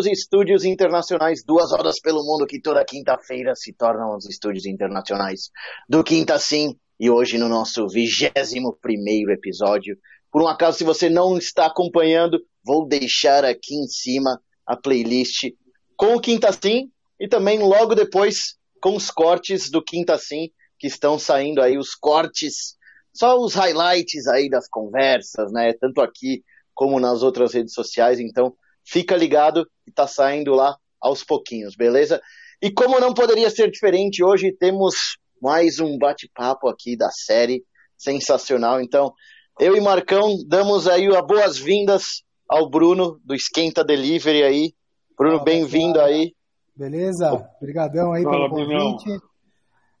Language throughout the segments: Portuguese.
dos estúdios internacionais Duas Horas pelo Mundo, que toda quinta-feira se tornam os estúdios internacionais do Quinta Sim. E hoje no nosso vigésimo primeiro episódio. Por um acaso, se você não está acompanhando, vou deixar aqui em cima a playlist com o Quinta Sim e também logo depois com os cortes do Quinta Sim, que estão saindo aí, os cortes, só os highlights aí das conversas, né? Tanto aqui como nas outras redes sociais. Então, fica ligado que tá saindo lá aos pouquinhos, beleza? E como não poderia ser diferente, hoje temos mais um bate-papo aqui da série sensacional. Então, eu e Marcão damos aí as boas-vindas ao Bruno do Esquenta Delivery aí. Bruno, bem-vindo aí. Beleza? Obrigadão aí Fala, pelo convite. Brunão.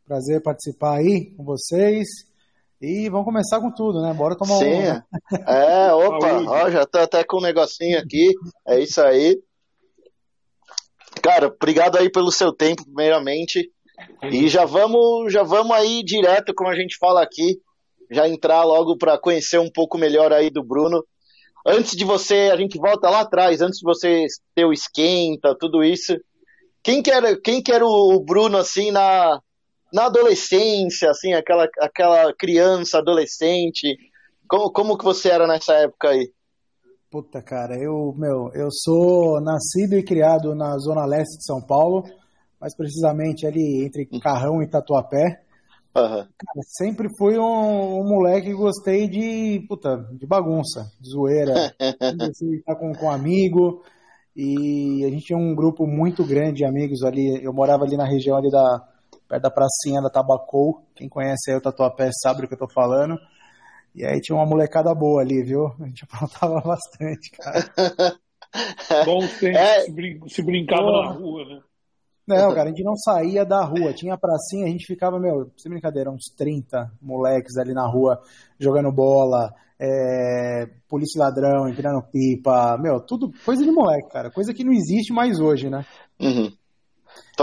Prazer participar aí com vocês. E vamos começar com tudo, né? Bora tomar Sim. um. É, opa, ó, já tô até com um negocinho aqui. É isso aí. Cara, obrigado aí pelo seu tempo, primeiramente. E já vamos, já vamos aí direto, como a gente fala aqui, já entrar logo para conhecer um pouco melhor aí do Bruno. Antes de você, a gente volta lá atrás, antes de você ter o esquenta, tudo isso. Quem que era, quem que era o Bruno assim na na adolescência, assim, aquela, aquela criança, adolescente, como, como que você era nessa época aí? Puta, cara, eu, meu, eu sou nascido e criado na zona leste de São Paulo, mais precisamente ali entre hum. Carrão e Tatuapé. Uhum. Cara, sempre fui um, um, moleque que gostei de, puta, de bagunça, de zoeira, de estar com, com um amigo, e a gente tinha um grupo muito grande de amigos ali, eu morava ali na região ali da, perto da pracinha da Tabacou. Quem conhece aí o Tatuapé sabe do que eu tô falando. E aí tinha uma molecada boa ali, viu? A gente aprontava bastante, cara. Bom tempo é... se, brincava Pô. na rua, né? Não, cara, a gente não saía da rua. Tinha a pracinha, a gente ficava, meu, sem brincadeira, uns 30 moleques ali na rua jogando bola, é, polícia ladrão, empinando pipa, meu, tudo coisa de moleque, cara. Coisa que não existe mais hoje, né? Uhum.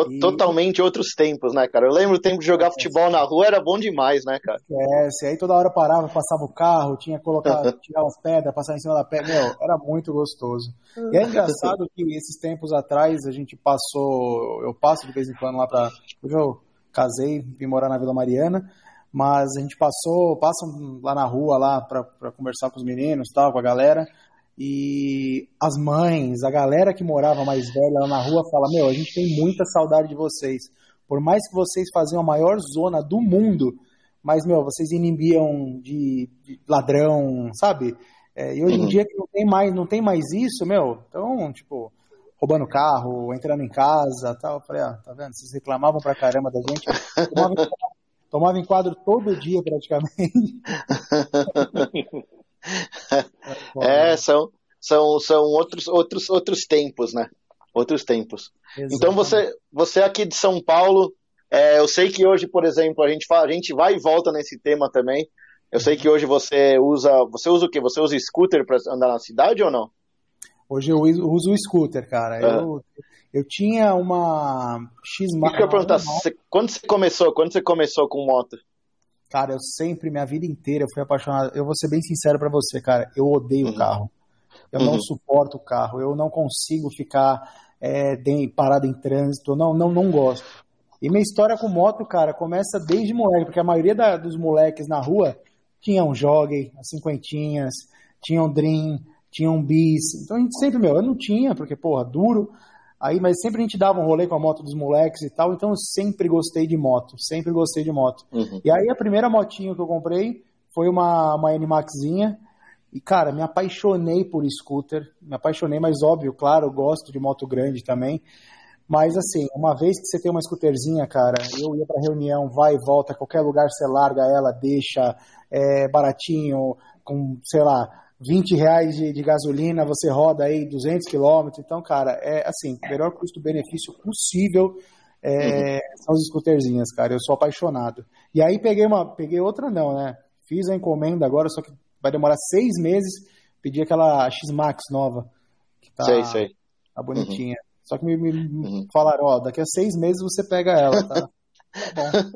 E... Totalmente outros tempos, né, cara? Eu lembro o tempo de jogar futebol na rua era bom demais, né, cara? É, se aí toda hora parava, passava o carro, tinha que colocar, tirar as pedras, passar em cima da pedra, meu, era muito gostoso. E é engraçado que esses tempos atrás a gente passou, eu passo de vez em quando lá pra. Hoje eu casei, vim morar na Vila Mariana, mas a gente passou, passa lá na rua lá pra, pra conversar com os meninos tal, com a galera. E as mães, a galera que morava mais velha lá na rua fala: Meu, a gente tem muita saudade de vocês. Por mais que vocês faziam a maior zona do mundo, mas, meu, vocês inibiam de, de ladrão, sabe? É, e hoje em uhum. dia que não tem mais, não tem mais isso, meu, então, tipo, roubando carro, entrando em casa tal. Eu falei, ah, tá vendo? Vocês reclamavam pra caramba da gente. Tomava, tomava em quadro todo dia, praticamente. é, são, são, são outros, outros, outros tempos, né? Outros tempos. Exatamente. Então você, você aqui de São Paulo, é, eu sei que hoje, por exemplo, a gente, fala, a gente vai e volta nesse tema também. Eu sei que hoje você usa. Você usa o quê? Você usa scooter para andar na cidade ou não? Hoje eu uso o scooter, cara. É. Eu, eu tinha uma X Max. Eu perguntar, quando você começou? Quando você começou com moto? Cara, eu sempre, minha vida inteira, eu fui apaixonado. Eu vou ser bem sincero para você, cara. Eu odeio o uhum. carro. Eu uhum. não suporto o carro. Eu não consigo ficar é, parado em trânsito. Não, não, não gosto. E minha história com moto, cara, começa desde moleque, porque a maioria da, dos moleques na rua tinham um jogue, as cinquentinhas, tinham um dream, tinham um bis. Então a gente sempre, meu, eu não tinha, porque, porra, duro. Aí, mas sempre a gente dava um rolê com a moto dos moleques e tal, então eu sempre gostei de moto, sempre gostei de moto. Uhum. E aí a primeira motinha que eu comprei foi uma, uma N-Maxzinha, e cara, me apaixonei por scooter, me apaixonei, mas óbvio, claro, gosto de moto grande também. Mas assim, uma vez que você tem uma scooterzinha, cara, eu ia para reunião, vai e volta, qualquer lugar você larga ela, deixa, é baratinho, com, sei lá, 20 reais de, de, gasolina, você roda aí 200 quilômetros. Então, cara, é assim, melhor custo-benefício possível é, uhum. são os scooterzinhas, cara. Eu sou apaixonado. E aí peguei uma, peguei outra não, né? Fiz a encomenda agora, só que vai demorar seis meses. Pedi aquela X-Max nova. Que tá, sei, sei. Tá bonitinha. Uhum. Só que me, me uhum. falaram, ó, daqui a seis meses você pega ela, tá? tá bom.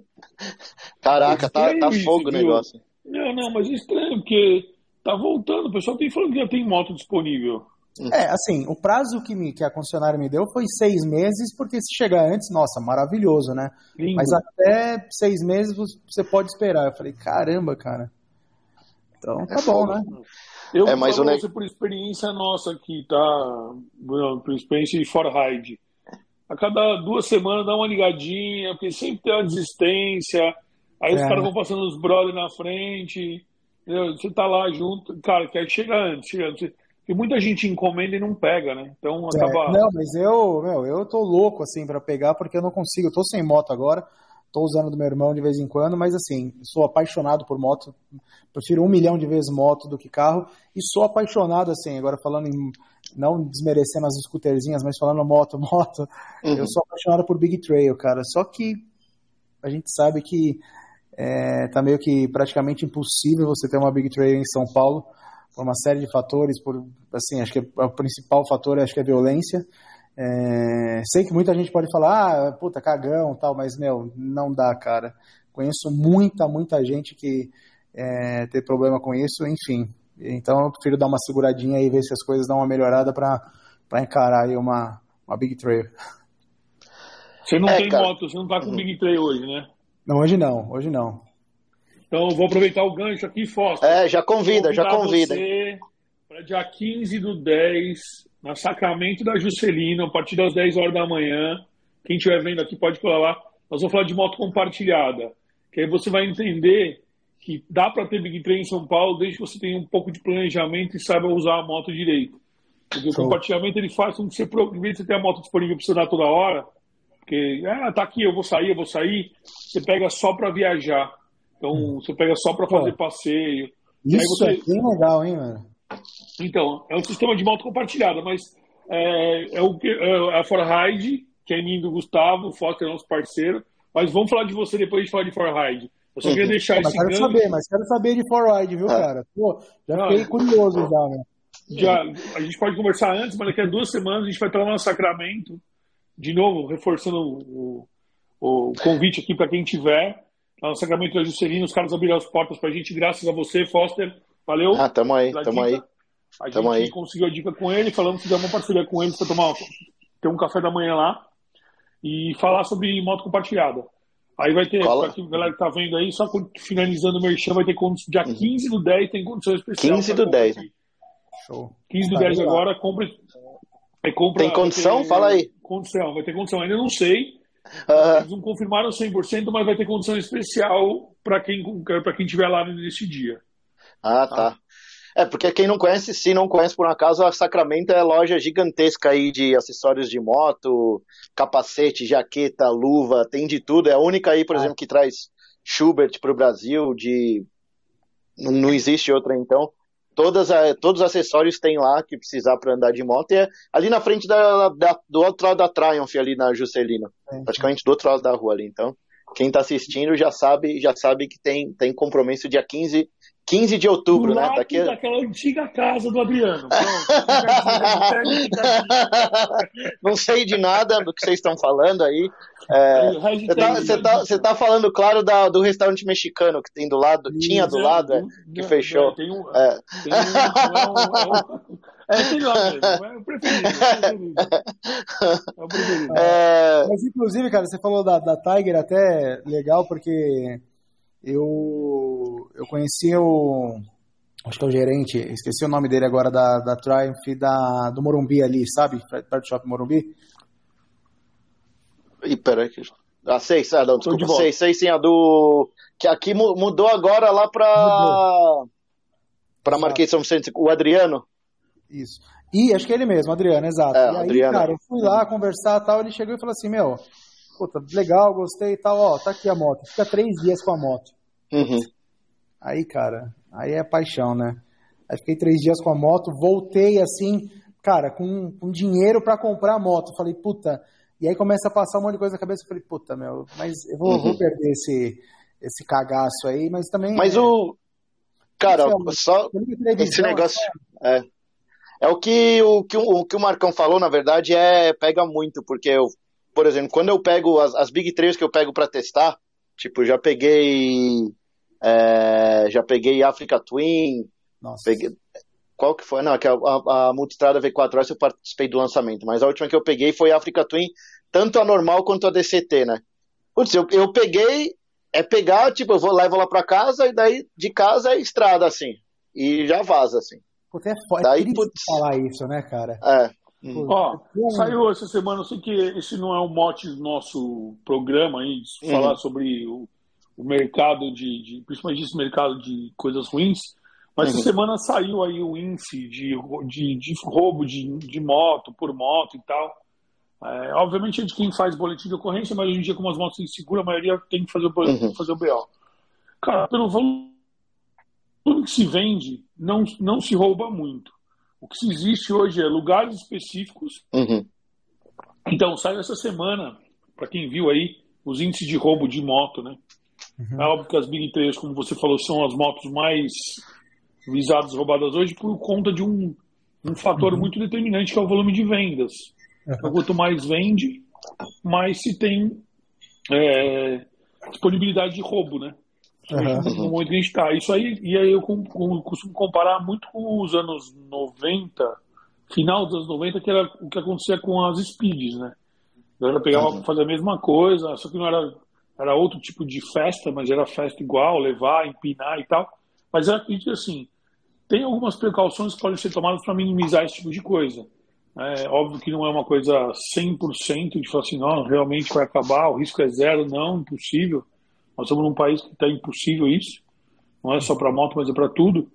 Caraca, tá, tá fogo o negócio. Não, não, mas é estranho, porque Tá voltando, o pessoal tem falando que já tem moto disponível. É, assim, o prazo que, me, que a concessionária me deu foi seis meses, porque se chegar antes, nossa, maravilhoso, né? Lindo. Mas até seis meses você pode esperar. Eu falei, caramba, cara. Então tá é bom, né? Eu é, mas falo por experiência nossa aqui, tá? Por experiência de Forhide. A cada duas semanas dá uma ligadinha, porque sempre tem uma desistência. Aí é. os caras vão passando os brothers na frente. Você tá lá junto. Cara, quer que chega antes, chega antes. E muita gente encomenda e não pega, né? Então é, acaba. É, não, mas eu, meu, eu tô louco assim para pegar porque eu não consigo. Eu tô sem moto agora. Tô usando do meu irmão de vez em quando, mas assim, sou apaixonado por moto. Prefiro um milhão de vezes moto do que carro. E sou apaixonado, assim, agora falando em. Não desmerecendo as scooterzinhas, mas falando moto, moto. Uhum. Eu sou apaixonado por Big Trail, cara. Só que a gente sabe que é, tá meio que praticamente impossível você ter uma Big Trail em São Paulo por uma série de fatores, por assim, acho que o principal fator acho que é a violência. É, sei que muita gente pode falar, ah, puta, cagão tal, mas, meu, não dá, cara. Conheço muita, muita gente que é, tem problema com isso, enfim. Então eu prefiro dar uma seguradinha e ver se as coisas dão uma melhorada para encarar aí uma, uma Big Trail. Você não é, tem cara. moto, você não tá com uhum. Big Trail hoje, né? Não, hoje não, hoje não. Então vou aproveitar o gancho aqui, Foster. É, já convida, já convida. Para dia 15 do 10, na Sacramento da Juscelino, a partir das 10 horas da manhã. Quem estiver vendo aqui pode colar lá. Nós vamos falar de moto compartilhada. Que aí você vai entender que dá para ter Big Train em São Paulo desde que você tenha um pouco de planejamento e saiba usar a moto direito. Porque o compartilhamento ele faz com que você, em vez de você ter a moto disponível para você dar toda hora, porque, ah, tá aqui, eu vou sair, eu vou sair, você pega só para viajar. Então, hum. você pega só para fazer passeio. Isso você... é bem legal, hein, mano? Então, é um sistema de moto compartilhada, mas é, é o que é a Forride, que é mim do Gustavo, o Foster é nosso parceiro. Mas vamos falar de você depois de falar de Forride. Eu só queria deixar Pô, esse quero gancho. saber, mas quero saber de Forride, viu, é. cara? Pô, já fiquei curioso já, né? Já, a gente pode conversar antes, mas daqui a duas semanas a gente vai estar lá no Sacramento, de novo, reforçando o, o convite aqui para quem tiver. Lá no Sacramento da Juscelino, os caras abriram as portas para a gente, graças a você, Foster. Valeu. Ah, tamo aí, tamo aí. A tamo gente aí. conseguiu a dica com ele, falamos que deu uma parceria com ele para tomar ter um café da manhã lá e falar sobre moto compartilhada. Aí vai ter, para a galera que tá vendo aí, só finalizando o merchan, vai ter dia 15 uhum. do 10 tem condição especial. 15 do 10. Show. 15 do tá 10 agora, compra, é, compra. Tem condição? Ter, Fala aí. Condição, vai ter condição. Ainda não sei. Uh Eles não confirmaram 100%, mas vai ter condição especial para quem para quem tiver lá nesse dia. Ah, tá. tá. É, porque quem não conhece, se não conhece por um acaso, a Sacramento é loja gigantesca aí de acessórios de moto, capacete, jaqueta, luva, tem de tudo. É a única aí, por ah. exemplo, que traz Schubert para o Brasil, de não existe outra então. Todas, todos os acessórios tem lá que precisar para andar de moto. E é ali na frente da, da, do outro lado da Triumph, ali na Juscelino. É. Praticamente do outro lado da rua ali. Então, quem está assistindo já sabe, já sabe que tem, tem compromisso dia 15 15 de outubro, né? Daqui... daquela antiga casa do Adriano. Não sei de nada do que vocês estão falando aí. É, você está tá, tá falando, claro, da, do restaurante mexicano que tem do lado, tinha do lado, é, que fechou. É, tem um, é. Tem um, é, lá é o preferido. É o preferido. É... Mas, inclusive, cara, você falou da, da Tiger, até legal, porque eu, eu conheci o. Acho que é o gerente, esqueci o nome dele agora, da, da Triumph da, do Morumbi ali, sabe? Perto do shopping Morumbi. Ih, peraí. Ah, sei, sei, não, desculpa, de sei, sei sim, a do. Que aqui mudou agora lá pra. Pra Marquês São Vicente, o Adriano. Isso. E acho que é ele mesmo, Adriano, exato. É, e aí, Adriano. cara, eu fui lá conversar e tal, ele chegou e falou assim, meu, puta, legal, gostei e tal, ó, tá aqui a moto. Fica três dias com a moto. Uhum. Aí, cara, aí é paixão, né? Aí fiquei três dias com a moto, voltei assim, cara, com, com dinheiro para comprar a moto. Falei, puta. E aí começa a passar um monte de coisa na cabeça. Falei, puta, meu, mas eu vou, uhum. vou perder esse, esse cagaço aí, mas também. Mas é... o. Cara, só. Esse negócio. É. É o que o, que o, o que o Marcão falou, na verdade, é pega muito, porque eu por exemplo, quando eu pego as, as Big Trails que eu pego para testar, tipo, já peguei. É, já peguei Africa Twin. Nossa. Peguei, qual que foi? Não, que a, a, a Multistrada V4S eu participei do lançamento, mas a última que eu peguei foi a Africa Twin, tanto a normal quanto a DCT, né? Putz, eu, eu peguei, é pegar, tipo, eu vou, levo lá pra casa e daí de casa é estrada, assim. E já vaza, assim. Porque é foda. Daí, é putz, falar isso, né, cara? É. Hum. Ó, saiu essa semana, eu sei que esse não é o mote do nosso programa aí, de uhum. falar sobre o, o mercado de, de, principalmente esse mercado de coisas ruins, mas uhum. essa semana saiu aí o índice de, de, de roubo de, de moto por moto e tal. É, obviamente é de quem faz boletim de ocorrência, mas hoje em dia, como as motos têm seguro, a maioria tem que fazer o, uhum. fazer o BO. Cara, pelo valor tudo que se vende não, não se rouba muito. O que existe hoje é lugares específicos. Uhum. Então, saiu essa semana, para quem viu aí, os índices de roubo de moto, né? Uhum. É óbvio que as Big 3, como você falou, são as motos mais visadas roubadas hoje por conta de um, um fator uhum. muito determinante que é o volume de vendas. Então, quanto mais vende, mais se tem é, disponibilidade de roubo, né? Uhum. Momento que a gente está. Isso aí, e aí eu costumo comparar muito com os anos 90, final dos anos 90, que era o que acontecia com as speeds, né? A galera pegava uhum. fazer a mesma coisa, só que não era, era outro tipo de festa, mas era festa igual, levar, empinar e tal. Mas eu acredito assim, tem algumas precauções que podem ser tomadas para minimizar esse tipo de coisa. É óbvio que não é uma coisa 100% de falar assim, não, realmente vai acabar, o risco é zero, não, impossível. Nós estamos num país que está impossível isso, não é só para moto, mas é para tudo.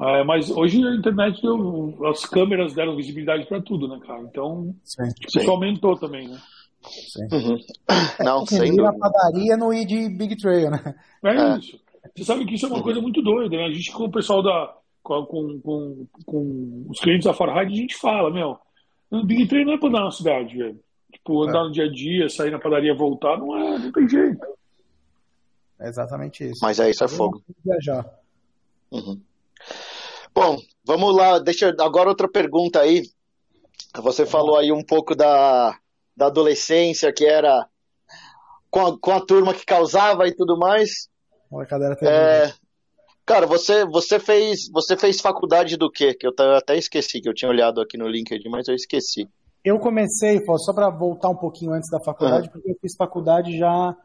É, mas hoje a internet, deu, as câmeras deram visibilidade para tudo, né, cara? Então, sim, isso sim. aumentou também, né? Uhum. Não, é, sem na padaria no ir de Big Trail, né? É, é, isso. Você sabe que isso é uma coisa muito doida, né? A gente, com o pessoal da. com, com, com os clientes da Farhide, a gente fala, meu, o Big Trail não é para andar na cidade, velho. Tipo, andar é. no dia a dia, sair na padaria voltar, não é, não tem jeito. É exatamente isso. Mas é isso, é fogo. Viajar. Uhum. Bom, vamos lá. Deixa agora outra pergunta aí. Você falou aí um pouco da, da adolescência, que era com a, com a turma que causava e tudo mais. É, cara, você, você fez você fez faculdade do quê? Que eu até esqueci, que eu tinha olhado aqui no LinkedIn, mas eu esqueci. Eu comecei, só para voltar um pouquinho antes da faculdade, uhum. porque eu fiz faculdade já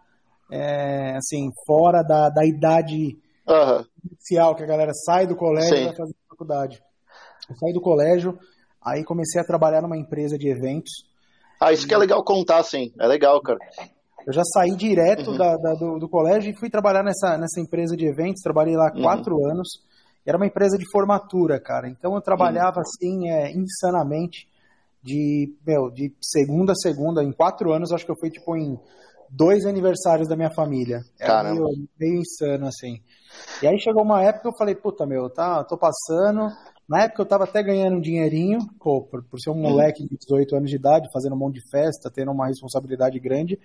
é, assim, fora da, da idade uhum. inicial, que a galera sai do colégio e vai fazer faculdade. Eu saí do colégio, aí comecei a trabalhar numa empresa de eventos. Ah, isso que é legal contar, sim. É legal, cara. Eu já saí direto uhum. da, da, do, do, colégio e fui trabalhar nessa, nessa empresa de eventos. Trabalhei lá uhum. quatro anos. Era uma empresa de formatura, cara. Então eu trabalhava uhum. assim, é, insanamente, de, meu, de segunda a segunda. Em quatro anos, acho que eu fui tipo em dois aniversários da minha família. Era meio, meio, insano, assim. E aí chegou uma época que eu falei, puta, meu, tá, tô passando. Na época eu tava até ganhando um dinheirinho, pô, por, por ser um uhum. moleque de 18 anos de idade, fazendo um monte de festa, tendo uma responsabilidade grande.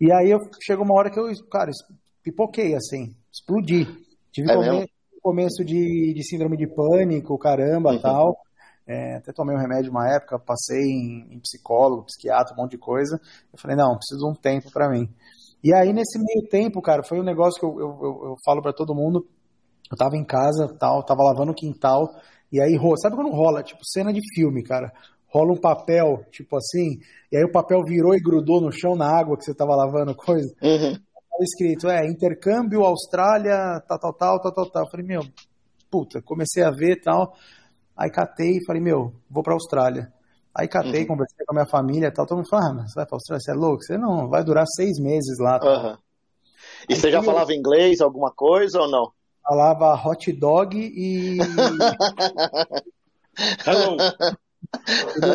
E aí eu, chegou uma hora que eu, cara, pipoquei, assim, explodi. Tive é come, começo de, de síndrome de pânico, caramba, uhum. tal. É, até tomei um remédio uma época, passei em, em, psicólogo, psiquiatra, um monte de coisa. Eu falei, não, preciso de um tempo para mim. E aí, nesse meio tempo, cara, foi um negócio que eu, eu, eu, eu falo para todo mundo. Eu tava em casa, tal, tava lavando o quintal, e aí, sabe quando rola? Tipo, cena de filme, cara. Rola um papel, tipo assim, e aí o papel virou e grudou no chão na água que você tava lavando coisa. Uhum. Tava escrito, é, intercâmbio, Austrália, tal, tal, tal, tal, tal, tal. Eu falei, meu, puta, comecei a ver tal. Aí catei e falei, meu, vou pra Austrália. Aí catei, uhum. conversei com a minha família e tal. Todo mundo falou, ah, mas você vai pra Austrália? Você é louco? Você não, vai durar seis meses lá. Uhum. E Aí você já falava eu... inglês, alguma coisa ou não? Falava hot dog e. Hello.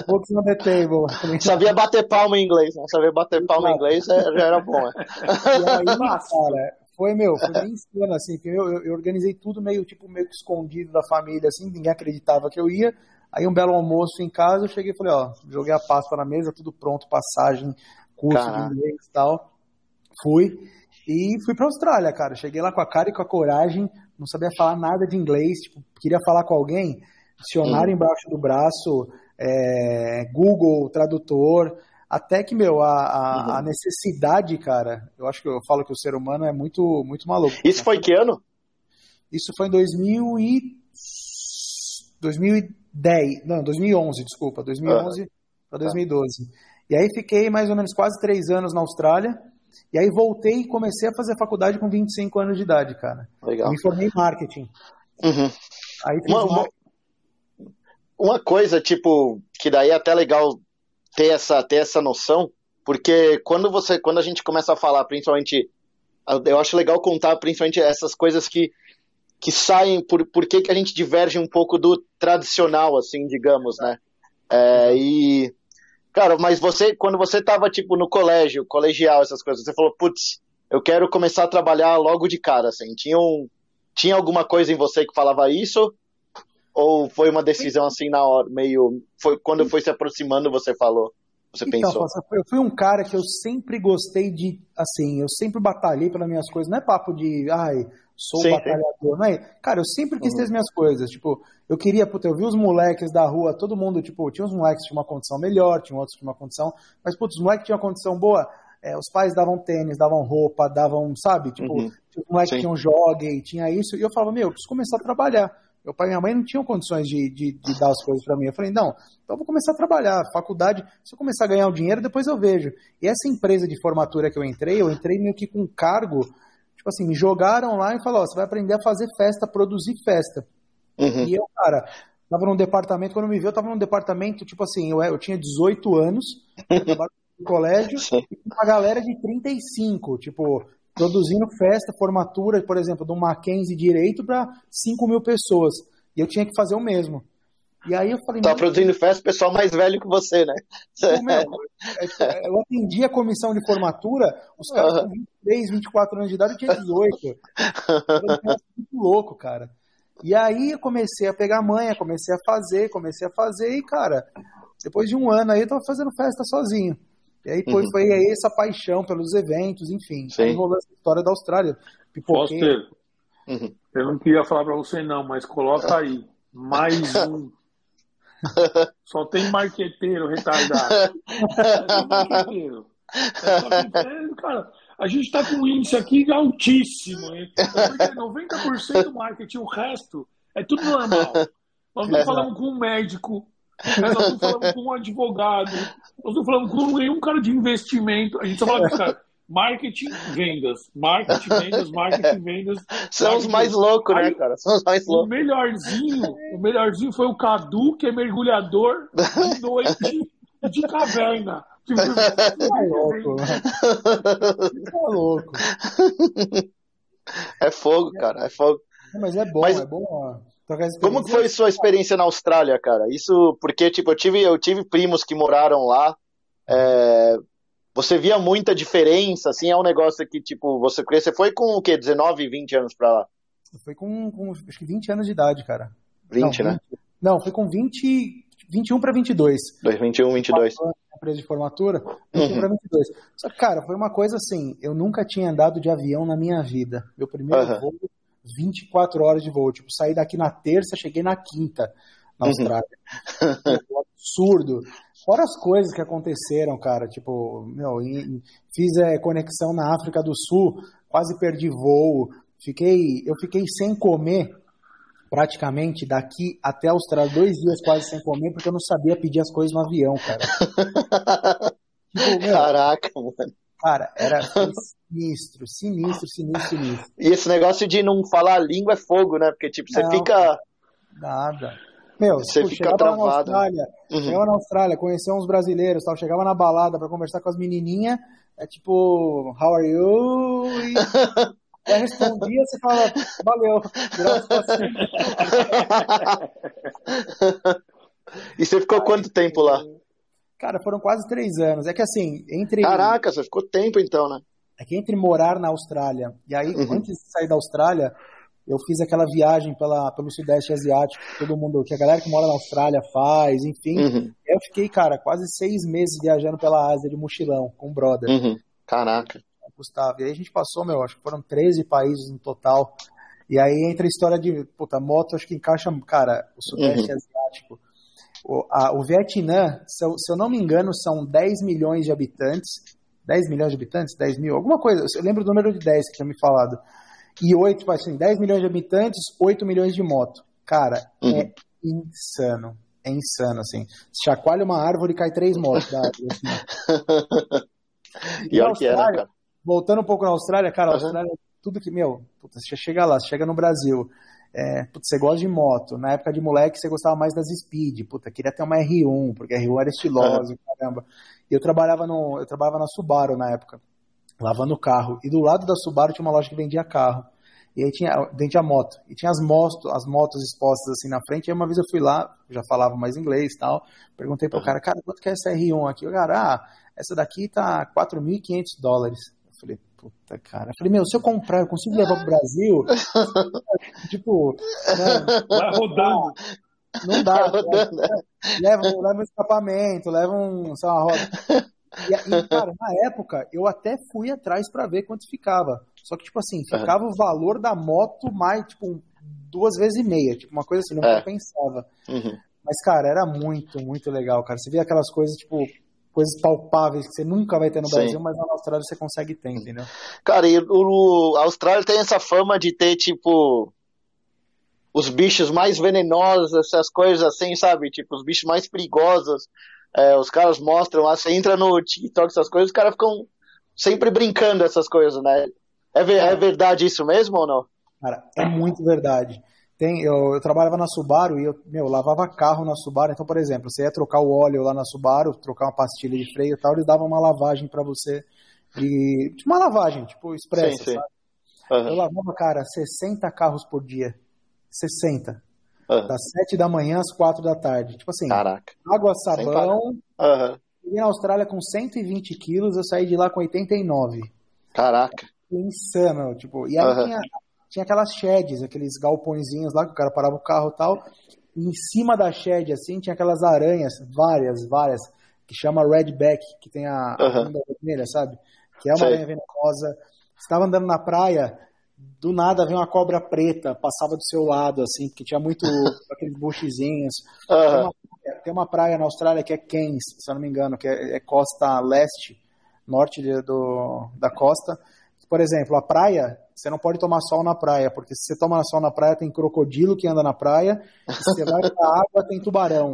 Books on the table. Sabia bater palma em inglês, né? Sabia bater palma em inglês já era bom. Né? E aí, cara, foi, meu, foi bem estranho, assim, eu, eu, eu, organizei tudo meio, tipo, meio que escondido da família, assim, ninguém acreditava que eu ia. Aí um belo almoço em casa, eu cheguei e falei, ó, joguei a pasta na mesa, tudo pronto, passagem, curso Caraca. de inglês e tal. Fui e fui pra Austrália, cara. Cheguei lá com a cara e com a coragem, não sabia falar nada de inglês, tipo, queria falar com alguém, dicionário hum. embaixo do braço, é, Google, tradutor, até que, meu, a, a, uhum. a, necessidade, cara, eu acho que eu falo que o ser humano é muito, muito maluco. Isso foi que ano? Isso foi em 2000 e... 2010, não, 2011, desculpa, 2011 para 2012. E aí fiquei mais ou menos quase três anos na Austrália. E aí voltei e comecei a fazer faculdade com 25 anos de idade, cara. Legal. Me formei em marketing. Uhum. Aí fiz Uma, uma, uma coisa, tipo, que daí é até legal ter essa, ter essa noção, porque quando você, quando a gente começa a falar, principalmente, eu acho legal contar principalmente essas coisas que, que saem, por, por que, que a gente diverge um pouco do tradicional, assim, digamos, né? É, e, cara, mas você, quando você tava, tipo, no colégio, colegial, essas coisas, você falou, putz, eu quero começar a trabalhar logo de cara, assim, tinha, um, tinha alguma coisa em você que falava isso? Ou foi uma decisão assim na hora, meio. Foi, quando foi se aproximando, você falou? Você Então, pensou? Eu fui um cara que eu sempre gostei de, assim, eu sempre batalhei pelas minhas coisas. Não é papo de, ai, sou Sim, batalhador, não é? Cara, eu sempre quis Uhum. ter as minhas coisas. Tipo, eu queria, puta, eu vi os moleques da rua, todo mundo, tipo, tinha uns moleques que tinham uma condição melhor, tinha outros que tinham uma condição, mas, putz, os moleques tinham uma condição boa, é, os pais davam tênis, davam roupa, davam, sabe? Tipo, Uhum. tinha os moleques que Sim. tinham jogue, tinha isso, e eu falava, meu, eu preciso começar a trabalhar. Meu pai e minha mãe não tinham condições de, de, de dar as coisas pra mim. Eu falei, não, então eu vou começar a trabalhar. Faculdade, se eu começar a ganhar o dinheiro, depois eu vejo. E essa empresa de formatura que eu entrei, eu entrei meio que com cargo. Tipo assim, me jogaram lá e falaram: ó, você vai aprender a fazer festa, produzir festa. Uhum. E eu, cara, tava num departamento, quando me viu, eu tava num departamento, tipo assim, eu, eu tinha 18 anos, eu trabalhava no colégio, e uma galera de 35, tipo, produzindo festa, formatura, por exemplo, um Mackenzie Direito para 5 mil pessoas. E eu tinha que fazer o mesmo. E aí eu falei, Tá produzindo festa, pessoal mais velho que você, né? Meu, é, tipo, eu atendi a comissão de formatura, os caras com 23, 24 anos de idade, eu tinha 18. Era um negócio muito louco, cara. E aí eu comecei a pegar manha, comecei a fazer, comecei a fazer, e, cara, depois de um ano aí eu tava fazendo festa sozinho. E aí foi, Uhum. foi aí essa paixão pelos eventos, enfim. Sim. Aí rolou essa história da Austrália. Pipoquei. Foster, Uhum. eu não queria falar pra você não, mas coloca aí. Mais um. Só tem marqueteiro retardado. Só tem marqueteiro. É cara, a gente tá com um índice aqui altíssimo. Hein? É porque 90% do marketing, o resto é tudo normal. Nós não falamos com um médico, né? nós não falamos com um advogado, nós não falamos com nenhum cara de investimento. A gente só fala de cara, marketing, vendas. Marketing, vendas, marketing, vendas. São os mais loucos, né, cara? São os mais O loucos. melhorzinho, o melhorzinho foi o Cadu, que é mergulhador de noite de caverna. Tipo, Tá louco, tá louco. É fogo, cara, é fogo. Mas é bom, Mas- é bom. ó, Como que experiência. foi sua experiência na Austrália, cara? Isso porque, tipo, eu tive, eu tive primos que moraram lá. é, Você via muita diferença, assim, é um negócio que, tipo, você você foi com o quê? 19, 20 anos pra lá? Foi com, com acho que 20 anos de idade, cara. 20, não, né? Não, foi com 20, 21 para 22. 2021, 22. Quatro anos na empresa de formatura, 21 Uhum. para 22. Só que, cara, foi uma coisa assim, eu nunca tinha andado de avião na minha vida. Meu primeiro Aham. voo, 24 horas de voo. Tipo, saí daqui na terça, cheguei na quinta, na Uhum. Austrália. Um absurdo. Fora as coisas que aconteceram, cara, tipo, meu, fiz é, conexão na África do Sul, quase perdi voo, fiquei, eu fiquei sem comer praticamente daqui até a Austrália, dois dias quase sem comer, porque eu não sabia pedir as coisas no avião, cara. Tipo, meu, Caraca, mano. Cara, era sinistro, sinistro, sinistro, sinistro. E esse negócio de não falar a língua é fogo, né? Porque, tipo, você Não. fica. Nada. Meu, Você tipo, fica chegava na travado. Austrália, Uhum. chegava na Austrália, conhecia uns brasileiros, tal, chegava na balada pra conversar com as menininhas, é tipo, how are you? E aí respondia, você fala, valeu. Virava as costas. e você ficou quanto tempo lá? Cara, foram quase três anos. É que assim, entre. Caraca, você ficou tempo então, né? É que entre morar na Austrália e aí, Uhum. antes de sair da Austrália, eu fiz aquela viagem pela, pelo Sudeste Asiático, todo mundo, que a galera que mora na Austrália faz, enfim. Uhum, Eu fiquei, cara, quase seis meses viajando pela Ásia de mochilão com o brother, uhum. Caraca. Gustavo. E aí a gente passou, meu, acho que foram 13 países no total. E aí entra a história de, puta, moto, acho que encaixa, cara, o Sudeste Uhum. Asiático. O, a- o Vietnã, se eu, se eu não me engano, são 10 milhões de habitantes. 10 milhões de habitantes? 10 mil? Alguma coisa. Eu lembro o número de 10 que tinha me falado. E 8, assim, 10 milhões de habitantes, 8 milhões de moto. Cara, Uhum. é insano. É insano, assim. Chacoalha uma árvore e cai três motos da árvore. Assim. e olha que era, cara. Voltando um pouco na Austrália, cara, a Austrália, uhum. tudo que, meu, puta, você chega lá, você chega no Brasil, é, putz, você gosta de moto. Na época de moleque, você gostava mais das Speed. Puta, queria ter uma R1, porque a R1 era estilosa, caramba. E eu trabalhava, no, eu trabalhava na Subaru na época, lavando carro. E do lado da Subaru tinha uma loja que vendia carro. E aí tinha, vendia moto. E tinha as motos, as motos expostas assim na frente. E aí uma vez eu fui lá, já falava mais inglês e tal. Perguntei pro cara, cara, quanto que é essa R1 aqui? O cara, ah, essa daqui tá 4.500 dólares. Falei, puta, cara. Eu falei, meu, se eu comprar, eu consigo levar pro Brasil? tipo, né? vai rodando. Não dá. Leva, leva, um escapamento, leva um, sei lá, uma roda. E, e, cara, na época, eu até fui atrás para ver quanto ficava. Só que, tipo assim, ficava o valor da moto mais, tipo, duas vezes e meia. Tipo, uma coisa assim, não é. compensava. Uhum. Mas, cara, era muito, muito legal, cara. Você via aquelas coisas, tipo, coisas palpáveis que você nunca vai ter no Sim. Brasil, mas na Austrália você consegue ter, entendeu? Cara, e o, a Austrália tem essa fama de ter, tipo, os bichos mais venenosos, essas coisas assim, sabe? Tipo, os bichos mais perigosos. É, os caras mostram lá, você entra no TikTok, essas coisas, os caras ficam sempre brincando essas coisas, né? É, é verdade isso mesmo ou não? Cara, é muito verdade. Tem, eu, eu, trabalhava na Subaru e eu, meu, lavava carro na Subaru. Então, por exemplo, você ia trocar o óleo lá na Subaru, trocar uma pastilha de freio e tal, eles davam uma lavagem para você. De, uma lavagem, tipo, expressa, sim, sim. Uhum. Eu lavava, cara, 60 carros por dia. 60. Uhum. Das 7 da manhã às 4 da tarde. Tipo assim, Caraca. água, sabão. Uhum. Cheguei na Austrália com 120 quilos, eu saí de lá com 89. Caraca. Insano, tipo. E aí uhum. tinha tinha aquelas sheds, aqueles galpõezinhos lá que o cara parava o carro e tal. E em cima da shed, assim, tinha aquelas aranhas, várias, várias, que chama redback, que tem a, uhum. vermelha, sabe? Que é uma Sei. aranha venenosa. Estava andando na praia, do nada veio uma cobra preta, passava do seu lado, assim, porque tinha muito aqueles buchezinhos. Tem, uma, tem, uma, praia na Austrália que é Cairns, se eu não me engano, que é, é costa leste, norte de, do, da costa. Por exemplo, a praia você não pode tomar sol na praia, porque se você toma sol na praia, tem crocodilo que anda na praia, e se você vai pra água, tem tubarão.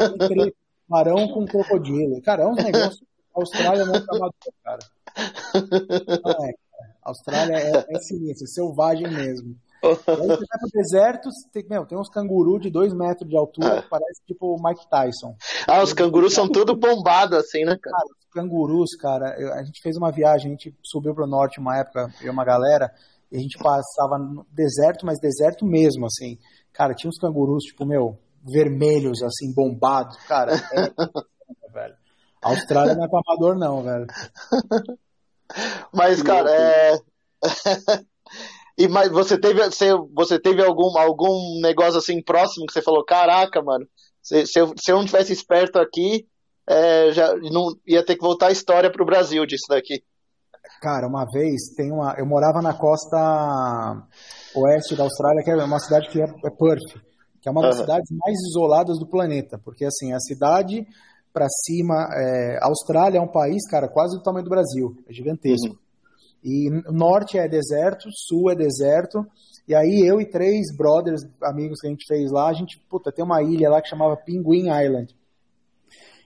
Entre tubarão com crocodilo. Cara, é um negócio. A Austrália não é amador, cara. Não é, cara. A Austrália é, é sinistro, é selvagem mesmo. Aí você vai pro deserto, tem, meu, tem uns cangurus de dois metros de altura, que parece tipo o Mike Tyson. Ah, os cangurus são tudo bombados assim, né, cara? cara cangurus, cara, a gente fez uma viagem, a gente subiu pro norte uma época, eu e uma galera, e a gente passava no deserto, mas deserto mesmo, assim. Cara, tinha uns cangurus, tipo, meu, vermelhos, assim, bombados. Cara, é... velho. A Austrália não é pra amador, não, velho. Mas, cara, é. e mas você teve, você, você teve algum, algum negócio assim próximo que você falou, caraca, mano, se, se, eu, se eu não tivesse esperto aqui, é, já não ia ter que voltar a história para o Brasil disso daqui. Cara, uma vez tem uma, eu morava na costa oeste da Austrália, que é uma cidade que é, é Perth, que é uma das uhum. cidades mais isoladas do planeta, porque assim a cidade para cima, é, a Austrália é um país, cara, quase do tamanho do Brasil, é gigantesco. Uhum. E norte é deserto, sul é deserto. E aí eu e três brothers, amigos que a gente fez lá, a gente, puta, tem uma ilha lá que chamava Penguin Island.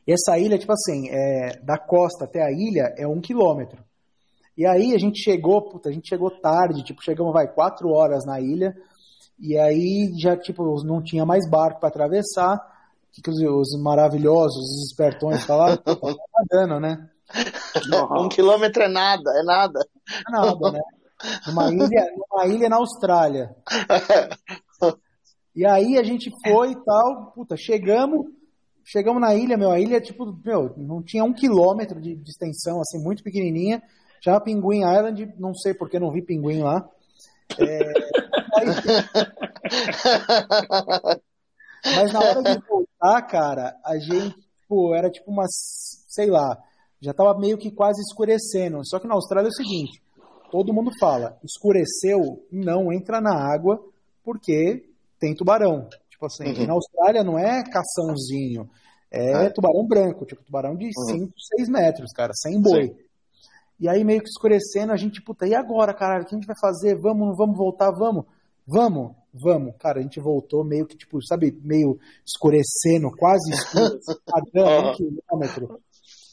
E essa ilha, tipo assim, é, da costa até a ilha é um quilômetro. E aí a gente chegou, puta, a gente chegou tarde, tipo, chegamos, vai, quatro horas na ilha, e aí já, tipo, não tinha mais barco para atravessar, que, que os, os, maravilhosos, os espertões falaram, tá nadando, né? um quilômetro é nada, é nada. É nada, né? Numa ilha, numa ilha na Austrália. E aí a gente foi e tal, puta, chegamos, Chegamos na ilha, meu, a ilha, tipo, meu, não tinha um quilômetro de, de extensão, assim, muito pequenininha. Já Pinguim Island, não sei porque não vi pinguim lá. É, aí... Mas na hora de voltar, cara, a gente, tipo, era tipo umas, sei lá, já tava meio que quase escurecendo. Só que na Austrália é o seguinte, todo mundo fala, escureceu, não entra na água, porque tem tubarão. Tipo assim, uhum. na Austrália não é caçãozinho, é ah. tubarão branco, tipo tubarão de 5, uhum. 6 metros, cara, sem boi. Sim. E aí meio que escurecendo, a gente, puta, e agora, caralho, o que a gente vai fazer? Vamos, vamos voltar, vamos. vamos, vamos. Cara, a gente voltou meio que, tipo, sabe, meio escurecendo, quase escuro, nadando um quilômetro.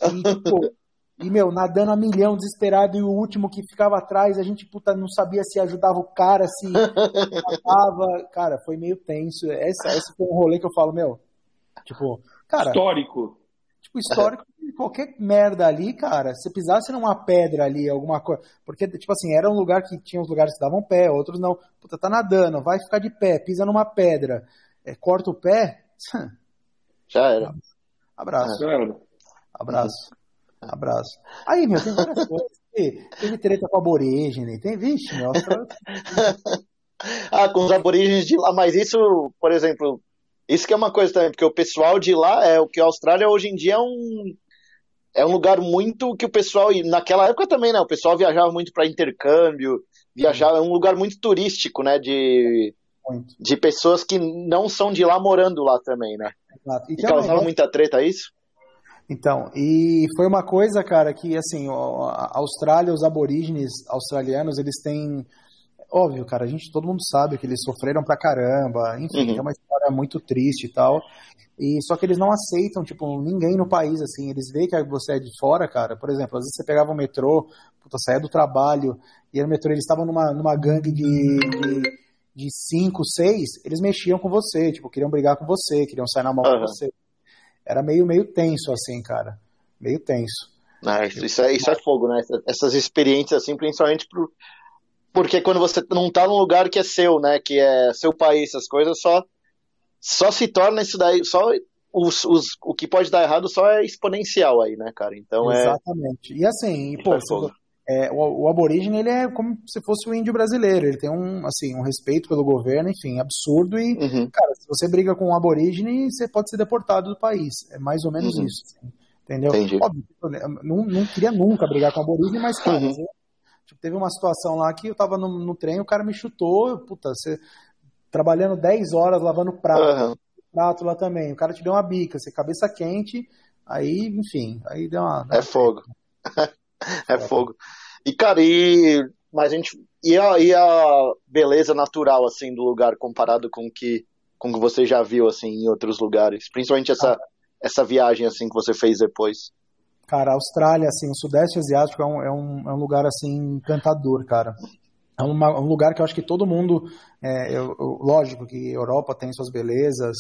E, tipo, e, meu, nadando a milhão, desesperado, e o último que ficava atrás, a gente, puta, não sabia se ajudava o cara, se matava. Cara, foi meio tenso. Esse, esse foi um rolê que eu falo, meu, tipo, cara... Histórico. Tipo, histórico qualquer merda ali, cara, se pisasse numa pedra ali, alguma coisa. Porque, tipo assim, era um lugar que tinha uns lugares que davam pé, outros não. Puta, tá nadando, vai ficar de pé, pisa numa pedra, é, corta o pé. Já era. Abraço. Já era. Abraço. Abraço. Aí, meu, tem várias coisas. Teve treta com aborígene, tem, vixe, meu. ah, com os aborígenes de lá, mas isso, por exemplo, isso que é uma coisa também, porque o pessoal de lá, é o que a Austrália hoje em dia é um é um lugar muito que o pessoal, e naquela época também, né? O pessoal viajava muito para intercâmbio, viajava, é um lugar muito turístico, né? De, muito. de pessoas que não são de lá morando lá também, né? Exato. E, e causava muita treta é isso? Então, e foi uma coisa, cara, que assim, a Austrália, os aborígenes australianos, eles têm. Óbvio, cara, a gente, todo mundo sabe que eles sofreram pra caramba, enfim, uhum. é uma história muito triste e tal. E só que eles não aceitam, tipo, ninguém no país, assim. Eles veem que você é de fora, cara. Por exemplo, às vezes você pegava o metrô, puta, saía do trabalho, e no metrô eles estavam numa, numa gangue de, de, de cinco, seis, eles mexiam com você, tipo, queriam brigar com você, queriam sair na mão uhum. com você. Era meio, meio tenso, assim, cara. Meio tenso. Ah, isso, isso, é, isso é fogo, né? Essas experiências, assim, principalmente pro, porque quando você não tá num lugar que é seu, né? Que é seu país, essas coisas, só só se torna isso daí, só os, os, o que pode dar errado só é exponencial aí, né, cara? Então é Exatamente. é. E assim, pô, é, o, o, aborígene ele é como se fosse o índio brasileiro. Ele tem um, assim, um respeito pelo governo, enfim, absurdo. E, uhum. cara, se você briga com um aborígene, você pode ser deportado do país. É mais ou menos uhum. isso. Assim, entendeu? Entendi. Óbvio, não, não queria nunca brigar com um aborígene, mas, cara, uhum. tipo, teve uma situação lá que eu tava no, no trem, o cara me chutou, puta, você trabalhando 10 horas lavando prato, prato lá também. O cara te deu uma bica, você cabeça quente, aí, enfim, aí deu uma. É fogo. é fogo. E, cara, e. Mas a gente. E a, e a beleza natural, assim, do lugar comparado com que, com que você já viu, assim, em outros lugares? Principalmente essa, ah. essa viagem, assim, que você fez depois. Cara, a Austrália, assim, o Sudeste Asiático é um, é um, é um lugar, assim, encantador, cara é uma, um lugar que eu acho que todo mundo, é, eu, eu, lógico que Europa tem suas belezas,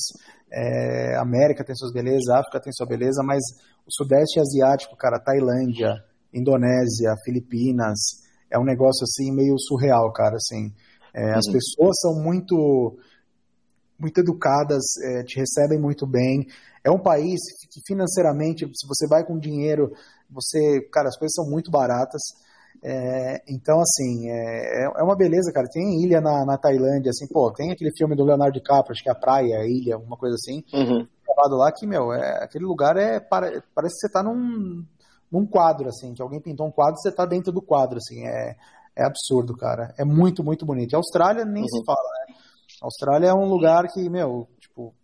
é, América tem suas belezas, África tem sua beleza, mas o Sudeste Asiático, cara, Tailândia, Indonésia, Filipinas, é um negócio assim meio surreal, cara, assim. É, uhum. As pessoas são muito muito educadas, é, te recebem muito bem. É um país que financeiramente, se você vai com dinheiro, você, cara, as coisas são muito baratas. É, então, assim, é, é, é uma beleza, cara. Tem ilha na, na Tailândia, assim, pô, tem aquele filme do Leonardo DiCaprio, acho que é a praia, a ilha, alguma coisa assim. Uhum. lá que, meu, é, aquele lugar é. Parece que você tá num, num quadro, assim, que alguém pintou um quadro e você tá dentro do quadro, assim. É, é absurdo, cara. É muito, muito bonito. E a Austrália nem uhum. se fala, né? A Austrália é um lugar que, meu, tipo.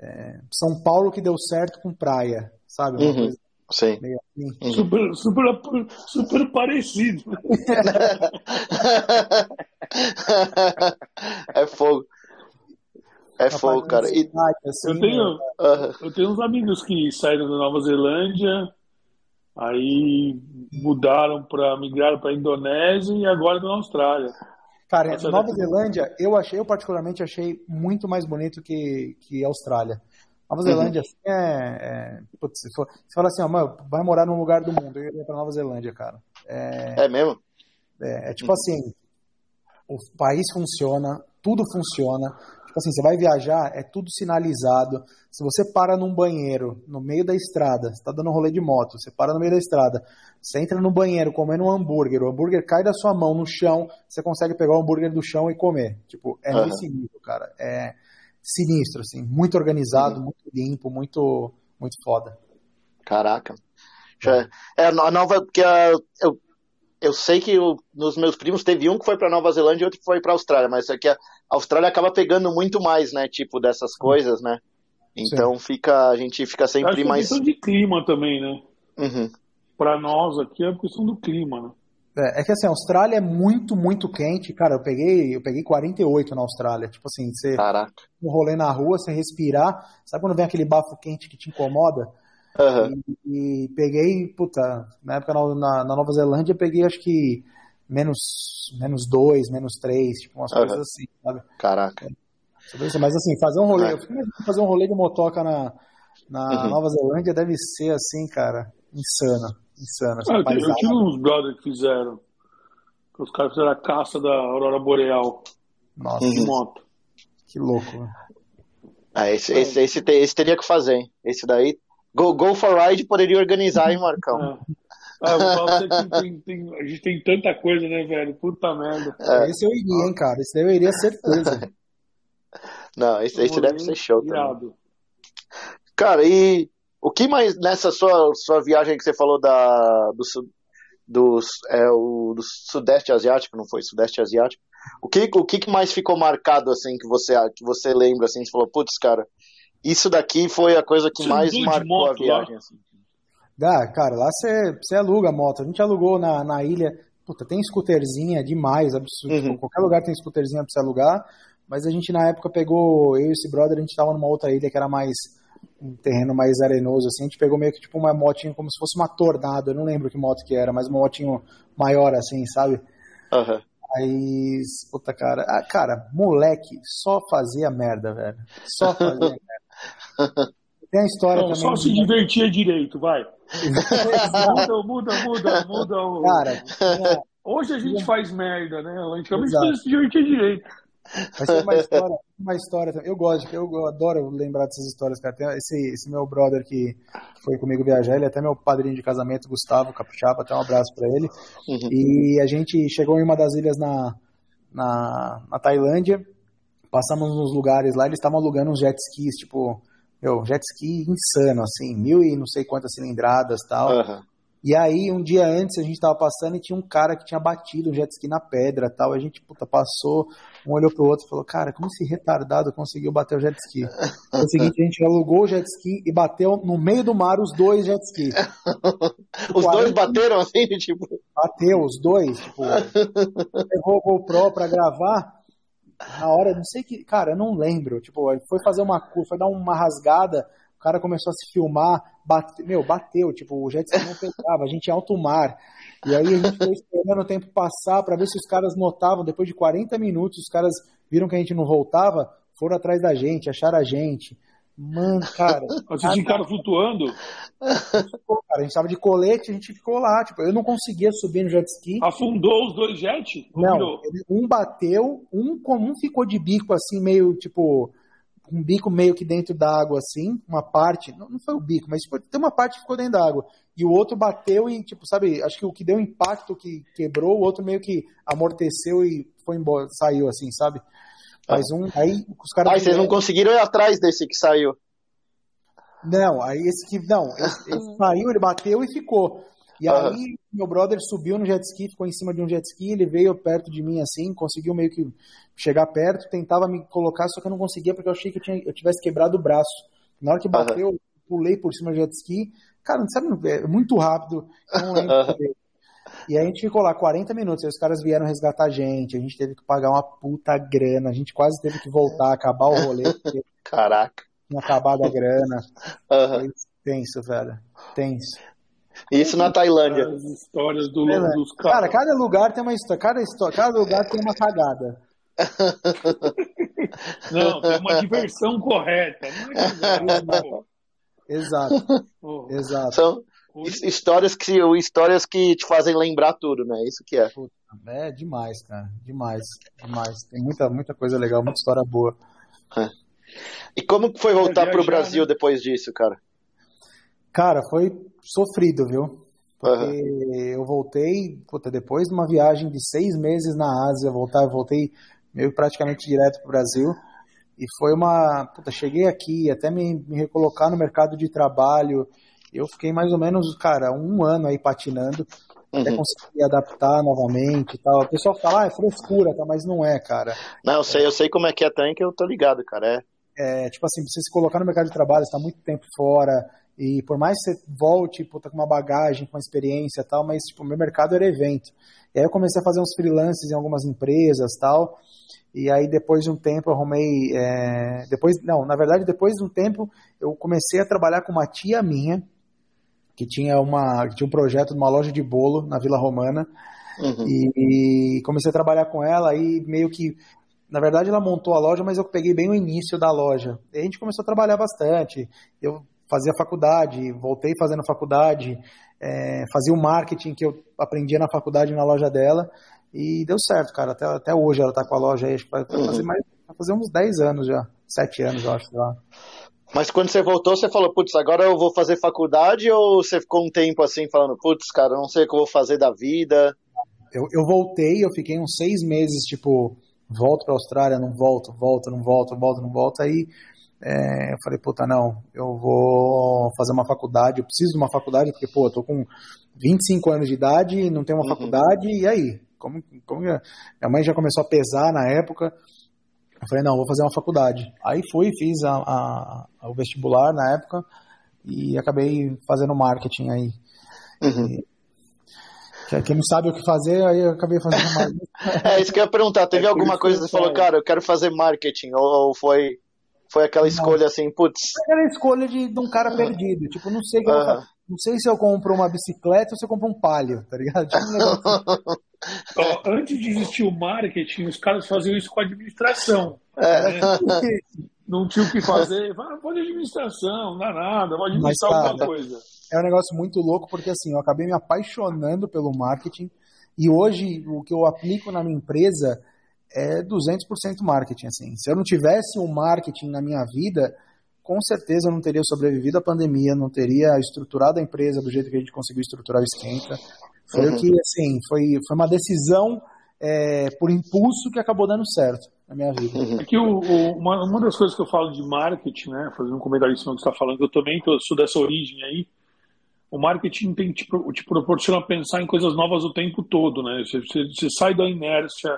É, São Paulo que deu certo com praia, sabe? Uma uhum. coisa Sim. Assim. Super, super, super parecido. é fogo. É fogo, cara. E... Assim, eu, tenho, né? eu tenho uns amigos que saíram da Nova Zelândia, aí mudaram para migrar para Indonésia e agora estão na Austrália. Cara, Nossa, Nova Zelândia, eu achei, eu particularmente achei muito mais bonito que, que Austrália. Nova Zelândia, uhum. assim, é. é putz, se for, você fala assim, ó, mano, vai morar num lugar do mundo, eu ia pra Nova Zelândia, cara. É, é mesmo? É, é tipo uhum. assim, o país funciona, tudo funciona. Tipo assim, você vai viajar, é tudo sinalizado. Se você para num banheiro, no meio da estrada, você tá dando um rolê de moto, você para no meio da estrada, você entra no banheiro comendo um hambúrguer, o hambúrguer cai da sua mão no chão, você consegue pegar o hambúrguer do chão e comer. Tipo, é uhum. nesse nível, cara. É sinistro, assim, muito organizado, uhum. muito limpo, muito, muito foda. Caraca. Já, é, a nova, que a, eu, eu sei que eu, nos meus primos teve um que foi para Nova Zelândia e outro que foi para Austrália, mas é que a Austrália acaba pegando muito mais, né, tipo dessas coisas, né? Então Sim. fica, a gente fica sempre Acho mais. É questão de clima também, né? Uhum. Para nós aqui é a questão do clima, né? É, é, que assim, a Austrália é muito, muito quente. Cara, eu peguei, eu peguei 48 na Austrália. Tipo assim, você Caraca. um rolê na rua, você respirar. Sabe quando vem aquele bafo quente que te incomoda? Uhum. E, e, peguei, puta, na época na, na, na, Nova Zelândia, peguei acho que menos, menos dois, menos três, tipo umas uhum. coisas assim, sabe? Caraca. Mas assim, fazer um rolê, é. eu fico fazer um rolê de motoca na, na uhum. Nova Zelândia deve ser assim, cara, insano. Insano. Ah, eu tive uns brothers que fizeram. Os caras fizeram a caça da Aurora Boreal. Nossa. De moto. Que louco, né? Ah, esse, esse, esse, esse, teria que fazer, hein? Esse daí. Go, Go for Ride poderia organizar, hein, Marcão? É. Ah, tem, tem, a gente tem tanta coisa, né, velho? Puta merda. É. Esse eu iria, hein, cara. Esse daí eu iria certeza. Não, esse, esse deve ser show irado. também. Cara, e o que mais nessa sua, sua viagem que você falou da, do, do, é, o, do Sudeste Asiático, não foi? Sudeste Asiático. O que, o que mais ficou marcado, assim, que você, que você lembra, assim, você falou, putz, cara, isso daqui foi a coisa que você mais marcou moto, a viagem, assim. Ah, cara, lá você, você aluga a moto. A gente alugou na, na ilha. Puta, tem scooterzinha demais, absurdo. Uhum. Qualquer lugar tem scooterzinha pra você alugar. Mas a gente na época pegou, eu e esse brother, a gente tava numa outra ilha que era mais um terreno mais arenoso, assim, a gente pegou meio que tipo uma motinha como se fosse uma tornado, eu não lembro que moto que era, mas uma motinho maior, assim, sabe? Uhum. Aí, puta cara, ah, cara, moleque, só fazia merda, velho. Só fazia merda. Tem a história não, também. Só se divertia direito, vai. muda, muda, muda, muda. Cara, Hoje a gente faz merda, né? Antigamente a gente se divertia direito. Mas tem uma história, uma história Eu gosto, eu, eu adoro lembrar dessas histórias, cara. Tem esse, esse meu brother que foi comigo viajar, ele é até meu padrinho de casamento, Gustavo Capuchapa, até um abraço para ele. Uhum. E a gente chegou em uma das ilhas na, na, na Tailândia, passamos nos lugares lá, eles estavam alugando uns jet skis, tipo, meu, jet ski insano, assim, mil e não sei quantas cilindradas tal. Uhum. E aí, um dia antes, a gente tava passando e tinha um cara que tinha batido um jet ski na pedra tal. A gente, puta, passou, um olhou pro outro e falou, cara, como esse retardado conseguiu bater o jet ski? Foi o seguinte, a gente alugou o jet ski e bateu no meio do mar os dois jet ski. os dois bateram assim, tipo... Bateu, os dois, tipo... Levou o GoPro pra gravar, na hora, não sei que... Cara, eu não lembro, tipo, foi fazer uma curva, foi dar uma rasgada o cara começou a se filmar, bate, meu, bateu, tipo, o jet não pegava, a gente em alto mar. E aí a gente foi esperando o tempo passar para ver se os caras notavam, depois de 40 minutos, os caras viram que a gente não voltava, foram atrás da gente, acharam a gente. Mano, cara. Vocês ficaram flutuando? Cara, a gente tava de colete, a gente ficou lá. Tipo, eu não conseguia subir no jet ski. Afundou os dois jets? Não, um bateu, um, um ficou de bico assim, meio tipo um bico meio que dentro da água, assim, uma parte, não, não foi o bico, mas tipo, tem uma parte que ficou dentro da água. E o outro bateu e, tipo, sabe, acho que o que deu impacto que quebrou, o outro meio que amorteceu e foi embora, saiu, assim, sabe? Mas um, aí os caras. Aí vocês não conseguiram ir atrás desse que saiu. Não, aí esse que. Não, ele saiu, ele bateu e ficou. E uhum. aí, meu brother subiu no jet ski, ficou em cima de um jet ski, ele veio perto de mim assim, conseguiu meio que chegar perto, tentava me colocar, só que eu não conseguia porque eu achei que eu, tinha, eu tivesse quebrado o braço. Na hora que bateu, uhum. eu pulei por cima do jet ski. Cara, não sabe, é muito rápido. Não lembro uhum. E a gente ficou lá 40 minutos, aí os caras vieram resgatar a gente, a gente teve que pagar uma puta grana, a gente quase teve que voltar, acabar o rolê. Caraca. Tinha acabado a grana. Uhum. Tenso, velho. Tenso. Isso na Tailândia. As histórias do, dos caras. Cara, cada lugar tem uma história. Cada, história, cada lugar tem uma cagada. Não, tem uma diversão correta. Não é Exato. Oh. Exato. São histórias que, histórias que te fazem lembrar tudo, né? Isso que é. É demais, cara. Demais. Demais. Tem muita, muita coisa legal, muita história boa. É. E como foi voltar para o Brasil né? depois disso, cara? Cara, foi sofrido, viu? Porque uhum. eu voltei, puta, depois de uma viagem de seis meses na Ásia, voltar, voltei meio praticamente direto pro Brasil. E foi uma. Puta, cheguei aqui, até me, me recolocar no mercado de trabalho. Eu fiquei mais ou menos, cara, um ano aí patinando. Uhum. Até conseguir adaptar novamente e tal. O pessoal fala, ah, é frescura, tá? mas não é, cara. Não, eu sei, eu sei como é que é também, que eu tô ligado, cara. É é, tipo assim, você se colocar no mercado de trabalho, está muito tempo fora, E por mais que você volte, puta, com uma bagagem, com uma experiência e tal, mas, tipo, meu mercado era evento. E aí eu comecei a fazer uns freelances em algumas empresas tal. E aí depois de um tempo eu arrumei. É... Depois, não, na verdade, depois de um tempo eu comecei a trabalhar com uma tia minha, que tinha, uma, que tinha um projeto de uma loja de bolo na Vila Romana. Uhum. E, e, comecei a trabalhar com ela e meio que. Na verdade, ela montou a loja, mas eu peguei bem o início da loja. E a gente começou a trabalhar bastante. Eu fazia faculdade, voltei fazendo faculdade, é, fazia o marketing que eu aprendia na faculdade na loja dela. E deu certo, cara. Até, até hoje ela tá com a loja aí, acho que vai, uhum. fazer mais. Vai fazer uns 10 anos já. 7 anos, eu acho, lá. Mas quando você voltou, você falou, putz, agora eu vou fazer faculdade ou você ficou um tempo assim falando, putz, cara, não sei o que eu vou fazer da vida? Eu, eu voltei, eu fiquei uns seis meses, tipo, volto pra Austrália, não volto, volto, não volto, volto, não volto. Aí é, eu falei, puta, não, eu vou fazer uma faculdade, eu preciso de uma faculdade, porque, pô, eu tô com 25 anos de idade, não tenho uma uhum. faculdade, e aí? Como, como minha mãe já começou a pesar na época. Eu falei, não, vou fazer uma faculdade. Aí fui, fiz a, a, o vestibular na época e acabei fazendo marketing aí. Uhum. E, quem não sabe o que fazer, aí eu acabei fazendo marketing. é isso que eu ia perguntar. Teve é alguma coisa que você falou, cara, eu quero fazer marketing? Ou, foi, foi aquela escolha não, assim, putz. Foi aquela escolha de, de um cara perdido. Tipo, não sei que eu. Não sei se eu compro uma bicicleta ou se eu compro um palio, tá ligado? Tipo um Ó, antes de existir o marketing, os caras faziam isso com a administração. É. Né? Não tinha o que fazer. Vai, pode administração, não dá nada, pode administrar Mas, alguma coisa. É um negócio muito louco, porque assim, eu acabei me apaixonando pelo marketing e hoje o que eu aplico na minha empresa é 200% marketing. Assim. Se eu não tivesse um marketing na minha vida, com certeza não teria sobrevivido à pandemia, não teria estruturado a empresa do jeito que a gente conseguiu estruturar o Esquenta. Foi uhum. o que, assim, foi, foi uma decisão é, por impulso que acabou dando certo na minha vida. Uhum. Aqui, o, o, uma, uma das coisas que eu falo de marketing, né, fazendo um comentário em cima do que você está falando, eu também que eu sou dessa origem aí, o marketing tem te, te proporciona pensar em coisas novas o tempo todo, né? Você, você, você sai da inércia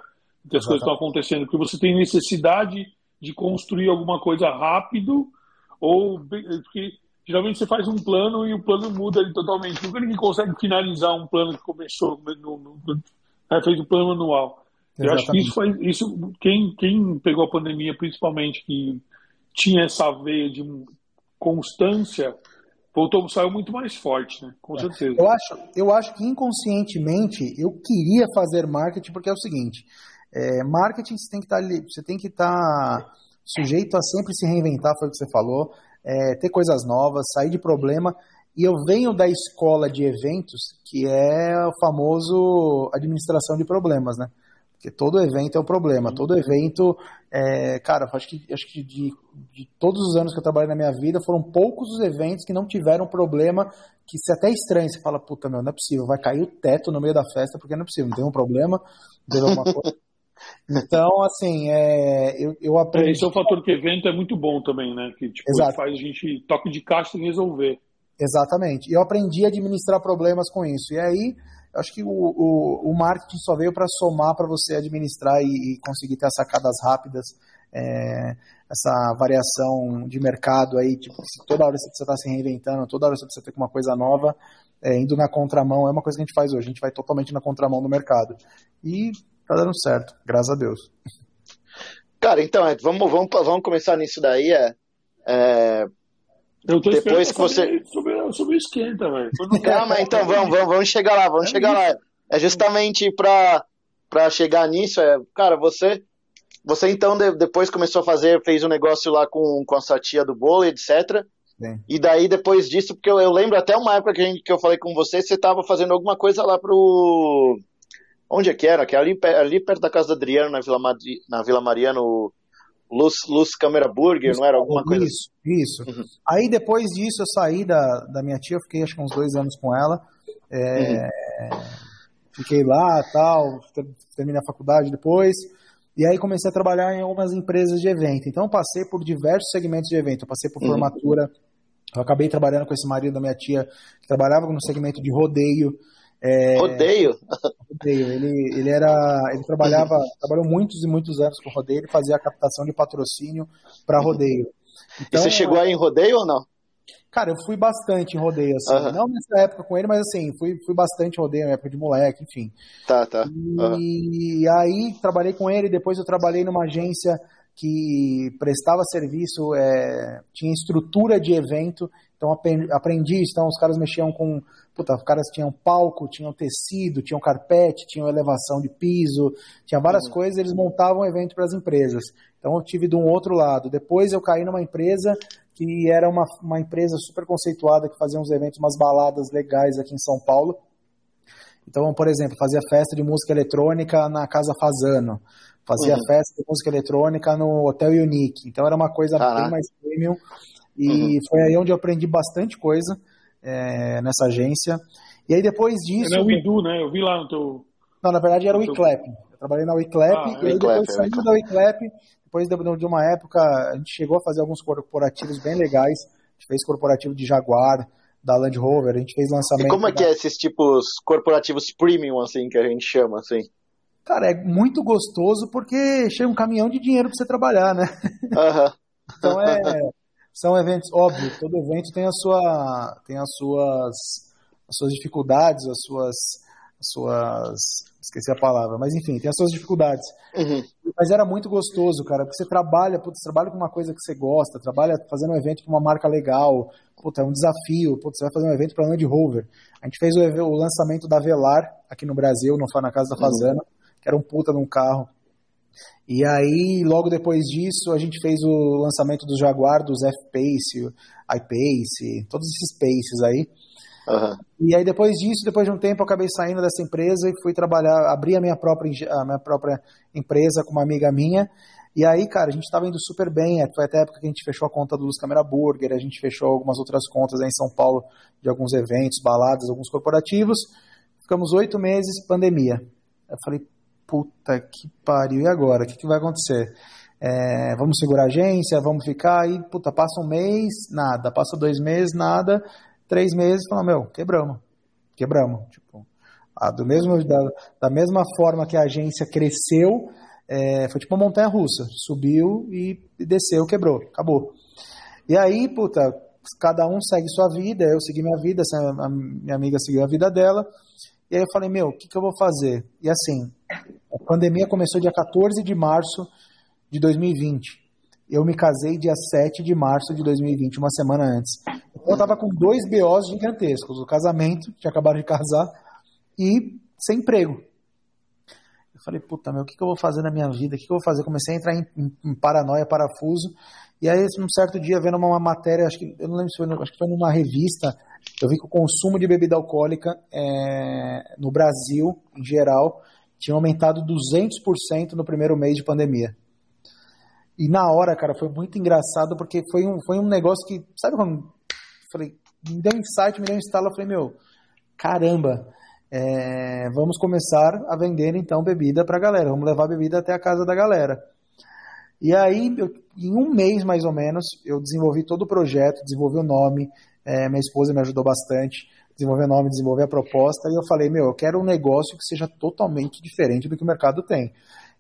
que as Exatamente. coisas estão acontecendo, porque você tem necessidade de construir alguma coisa rápido ou porque geralmente você faz um plano e o plano muda totalmente. Nunca ninguém consegue finalizar um plano que começou, no, no, no é, fez o plano anual. Exatamente. Eu acho que isso foi isso. Quem, quem pegou a pandemia, principalmente, que tinha essa veia de constância, voltou, saiu muito mais forte, né? Com é. certeza. Eu acho, eu acho que inconscientemente eu queria fazer marketing porque é o seguinte: é, marketing você tem que estar tá você tem que estar tá sujeito a sempre se reinventar, foi o que você falou, é, ter coisas novas, sair de problema. E eu venho da escola de eventos, que é o famoso administração de problemas, né? Porque todo evento é um problema, todo evento, é, cara, acho que, acho que de, de todos os anos que eu trabalhei na minha vida, foram poucos os eventos que não tiveram problema, que se até estranho, você fala, puta, meu, não é possível, vai cair o teto no meio da festa, porque não é possível, não tem um problema, deu alguma coisa. Então, assim, é, eu, eu aprendi. Esse é um fator que evento é muito bom também, né? Que tipo, faz a gente toque de caixa e resolver. Exatamente. Eu aprendi a administrar problemas com isso. E aí, acho que o, o, o marketing só veio para somar para você administrar e, e, conseguir ter as sacadas rápidas, é, essa variação de mercado aí, tipo, toda hora você precisa estar tá se reinventando, toda hora você precisa ter uma coisa nova, é, indo na contramão, é uma coisa que a gente faz hoje, a gente vai totalmente na contramão do mercado. E tá dando certo, graças a Deus. Cara, então, vamos, vamos, vamos começar nisso daí. É, é... Eu tô Depois que você. Sobre, sobre o esquenta, velho. Calma, então vamos, vamos, vamos chegar lá, vamos é chegar isso. lá. É justamente pra, pra chegar nisso, é, cara, você. Você então de, depois começou a fazer, fez um negócio lá com, com a sua tia do bolo, etc. Sim. E daí, depois disso, porque eu, eu, lembro até uma época que, gente, que eu falei com você, você estava fazendo alguma coisa lá pro. Onde é que era? Que é ali, ali perto da casa do Adriano, na Vila, Madi, na Vila Mariano, Luz, Luz Câmera Burger, não era alguma coisa Isso, isso. Uhum. Aí depois disso eu saí da, da minha tia, eu fiquei acho que uns dois anos com ela. É, uhum. Fiquei lá tal, terminei a faculdade depois. E aí comecei a trabalhar em algumas empresas de evento. Então eu passei por diversos segmentos de evento. Eu passei por uhum. formatura. Eu acabei trabalhando com esse marido da minha tia, que trabalhava no segmento de rodeio. É, rodeio? Rodeio. Ele, ele era. Ele trabalhava, trabalhou muitos e muitos anos com rodeio, ele fazia a captação de patrocínio para rodeio. Então, e você chegou aí em rodeio ou não? Cara, eu fui bastante em rodeio, assim. Uhum. Não nessa época com ele, mas assim, fui, fui bastante em rodeio na época de moleque, enfim. Tá, tá. Uhum. E aí trabalhei com ele, depois eu trabalhei numa agência que prestava serviço, é, tinha estrutura de evento, então aprendi isso. Então os caras mexiam com. Puta, os caras tinham palco, tinham tecido, tinham carpete, tinham elevação de piso, tinha várias uhum. coisas, eles montavam evento para as empresas. Então eu tive de um outro lado. Depois eu caí numa empresa que era uma, uma empresa super conceituada que fazia uns eventos, umas baladas legais aqui em São Paulo. Então, por exemplo, fazia festa de música eletrônica na Casa Fazano, fazia uhum. festa de música eletrônica no Hotel Unique. Então era uma coisa Caraca. bem mais premium. E uhum. foi aí onde eu aprendi bastante coisa é, nessa agência. E aí depois disso. Era o Idu, né? Eu vi lá no teu. Não, na verdade era o WeClap. Eu trabalhei na WeClap ah, e aí depois é, saindo da WeClap depois de uma época, a gente chegou a fazer alguns corporativos bem legais. A gente fez corporativo de Jaguar, da Land Rover, a gente fez lançamento. E como é da... que é esses tipos corporativos premium, assim, que a gente chama, assim? Cara, é muito gostoso porque chega um caminhão de dinheiro para você trabalhar, né? Uhum. então é, são eventos, óbvio, todo evento tem a sua, tem as suas, as suas dificuldades, as suas, as suas esqueci a palavra, mas enfim, tem as suas dificuldades. Uhum. Mas era muito gostoso, cara, porque você trabalha, putz, trabalha com uma coisa que você gosta, trabalha fazendo um evento com uma marca legal, putz, é um desafio, putz, você vai fazer um evento para Land Rover. A gente fez o, o, lançamento da Velar aqui no Brasil, no, na Casa da Fazana, uhum. que era um puta num carro. E aí, logo depois disso, a gente fez o lançamento do Jaguar, dos F-Pace, I-Pace, todos esses Paces aí. Uhum. E aí depois disso, depois de um tempo, eu acabei saindo dessa empresa e fui trabalhar, abri a minha própria, a minha própria empresa com uma amiga minha. E aí, cara, a gente estava indo super bem. É, foi até a época que a gente fechou a conta do Luz Câmera Burger, a gente fechou algumas outras contas aí em São Paulo de alguns eventos, baladas, alguns corporativos. Ficamos oito meses, pandemia. Eu falei, puta que pariu, e agora? O que, que vai acontecer? É, vamos segurar a agência, vamos ficar aí, puta, passa um mês, nada, passa dois meses, nada. Três meses, falou, meu, quebramos, quebramos. Tipo, do mesmo, da, da mesma forma que a agência cresceu, é, foi tipo uma montanha russa, subiu e, desceu, quebrou, acabou. E aí, puta, cada um segue sua vida, eu segui minha vida, a minha amiga seguiu a vida dela, e aí eu falei, meu, o que, que eu vou fazer? E assim, a pandemia começou dia 14 de março de 2020. Eu me casei dia 7 de março de 2020, uma semana antes. Eu tava com dois BOs gigantescos: o casamento, tinha acabado de casar, e sem emprego. Eu falei, puta, meu, o que, que eu vou fazer na minha vida? O que, que eu vou fazer? Comecei a entrar em, em, em paranoia, parafuso. E aí, um certo dia, vendo uma matéria, acho que eu não lembro se foi, acho que foi numa revista, eu vi que o consumo de bebida alcoólica é, no Brasil, em geral, tinha aumentado 200% no primeiro mês de pandemia. E na hora, cara, foi muito engraçado porque foi um, foi um negócio que, sabe quando falei, me deu um insight, me deu um instalo, eu falei, meu, caramba, é, vamos começar a vender então bebida para a galera, vamos levar bebida até a casa da galera. E aí, eu, em um mês mais ou menos, eu desenvolvi todo o projeto, desenvolvi o nome, é, minha esposa me ajudou bastante, desenvolver o nome, desenvolver a proposta, e eu falei, meu, eu quero um negócio que seja totalmente diferente do que o mercado tem.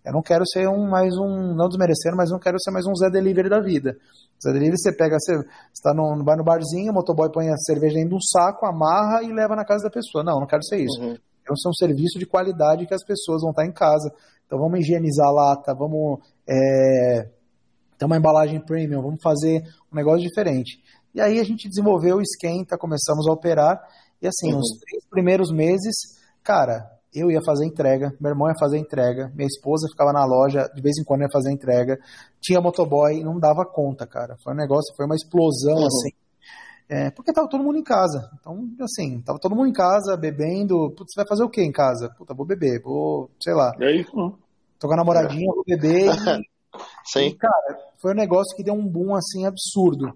Eu não quero ser um mais um, não desmerecendo, mas não quero ser mais um Zé Delivery da vida. Zé Delivery você pega, você está no, vai no barzinho, o motoboy põe a cerveja dentro de um saco, amarra e leva na casa da pessoa. Não, não quero ser isso. Uhum. Quero ser um serviço de qualidade que as pessoas vão estar em casa. Então vamos higienizar a lata, vamos é, ter uma embalagem premium, vamos fazer um negócio diferente. E aí a gente desenvolveu o esquenta, começamos a operar. E assim, uhum. os três primeiros meses, cara, eu ia fazer entrega, meu irmão ia fazer entrega, minha esposa ficava na loja, de vez em quando ia fazer entrega, tinha motoboy, não dava conta, cara. Foi um negócio, foi uma explosão, uhum. assim. É, porque tava todo mundo em casa. Então, assim, tava todo mundo em casa, bebendo. Putz, você vai fazer o que em casa? Puta, vou beber, vou, sei lá. É isso, não. Tô com a namoradinha, vou beber. E, Sim. E, cara, foi um negócio que deu um boom, assim, absurdo.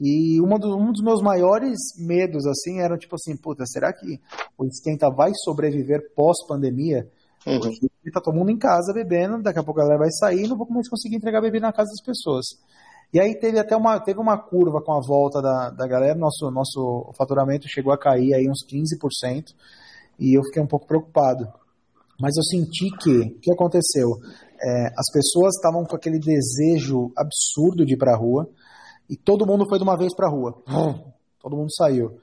E uma do, um dos meus maiores medos, assim, era tipo assim, puta, será que o esquenta vai sobreviver pós-pandemia? Uhum. Porque tá todo mundo em casa bebendo, daqui a pouco a galera vai sair, não vou mais conseguir entregar bebida na casa das pessoas. E aí teve até uma, teve uma curva com a volta da, da galera, nosso, nosso faturamento chegou a cair aí uns 15%, e eu fiquei um pouco preocupado. Mas eu senti que, o que aconteceu? É, as pessoas estavam com aquele desejo absurdo de ir pra rua, e todo mundo foi de uma vez para a rua. Todo mundo saiu.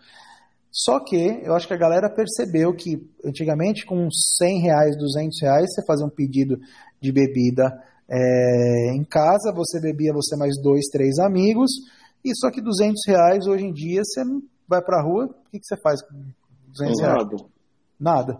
Só que eu acho que a galera percebeu que antigamente com 100 reais, 200 reais, você fazia um pedido de bebida é, em casa, você bebia você mais dois, três amigos, e só que 200 reais hoje em dia você vai pra rua, o que, que você faz com 200 Nada. reais? Nada.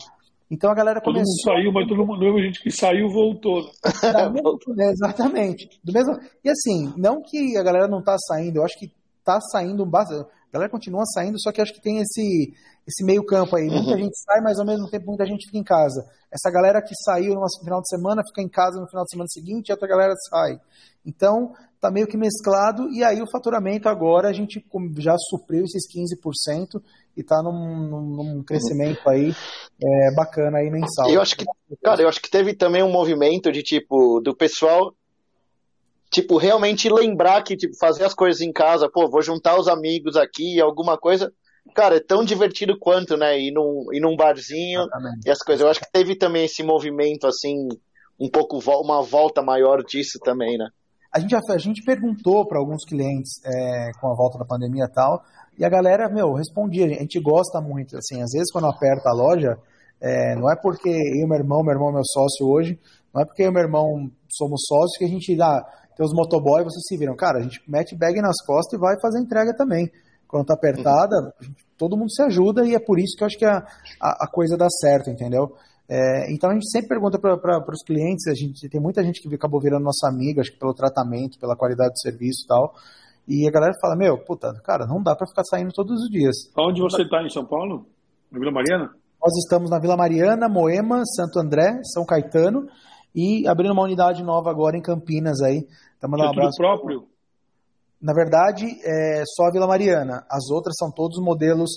Então a galera Todo começou. mundo saiu, mas todo mundo, a gente que saiu voltou. Da mesma- é, exatamente. Do mesmo... E assim, não que a galera não tá saindo, eu acho que tá saindo bastante. A galera continua saindo, só que acho que tem esse, esse meio campo aí. Muita gente sai, mas ao mesmo tempo muita gente fica em casa. Essa galera que saiu no final de semana fica em casa no final de semana seguinte e a outra galera sai. Então, tá meio que mesclado. E aí o faturamento agora a gente já supriu esses 15% e tá num, num- crescimento aí é, bacana aí mensal. Eu acho que, cara, eu acho que teve também um movimento de tipo do pessoal tipo realmente lembrar que tipo fazer as coisas em casa, pô, vou juntar os amigos aqui, alguma coisa. Cara, é tão divertido quanto, né? Ir num, ir num barzinho Exatamente. e as coisas. Eu acho que teve também esse movimento assim, um pouco uma volta maior disso também, né? A gente, já- a gente perguntou para alguns clientes é, com a volta da pandemia e tal, e a galera, meu, respondia. A gente gosta muito, assim, às vezes quando aperta a loja, é, não é porque eu e meu irmão, meu irmão é meu sócio hoje, não é porque eu e meu irmão somos sócios que a gente dá, tem os motoboy, vocês se viram. Cara, a gente mete bag nas costas e vai fazer entrega também. Quando tá apertada, todo mundo se ajuda e é por isso que eu acho que a, a, a coisa dá certo, entendeu? É, então a gente sempre pergunta para os clientes, a gente tem muita gente que acabou virando nossa amiga, acho que pelo tratamento, pela qualidade do serviço e tal. E a galera fala, meu, puta, cara, não dá para ficar saindo todos os dias. Onde você está em São Paulo? Na Vila Mariana? Nós estamos na Vila Mariana, Moema, Santo André, São Caetano e abrindo uma unidade nova agora em Campinas aí. Então, mandar É um abraço. próprio? Na verdade, é só a Vila Mariana. As outras são todos modelos.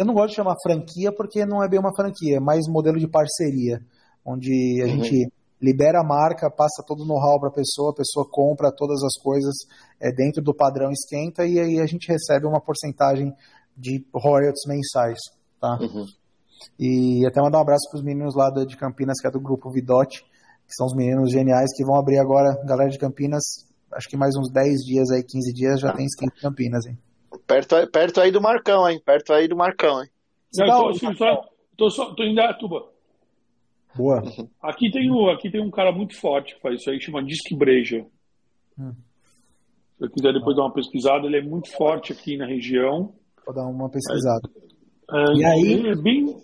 Eu não gosto de chamar franquia porque não é bem uma franquia, é mais modelo de parceria, onde a Uhum. gente libera a marca, passa todo o know-how para a pessoa, a pessoa compra todas as coisas é, dentro do padrão esquenta e aí a gente recebe uma porcentagem de royalties mensais, tá? Uhum. E até mandar um abraço para os meninos lá de Campinas, que é do grupo Vidote, que são os meninos geniais que vão abrir agora, galera de Campinas, acho que mais uns 10 dias aí, 15 dias já tem skin em Campinas, hein? Perto, aí- perto aí do Marcão, hein? Perto aí do Marcão, hein? Não, eu tô, onde, assim, só, tô, só, tô em Datuba. Boa. Aqui tem, o, aqui tem um cara muito forte que faz isso aí, chama Disque Breja. Hum. Se eu quiser depois dar uma pesquisada, ele é muito forte aqui na região. Vou dar uma pesquisada. É, E aí? É bem,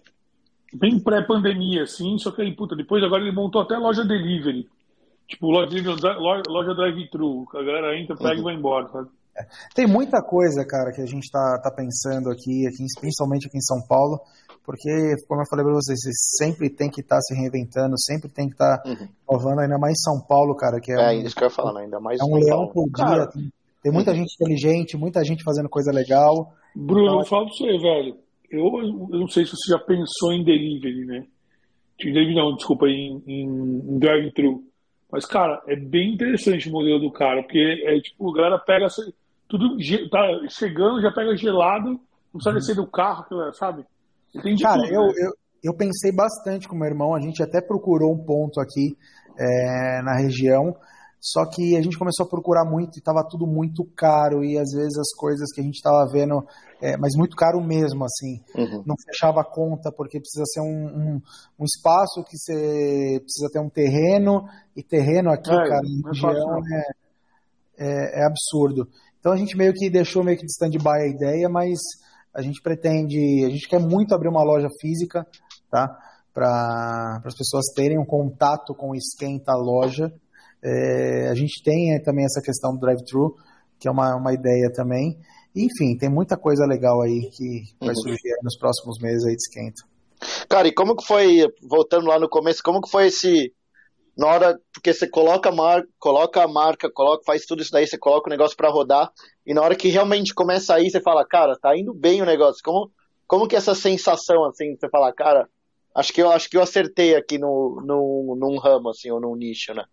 bem pré-pandemia, assim, só que aí, puta, depois agora ele montou até loja delivery. Tipo, loja, delivery, loja, drive-thru. A galera entra, pega e vai embora, sabe? Tem muita coisa, cara, que a gente tá, tá pensando aqui, aqui, principalmente aqui em São Paulo, porque, como eu falei pra vocês, você sempre tem que estar se reinventando, sempre tem que estar Uhum. inovando, ainda mais São Paulo, cara, que é, É, um, isso que eu ia falar, né? ainda mais é um São leão Paulo. por dia. Cara, Tem, tem muita gente inteligente, muita gente fazendo coisa legal. Bruno, Então, eu falo pra você, velho. Eu, eu não sei se você já pensou em delivery, né? Em Delivery não, desculpa, em, em, em drive-thru. Mas, cara, é bem interessante o modelo do cara, porque é tipo, a galera pega essa- tudo, tá chegando, já pega gelado, não precisa descer do carro, sabe? De Cara, tudo, eu, né? eu, eu pensei bastante com meu irmão, a gente até procurou um ponto aqui é, na região, só que a gente começou a procurar muito e estava tudo muito caro e às vezes as coisas que a gente estava vendo, é, mas muito caro mesmo, assim, Uhum. não fechava a conta porque precisa ser um, um, um espaço que você precisa ter um terreno e terreno aqui, É, cara, na é região é, é, é absurdo. Então a gente meio que deixou meio que de stand-by a ideia, mas a gente pretende, a gente quer muito abrir uma loja física, tá? Para as pessoas terem um contato com o esquenta loja. É, a gente tem é, também essa questão do drive-thru, que é uma, uma ideia também. Enfim, tem muita coisa legal aí que vai Uhum. surgir nos próximos meses aí de esquenta. Cara, e como que foi, voltando lá no começo, como que foi esse. Na hora, porque você coloca a marca, coloca a marca, coloca, faz tudo isso daí, você coloca o negócio pra rodar, e na hora que realmente começa a ir, você fala, cara, tá indo bem o negócio. Como, como que essa sensação, assim, você fala, cara, acho que eu acho que eu acertei aqui no, no, num ramo, assim, ou num nicho, né?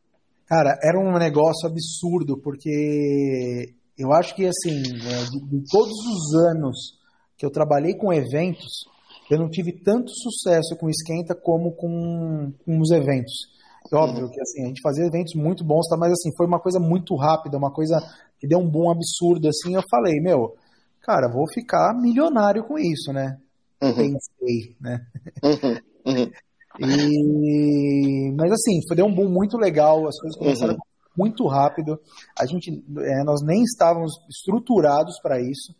Cara, era um negócio absurdo, porque eu acho que, assim, é, de, de todos os anos que eu trabalhei com eventos, eu não tive tanto sucesso com esquenta como com, com os eventos. Óbvio que assim, a gente fazia eventos muito bons, tá? mas assim, foi uma coisa muito rápida, uma coisa que deu um boom absurdo, assim, eu falei, meu, cara, vou ficar milionário com isso, né? Uhum. Pensei, né? Uhum. Uhum. E... Mas assim, foi deu um boom muito legal, as coisas começaram uhum. muito rápido. A gente, é, nós nem estávamos estruturados para isso.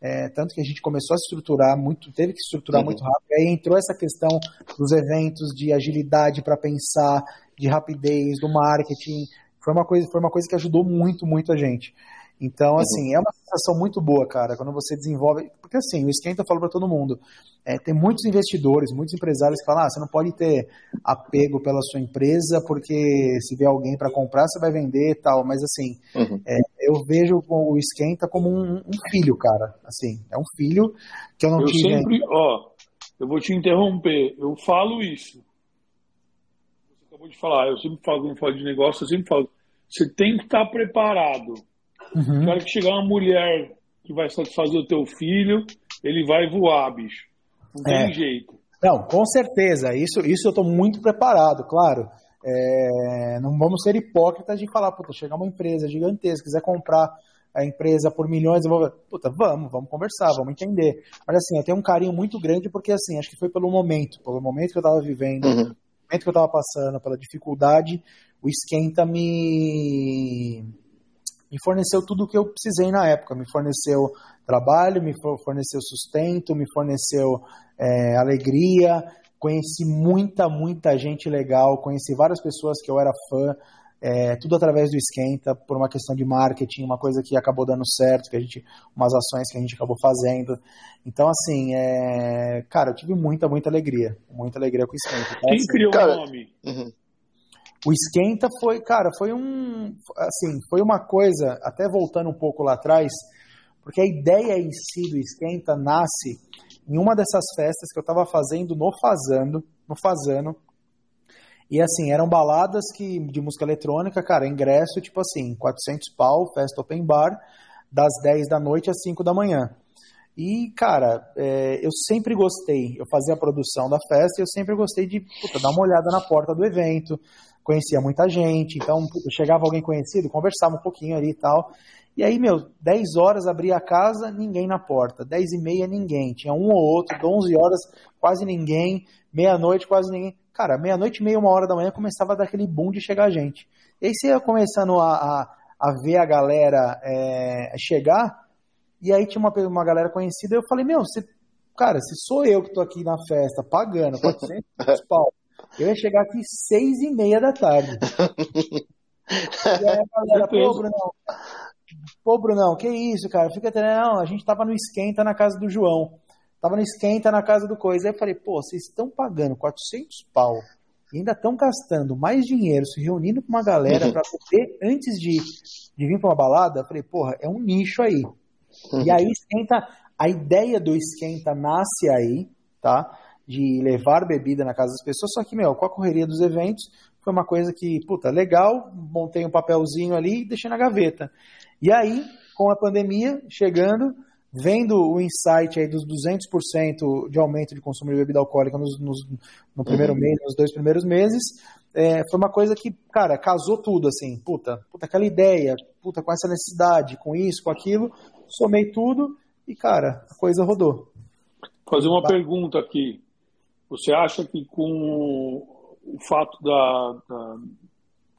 É, tanto que a gente começou a estruturar muito, teve que estruturar uhum. muito rápido. Aí entrou essa questão dos eventos, de agilidade para pensar, de rapidez, do marketing. Foi uma coisa, foi uma coisa que ajudou muito, muito a gente. Então, uhum. assim, é uma sensação muito boa, cara, quando você desenvolve. Porque, assim, o esquenta eu falo para todo mundo. É, tem muitos investidores, muitos empresários que falam: ah, você não pode ter apego pela sua empresa, porque se vier alguém para comprar, você vai vender e tal. Mas, assim, uhum. é, eu vejo o esquenta como um, um, filho, cara. Assim, é um filho que eu não eu tive. Sempre, ó, eu vou te interromper. Eu falo isso. Acabou de falar, eu sempre falo, quando falo de negócio, eu sempre falo: você tem que estar preparado Uhum. Na hora que chegar uma mulher que vai satisfazer o teu filho, ele vai voar, bicho. Não tem é. jeito. Não, com certeza. Isso, isso eu estou muito preparado, claro. É, não vamos ser hipócritas de falar, puta, chegar uma empresa gigantesca, quiser comprar a empresa por milhões, eu vou, puta, vamos, vamos conversar, vamos entender. Mas assim, eu tenho um carinho muito grande porque assim, acho que foi pelo momento, pelo momento que eu estava vivendo, uhum. Momento que eu estava passando, pela dificuldade, o esquenta me me forneceu tudo o que eu precisei na época. Me forneceu trabalho, me forneceu sustento, me forneceu é, alegria. Conheci muita, muita gente legal, conheci várias pessoas que eu era fã, é, tudo através do Esquenta, por uma questão de marketing, uma coisa que acabou dando certo, que a gente, umas ações que a gente acabou fazendo. Então, assim, é, cara, eu tive muita, muita alegria, muita alegria com o Esquenta. Quem assim, criou o nome? Uhum. O esquenta foi, cara, foi um, assim, foi uma coisa, até voltando um pouco lá atrás, porque a ideia em si do esquenta nasce em uma dessas festas que eu estava fazendo no Fazando, no Fazano. E assim, eram baladas que de música eletrônica, cara, ingresso tipo assim, 400 pau, festa open bar, das 10 da noite às 5 da manhã. E, cara, é, eu sempre gostei, eu fazia a produção da festa e eu sempre gostei de puta, dar uma olhada na porta do evento, conhecia muita gente, então chegava alguém conhecido, conversava um pouquinho ali e tal. E aí, meu, 10 horas abria a casa, ninguém na porta. 10 e meia, ninguém. Tinha um ou outro, 11 horas, quase ninguém. Meia-noite, quase ninguém. Cara, meia-noite, meia, uma hora da manhã, começava a dar aquele boom de chegar gente. E aí você ia começando a, a, a ver a galera é, chegar, e aí tinha uma, uma galera conhecida, eu falei, meu, você, cara, se sou eu que tô aqui na festa, pagando 400 pau, eu ia chegar aqui seis e meia da tarde. e aí a galera, pô, Brunão, pô, Brunão, que isso, cara? Fica até, não, a gente tava no esquenta na casa do João. Tava no esquenta na casa do Coisa. Aí eu falei, pô, vocês estão pagando 400 pau e ainda estão gastando mais dinheiro se reunindo com uma galera para antes de, de vir para uma balada, eu falei, porra, é um nicho aí. E aí esquenta, a ideia do esquenta nasce aí, tá? de levar bebida na casa das pessoas, só que, meu, com a correria dos eventos, foi uma coisa que, puta, legal, montei um papelzinho ali e deixei na gaveta. E aí, com a pandemia chegando, vendo o insight aí dos 200% de aumento de consumo de bebida alcoólica nos, nos, no primeiro uhum. mês, nos dois primeiros meses, é, foi uma coisa que, cara, casou tudo, assim, puta, puta, aquela ideia, puta, com essa necessidade, com isso, com aquilo, somei tudo e, cara, a coisa rodou. Fazer uma pergunta aqui. Você acha que com o fato da, da,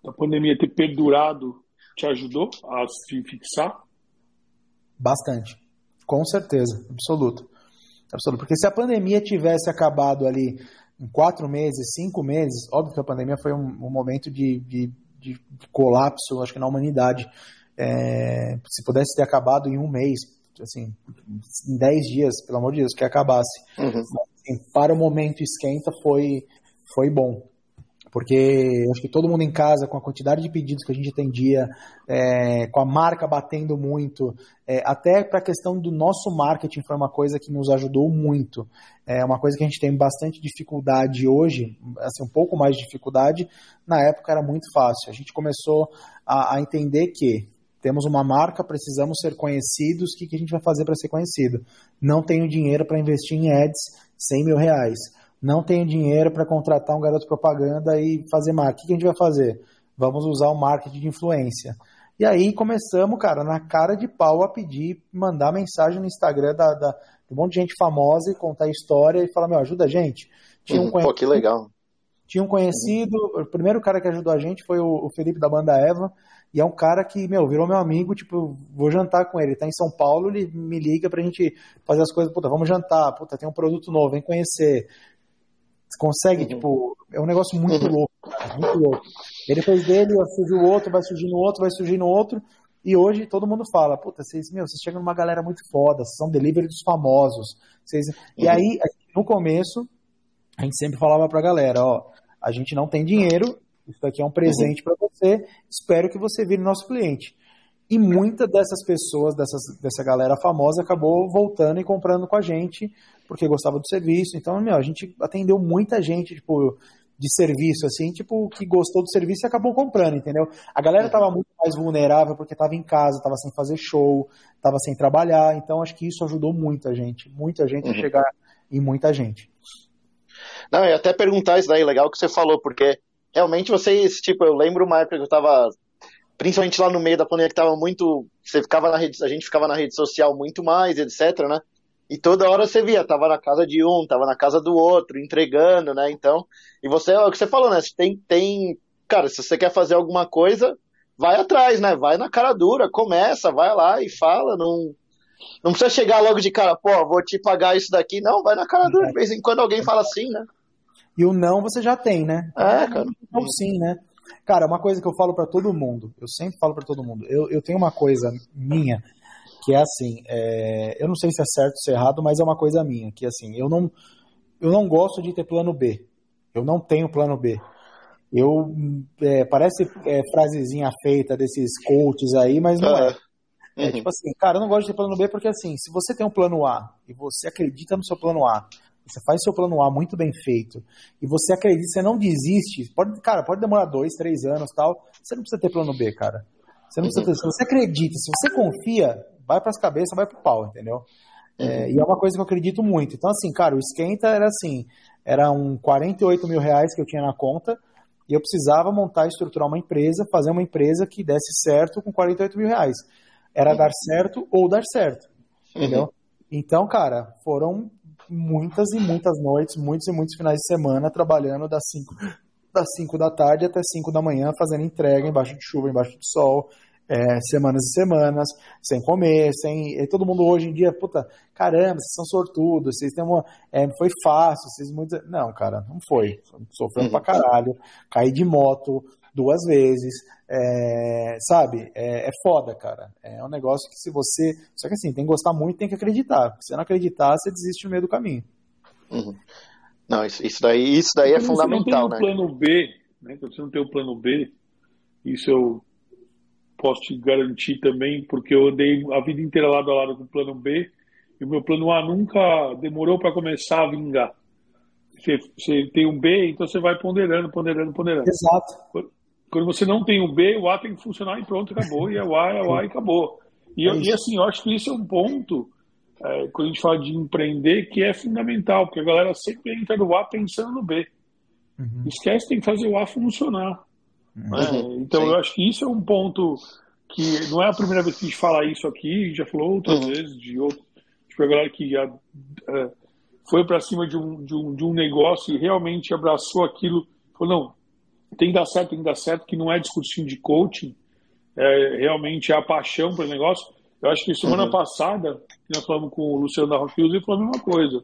da pandemia ter perdurado te ajudou a se fixar? Bastante. Com certeza, absoluto. Absoluto. Porque se a pandemia tivesse acabado ali em quatro meses, cinco meses, óbvio que a pandemia foi um, um momento de, de, de, colapso, acho que na humanidade. É, se pudesse ter acabado em um mês, assim, em dez dias, pelo amor de Deus, que acabasse. Uhum assim, para o momento esquenta foi, foi bom. Porque acho que todo mundo em casa, com a quantidade de pedidos que a gente atendia, é, com a marca batendo muito, é, até para a questão do nosso marketing foi uma coisa que nos ajudou muito. É uma coisa que a gente tem bastante dificuldade hoje, assim, um pouco mais de dificuldade, na época era muito fácil. A gente começou a, a entender que temos uma marca, precisamos ser conhecidos, o que, que a gente vai fazer para ser conhecido? Não tenho dinheiro para investir em ads, 100 mil reais. Não tenho dinheiro para contratar um garoto propaganda e fazer marketing. O que a gente vai fazer? Vamos usar o marketing de influência. E aí começamos, cara, na cara de pau a pedir, mandar mensagem no Instagram da, da, de um monte de gente famosa e contar a história e falar, meu, ajuda a gente. Tinha um Pô, que legal. Tinha um conhecido, o primeiro cara que ajudou a gente foi o, o Felipe da banda Eva, e é um cara que, meu, virou meu amigo, tipo, vou jantar com ele. Ele tá em São Paulo, ele me liga pra gente fazer as coisas, puta, vamos jantar, puta, tem um produto novo, vem conhecer. Consegue, uhum. tipo, é um negócio muito uhum. louco, cara, muito louco. Ele fez dele, outro, vai surgir no outro, vai surgir no outro. E hoje todo mundo fala, puta, vocês, meu, vocês chegam numa galera muito foda, vocês são delivery dos famosos. Vocês... Uhum. E aí, no começo, a gente sempre falava pra galera, ó, a gente não tem dinheiro, isso daqui é um presente uhum. para você, espero que você vire nosso cliente. E muita dessas pessoas, dessas, dessa galera famosa, acabou voltando e comprando com a gente, porque gostava do serviço. Então, meu, a gente atendeu muita gente, tipo, de serviço, assim, tipo, que gostou do serviço e acabou comprando, entendeu? A galera tava muito mais vulnerável porque tava em casa, tava sem fazer show, tava sem trabalhar, então acho que isso ajudou muita gente, muita gente uhum. a chegar em muita gente. Não, eu até perguntar isso daí, legal que você falou, porque realmente vocês, tipo, eu lembro uma época que eu tava, principalmente lá no meio da pandemia, que tava muito, você ficava na rede, a gente ficava na rede social muito mais, etc, né? E toda hora você via, tava na casa de um, tava na casa do outro, entregando, né? Então, e você, é o que você falou, né? Você tem, tem, cara, se você quer fazer alguma coisa, vai atrás, né? Vai na cara dura, começa, vai lá e fala, não, não precisa chegar logo de cara, pô, vou te pagar isso daqui, não, vai na cara dura, de vez em quando alguém fala assim, né? E o não você já tem, né? É, cara. Ou sim, né? Cara, uma coisa que eu falo para todo mundo, eu sempre falo para todo mundo, eu, eu tenho uma coisa minha que é assim, é, eu não sei se é certo ou se é errado, mas é uma coisa minha, que assim, eu não, eu não gosto de ter plano B. Eu não tenho plano B. Eu é, parece é, frasezinha feita desses coaches aí, mas não é. É uhum. tipo assim, cara, eu não gosto de ter plano B porque assim, se você tem um plano A e você acredita no seu plano A, você faz seu plano A muito bem feito e você acredita, você não desiste, pode, cara, pode demorar dois, três anos tal, você não precisa ter plano B, cara. Você não precisa ter, se você acredita, se você confia, vai para as cabeças, vai para o pau, entendeu? É, uhum. E é uma coisa que eu acredito muito. Então, assim, cara, o esquenta era assim: eram 48 mil reais que eu tinha na conta e eu precisava montar e estruturar uma empresa, fazer uma empresa que desse certo com 48 mil reais. Era uhum. dar certo ou dar certo, entendeu? Uhum. Então, cara, foram muitas e muitas noites, muitos e muitos finais de semana trabalhando das 5 das 5 da tarde até 5 da manhã, fazendo entrega embaixo de chuva, embaixo de sol, é, semanas e semanas, sem comer, sem. E todo mundo hoje em dia, puta, caramba, vocês são sortudos, vocês têm uma. É, foi fácil, vocês muito. Não, cara, não foi. Sofrendo pra caralho, caí de moto duas vezes, é, sabe? É, é, foda, cara. É um negócio que se você. Só que assim, tem que gostar muito tem que acreditar. Se você não acreditar, você desiste no meio do caminho. Uhum. Não, isso, isso, daí, isso daí é fundamental, né? Você não tem o plano B, né? Quando você não tem o plano B, isso eu posso te garantir também, porque eu andei a vida inteira lado a lado com o plano B e o meu plano A nunca demorou para começar a vingar. Você, você, tem um B, então você vai ponderando, ponderando, ponderando. Exato. Quando você não tem o B, o A tem que funcionar e pronto, acabou. E é o A, é o A e acabou. E, é e assim, eu acho que isso é um ponto, é, quando a gente fala de empreender, que é fundamental, porque a galera sempre entra no A pensando no B. Uhum. Esquece, tem que fazer o A funcionar. Uhum. Então Sim. eu acho que isso é um ponto que não é a primeira vez que a gente fala isso aqui, a gente já falou outras uhum. vezes de outro, tipo, a galera que já é, foi para cima de um, de, um, de um negócio e realmente abraçou aquilo, falou, não, tem que dar certo, tem que dar certo, que não é discursinho de coaching, é, realmente é a paixão pelo negócio. Eu acho que semana uhum. passada, nós falamos com o Luciano da Rock e falou a mesma coisa.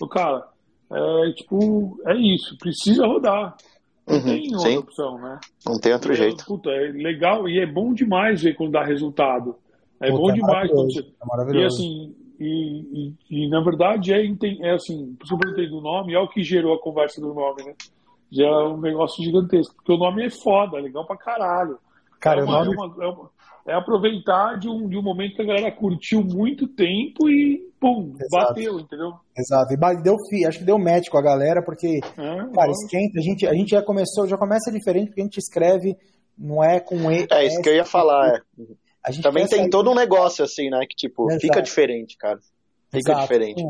O cara, é, tipo, é isso, precisa rodar. Não uhum, tem outra sim. opção, né? Não tem outro jeito. Puta, é legal e é bom demais ver quando dá resultado. É Puta, bom é demais quando você. É e assim, e, e, e, na verdade é, é assim, por isso que eu do nome, é o que gerou a conversa do nome, né? Já é um negócio gigantesco, porque o nome é foda, é legal pra caralho. Cara, é, uma, nome... é, uma, é, aproveitar de um, de um momento que a galera curtiu muito tempo e pum, Exato. bateu, entendeu? Exato. E deu, acho que deu match com a galera, porque, é, cara, esquenta, a gente, a gente já começou, já começa diferente, porque a gente escreve, não é com E. É, isso que eu ia falar, é. Também tem todo um negócio assim, né? Que tipo, Exato. fica diferente, cara. Fica Exato. diferente.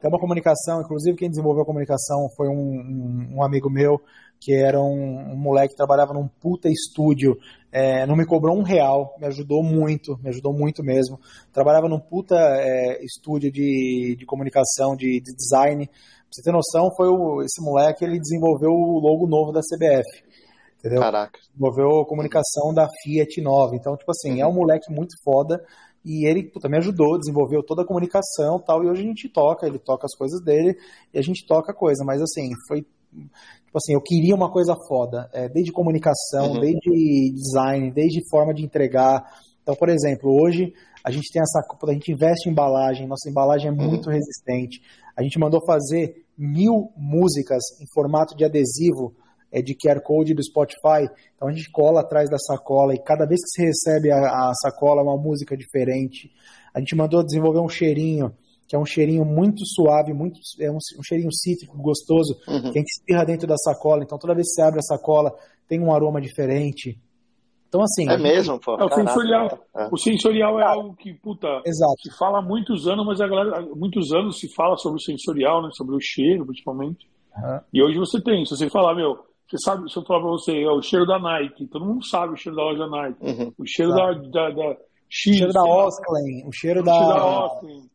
Tem uma comunicação, inclusive quem desenvolveu a comunicação foi um, um, um amigo meu, que era um, um, moleque que trabalhava num puta estúdio, é, não me cobrou um real, me ajudou muito, me ajudou muito mesmo. Trabalhava num puta é, estúdio de, de comunicação, de, de design. Pra você ter noção, foi o, esse moleque, ele desenvolveu o logo novo da CBF. Entendeu? Caraca. Desenvolveu a comunicação da Fiat nova. Então, tipo assim, é um moleque muito foda. E ele puta, me ajudou, desenvolveu toda a comunicação tal. E hoje a gente toca, ele toca as coisas dele e a gente toca a coisa. Mas assim, foi. Tipo assim, eu queria uma coisa foda. É, desde comunicação, uhum. desde design, desde forma de entregar. Então, por exemplo, hoje a gente tem essa. A gente investe em embalagem, nossa embalagem é muito uhum. resistente. A gente mandou fazer mil músicas em formato de adesivo é, de QR Code do Spotify. Então a gente cola atrás da sacola e cada vez que você recebe a, a sacola é uma música diferente. A gente mandou desenvolver um cheirinho, que é um cheirinho muito suave, muito, é um, um cheirinho cítrico, gostoso, uhum. que a gente espirra dentro da sacola. Então toda vez que você abre a sacola tem um aroma diferente. Então, assim. É mesmo, pô. É, o, sensorial, é. o sensorial é algo que, puta, Exato. se fala há muitos anos, mas a galera, muitos anos se fala sobre o sensorial, né? Sobre o cheiro, principalmente. Uhum. E hoje você tem, se você falar, meu, você sabe, se eu falar pra você, é o cheiro da Nike, todo mundo sabe o cheiro da loja Nike. Uhum. O cheiro da, da, da X, o cheiro da Osklen, o cheiro da. Cheiro da Osklen.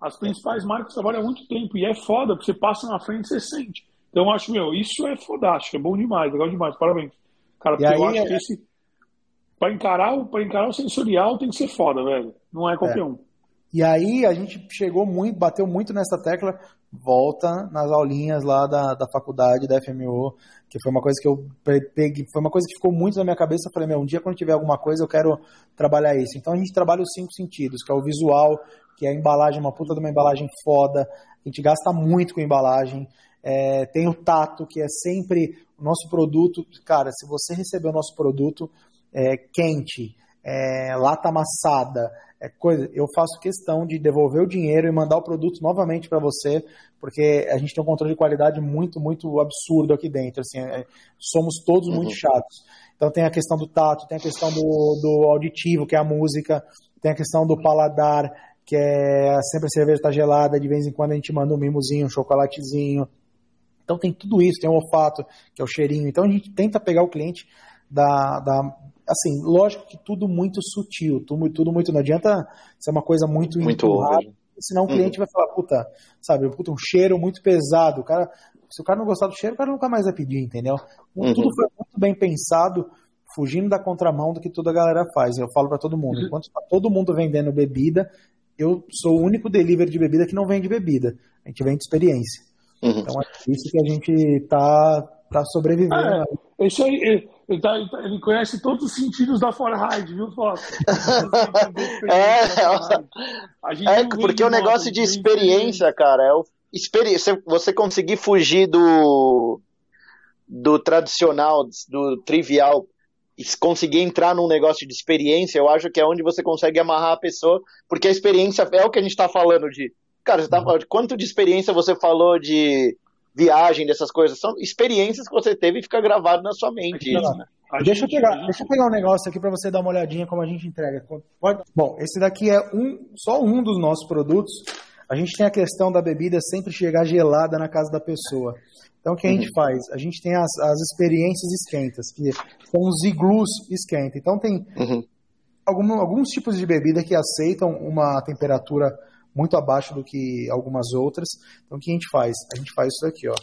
As principais marcas trabalham há muito tempo e é foda, porque você passa na frente e você sente. Então eu acho, meu, isso é fodástico, é bom demais, legal demais, parabéns. Cara, porque aí, eu acho é... que esse. Pra encarar, o, pra encarar o sensorial tem que ser foda, velho. Não é qualquer é. um. E aí a gente chegou muito, bateu muito nessa tecla, volta nas aulinhas lá da, da faculdade, da FMO, que foi uma coisa que eu peguei, foi uma coisa que ficou muito na minha cabeça, eu falei, meu, um dia quando tiver alguma coisa eu quero trabalhar isso. Então a gente trabalha os cinco sentidos, que é o visual, que é a embalagem, uma puta de uma embalagem foda, a gente gasta muito com embalagem, é, tem o tato, que é sempre o nosso produto, cara, se você receber o nosso produto é, quente, é, lata amassada, é coisa, eu faço questão de devolver o dinheiro e mandar o produto novamente para você, porque a gente tem um controle de qualidade muito, muito absurdo aqui dentro. Assim, é, somos todos uhum. muito chatos. Então tem a questão do tato, tem a questão do, do auditivo, que é a música, tem a questão do paladar, que é sempre a cerveja está gelada, de vez em quando a gente manda um mimozinho, um chocolatezinho. Então tem tudo isso, tem o olfato, que é o cheirinho. Então a gente tenta pegar o cliente da, da, assim, lógico que tudo muito sutil, tudo, tudo muito, não adianta ser uma coisa muito, muito rápida, senão o cliente uhum. vai falar, puta, sabe, puta, um cheiro muito pesado, o cara, se o cara não gostar do cheiro, o cara nunca mais vai pedir, entendeu? Uhum. Tudo foi muito bem pensado, fugindo da contramão do que toda a galera faz. Eu falo para todo mundo, uhum. enquanto tá todo mundo vendendo bebida, eu sou o único delivery de bebida que não vende bebida. A gente vende experiência. Uhum. Então é isso que a gente tá, tá sobrevivendo. Ah, isso aí, ele, tá, ele, tá, ele, conhece todos os sentidos da Forride, viu, Fox? é, é porque o negócio de experiência, cara, é o experiência, você conseguir fugir do do tradicional, do trivial, e conseguir entrar num negócio de experiência, eu acho que é onde você consegue amarrar a pessoa, porque a experiência é o que a gente está falando de. Cara, você tá falando de quanto de experiência você falou de viagem, dessas coisas. São experiências que você teve e fica gravado na sua mente. Isso, né? Deixa eu, pegar, deixa eu pegar um negócio aqui para você dar uma olhadinha como a gente entrega. Pode? Bom, esse daqui é um, só um dos nossos produtos. A gente tem a questão da bebida sempre chegar gelada na casa da pessoa. Então, o que a gente uhum. faz? A gente tem as, as experiências esquentas, que são os iglus esquenta. Então, tem uhum. algum, alguns tipos de bebida que aceitam uma temperatura muito abaixo do que algumas outras. Então o que a gente faz? A gente faz isso aqui, ó.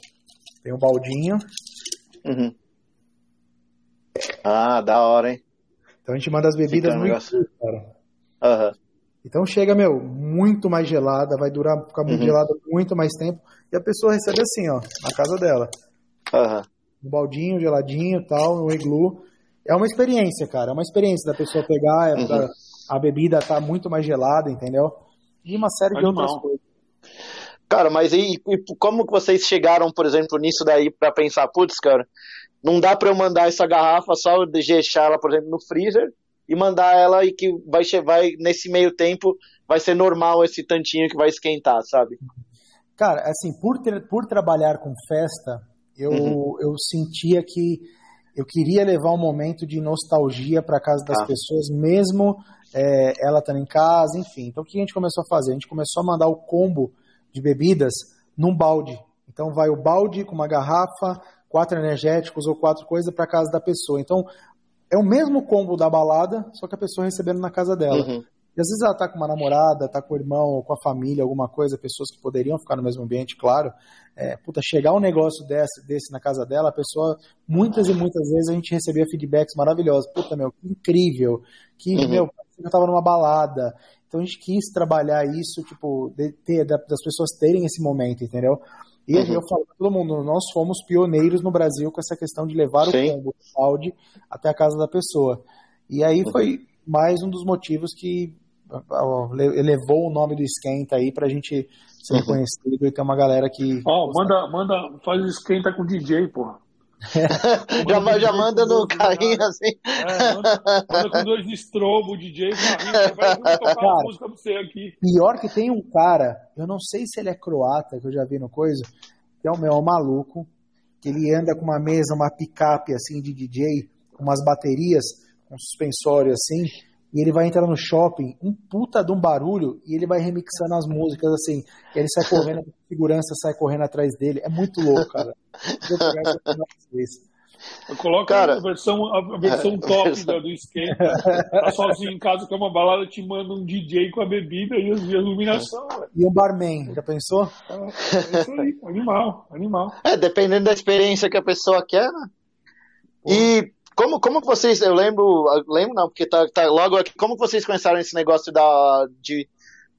Tem um baldinho. Uhum. Ah, da hora, hein? Então a gente manda as bebidas Fica muito frio, cara. Uhum. Então chega, meu, muito mais gelada, vai durar, ficar muito uhum. gelada muito mais tempo. E a pessoa recebe assim, ó, na casa dela. Uhum. Um baldinho, geladinho tal, um iglu. É uma experiência, cara. É uma experiência da pessoa pegar, é uhum. a bebida tá muito mais gelada, entendeu? E uma série de outras coisas. Cara, mas e, e, como que vocês chegaram, por exemplo, nisso daí para pensar, putz, cara, não dá para eu mandar essa garrafa só deixar ela, por exemplo, no freezer e mandar ela e que vai, vai nesse meio tempo vai ser normal esse tantinho que vai esquentar, sabe? Cara, assim, por, ter, por trabalhar com festa, eu, uhum. eu sentia que eu queria levar um momento de nostalgia para casa das ah. pessoas, mesmo é, ela estando em casa, enfim. Então o que a gente começou a fazer? A gente começou a mandar o combo de bebidas num balde. Então vai o balde com uma garrafa, quatro energéticos ou quatro coisas para casa da pessoa. Então é o mesmo combo da balada, só que a pessoa recebendo na casa dela. Uhum. E às vezes ela tá com uma namorada, tá com o irmão ou com a família, alguma coisa, pessoas que poderiam ficar no mesmo ambiente, claro. É, puta, chegar um negócio desse, desse na casa dela, a pessoa, muitas e muitas vezes a gente recebia feedbacks maravilhosos. Puta, meu, que incrível. Que, uhum. meu, eu tava numa balada. Então a gente quis trabalhar isso, tipo, de ter, das pessoas terem esse momento, entendeu? E uhum. eu falo para todo mundo, nós fomos pioneiros no Brasil com essa questão de levar Sim. o combo de balde até a casa da pessoa. E aí uhum. foi mais um dos motivos que elevou o nome do Esquenta aí pra gente ser reconhecido e ter uma galera que. Ó, oh, manda, manda, faz esquenta com DJ, porra. já, já manda no carrinho assim. É, manda, manda, com dois estrobo, DJ, carrinho, vai tocar cara, música pra você aqui. Pior que tem um cara, eu não sei se ele é croata, que eu já vi no coisa, que é o meu é um maluco, que ele anda com uma mesa, uma picape assim de DJ, com umas baterias, um suspensório assim, e ele vai entrar no shopping, um puta de um barulho, e ele vai remixando as músicas assim. E ele sai correndo, a segurança sai correndo atrás dele. É muito louco, cara. Coloca a versão, a versão top versão... do skate. Tá sozinho em casa com uma balada, te manda um DJ com a bebida e a iluminação. E um barman, já pensou? É, é isso aí, animal, animal. É, dependendo da experiência que a pessoa quer, né? E como, como vocês, eu lembro, lembro não, porque tá, tá logo aqui, como vocês começaram esse negócio da, de,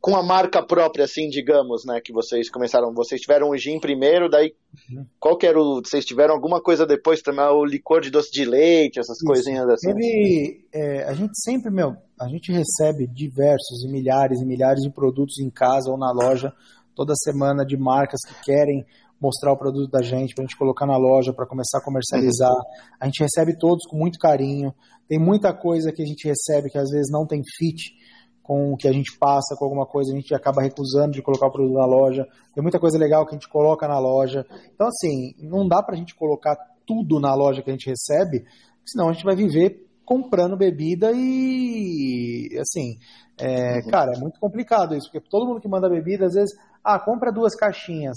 com a marca própria, assim, digamos, né, que vocês começaram, vocês tiveram o gin primeiro, daí, uhum. qual que era o, vocês tiveram alguma coisa depois também, o licor de doce de leite, essas Isso. coisinhas assim? Teve, é, a gente sempre, meu, a gente recebe diversos e milhares e milhares de produtos em casa ou na loja, toda semana de marcas que querem mostrar o produto da gente, para a gente colocar na loja, para começar a comercializar. Uhum. A gente recebe todos com muito carinho. Tem muita coisa que a gente recebe que às vezes não tem fit com o que a gente passa, com alguma coisa, a gente acaba recusando de colocar o produto na loja. Tem muita coisa legal que a gente coloca na loja. Então, assim, não dá para a gente colocar tudo na loja que a gente recebe, senão a gente vai viver comprando bebida e, assim, é, uhum. cara, é muito complicado isso, porque todo mundo que manda bebida, às vezes, ah, compra duas caixinhas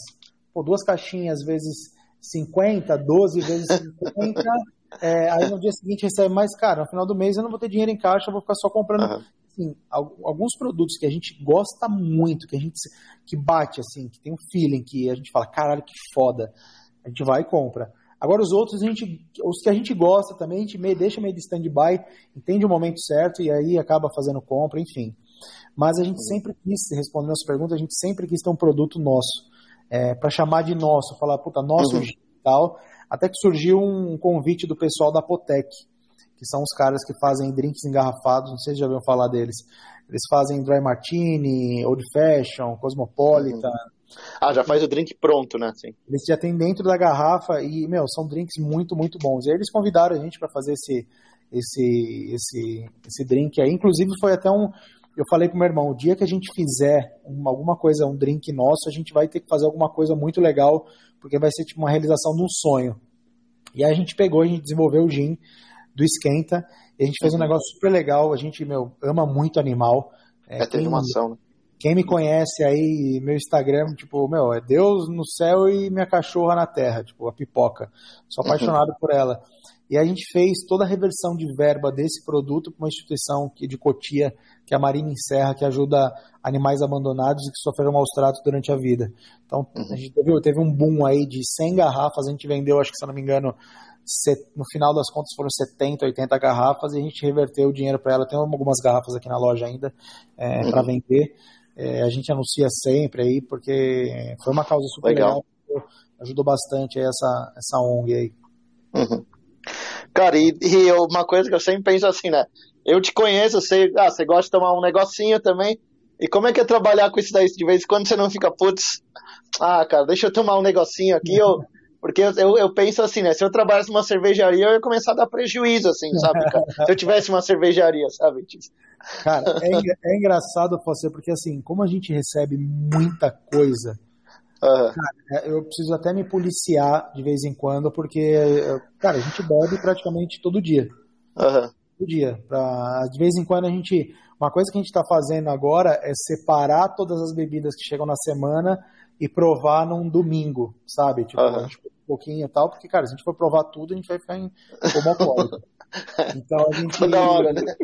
pô, duas caixinhas vezes 50, 12 vezes 50, é, aí no dia seguinte recebe mais caro. No final do mês eu não vou ter dinheiro em caixa, eu vou ficar só comprando. Uhum. Assim, alguns produtos que a gente gosta muito, que a gente que bate assim, que tem um feeling, que a gente fala, caralho, que foda. A gente vai e compra. Agora os outros, a gente, os que a gente gosta também, a gente meio, deixa meio de stand-by, entende o momento certo e aí acaba fazendo compra, enfim. Mas a gente sempre quis, respondendo as perguntas, a gente sempre quis ter um produto nosso é, para chamar de nosso, falar, puta, nosso uhum. tal. Até que surgiu um convite do pessoal da Potec, que são os caras que fazem drinks engarrafados, não sei se já ouviram falar deles. Eles fazem dry martini, old fashion, cosmopolitan. Uhum. Ah, já faz o drink pronto, né? Sim. Eles já tem dentro da garrafa e, meu, são drinks muito, muito bons. E aí eles convidaram a gente para fazer esse, esse, esse, esse drink aí. Inclusive foi até um, eu falei pro meu irmão, o dia que a gente fizer uma, alguma coisa, um drink nosso, a gente vai ter que fazer alguma coisa muito legal, porque vai ser tipo uma realização de um sonho. E aí a gente pegou, a gente desenvolveu o gin do Esquenta, e a gente fez um uhum. negócio super legal, a gente, meu, ama muito animal. É, é tem animação, né? Quem me conhece aí, meu Instagram, tipo, meu, é Deus no céu e minha cachorra na terra, tipo, a pipoca. Sou apaixonado uhum. por ela. E a gente fez toda a reversão de verba desse produto para uma instituição de Cotia, que é a Marina Serra, que ajuda animais abandonados e que sofreram maus tratos durante a vida. Então, a gente teve, teve um boom aí de 100 garrafas, a gente vendeu, acho que se não me engano, no final das contas foram 70, 80 garrafas e a gente reverteu o dinheiro para ela. Tem algumas garrafas aqui na loja ainda é, uhum. para vender. É, a gente anuncia sempre aí, porque foi uma causa super legal, legal ajudou bastante essa, essa ONG aí. Uhum. Cara, e, e uma coisa que eu sempre penso assim, né? Eu te conheço, eu sei, ah, você gosta de tomar um negocinho também. E como é que é trabalhar com isso daí? De vez em quando você não fica, putz, ah, cara, deixa eu tomar um negocinho aqui, eu, porque eu, eu, eu, penso assim, né? Se eu trabalhasse numa cervejaria, eu ia começar a dar prejuízo, assim, sabe, cara? Se eu tivesse uma cervejaria, sabe? Cara, é, é engraçado você, porque assim, como a gente recebe muita coisa Uhum. Cara, eu preciso até me policiar de vez em quando, porque, cara, a gente bebe praticamente todo dia. Uhum. Todo dia. Pra, de vez em quando a gente. Uma coisa que a gente está fazendo agora é separar todas as bebidas que chegam na semana e provar num domingo, sabe? Tipo, uhum. a gente um pouquinho e tal, porque, cara, se a gente for provar tudo, a gente vai ficar em como alcoólico. Então a gente. Toda hora, né?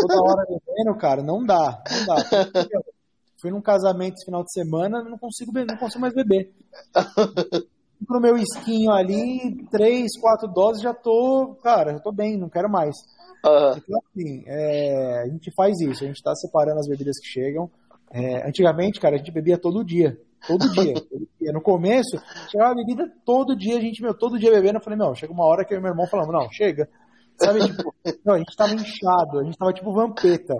Toda hora bebendo, cara, não dá. Não dá. Fui num casamento esse final de semana, não consigo, não consigo mais beber. Pro meu esquinho ali, três, quatro doses, já tô, cara, já tô bem, não quero mais. Uhum. Então, assim, é, a gente faz isso, a gente tá separando as bebidas que chegam. É, antigamente, cara, a gente bebia todo dia. Todo dia, todo dia. No começo, chegava bebida todo dia, a gente, meu, todo dia bebendo. Eu falei, não, chega uma hora que eu meu irmão falamos, não, chega. Sabe, tipo, não, a gente tava inchado, a gente tava tipo vampeta.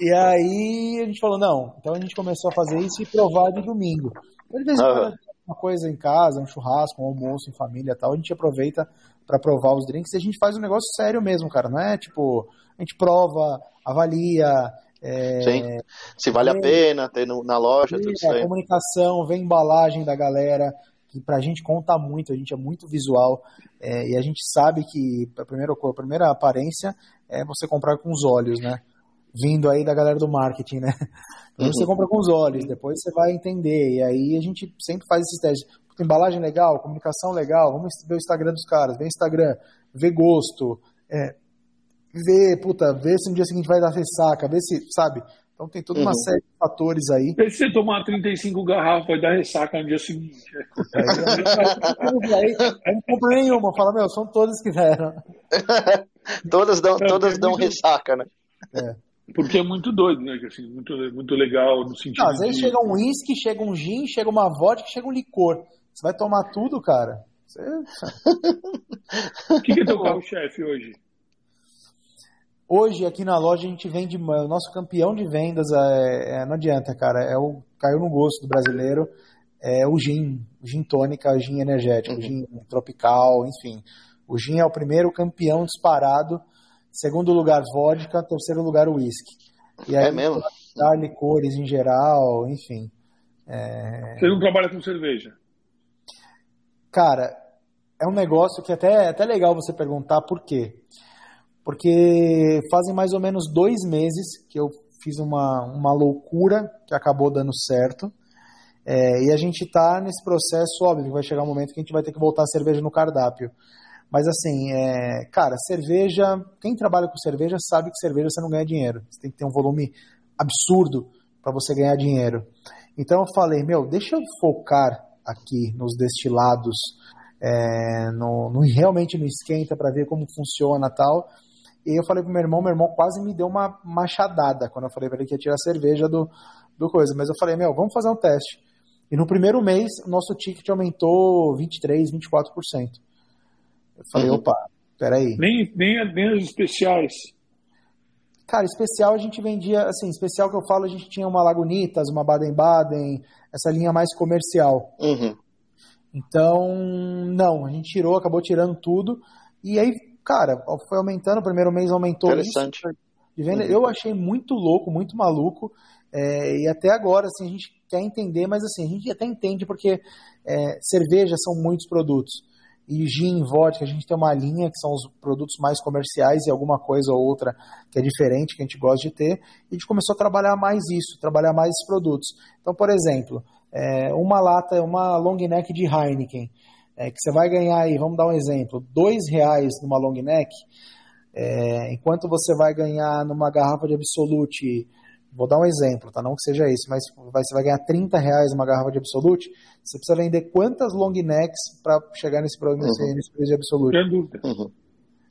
E aí a gente falou, não. Então a gente começou a fazer isso e provar de domingo. Então, de vez em quando, uma coisa em casa, um churrasco, um almoço em família e tal, a gente aproveita para provar os drinks e a gente faz um negócio sério mesmo, cara. Não é tipo, a gente prova, avalia. É, Sim. Se vale vê, a pena ter na loja, tudo isso aí. A comunicação, vem embalagem da galera, que pra gente conta muito, a gente é muito visual é, e a gente sabe que a primeira, a primeira aparência é você comprar com os olhos, né? Vindo aí da galera do marketing, né? Então uhum. você compra com os olhos, depois você vai entender. E aí a gente sempre faz esses testes. Embalagem legal, comunicação legal, vamos ver o Instagram dos caras, ver Instagram, ver gosto, é, ver, puta, ver se no dia seguinte vai dar ressaca, ver se, sabe? Então tem toda uma uhum. série de fatores aí. Se você tomar 35 garrafas, vai dar ressaca no dia seguinte. Aí, não compro nenhuma, fala, meu, são todas que deram. todas dão, todas dão muito... ressaca, né? É. Porque é muito doido, né? Assim, muito, muito legal no sentido. Não, às vezes de... chega um uísque, chega um gin, chega uma vodka, chega um licor. Você vai tomar tudo, cara. Você... o que, que é teu carro-chefe hoje? Hoje, aqui na loja, a gente vende. O nosso campeão de vendas é, é, não adianta, cara. É o, caiu no gosto do brasileiro. É o gin. O gin tônica, o gin energético, o uhum. gin tropical, enfim. O gin é o primeiro campeão disparado. Segundo lugar, vodka. Terceiro lugar, whisky. E aí, é mesmo? Dá licores em geral, enfim. É... Você não trabalha com cerveja? Cara, é um negócio que até é até legal você perguntar por quê porque fazem mais ou menos dois meses que eu fiz uma, uma loucura que acabou dando certo. É, e a gente está nesse processo, óbvio, vai chegar um momento que a gente vai ter que voltar a cerveja no cardápio. Mas assim, é, cara, cerveja, quem trabalha com cerveja sabe que cerveja você não ganha dinheiro. Você tem que ter um volume absurdo para você ganhar dinheiro. Então eu falei, meu, deixa eu focar aqui nos destilados, é, no, no, realmente no esquenta para ver como funciona tal. E eu falei pro meu irmão, meu irmão quase me deu uma machadada quando eu falei para ele que ia tirar a cerveja do, do coisa. Mas eu falei, meu, vamos fazer um teste. E no primeiro mês, o nosso ticket aumentou 23%, 24%. Eu falei, uhum. opa, peraí. Nem, nem, nem os especiais. Cara, especial a gente vendia, assim, especial que eu falo, a gente tinha uma Lagunitas, uma Baden-Baden, essa linha mais comercial. Uhum. Então, não, a gente tirou, acabou tirando tudo. E aí cara, foi aumentando, o primeiro mês aumentou Interessante. isso. De venda. Uhum. Eu achei muito louco, muito maluco. É, e até agora, assim, a gente quer entender, mas assim, a gente até entende porque é, cerveja são muitos produtos. E gin, vodka, a gente tem uma linha que são os produtos mais comerciais e alguma coisa ou outra que é diferente, que a gente gosta de ter. E a gente começou a trabalhar mais isso, trabalhar mais esses produtos. Então, por exemplo, é, uma lata, uma long neck de Heineken é, que você vai ganhar aí, vamos dar um exemplo, dois reais numa long neck, é, enquanto você vai ganhar numa garrafa de Absolute, vou dar um exemplo, tá? Não que seja isso, mas vai, você vai ganhar 30 reais numa garrafa de Absolute, você precisa vender quantas long necks para chegar nesse, uhum. nesse preço de Absolute? Uhum.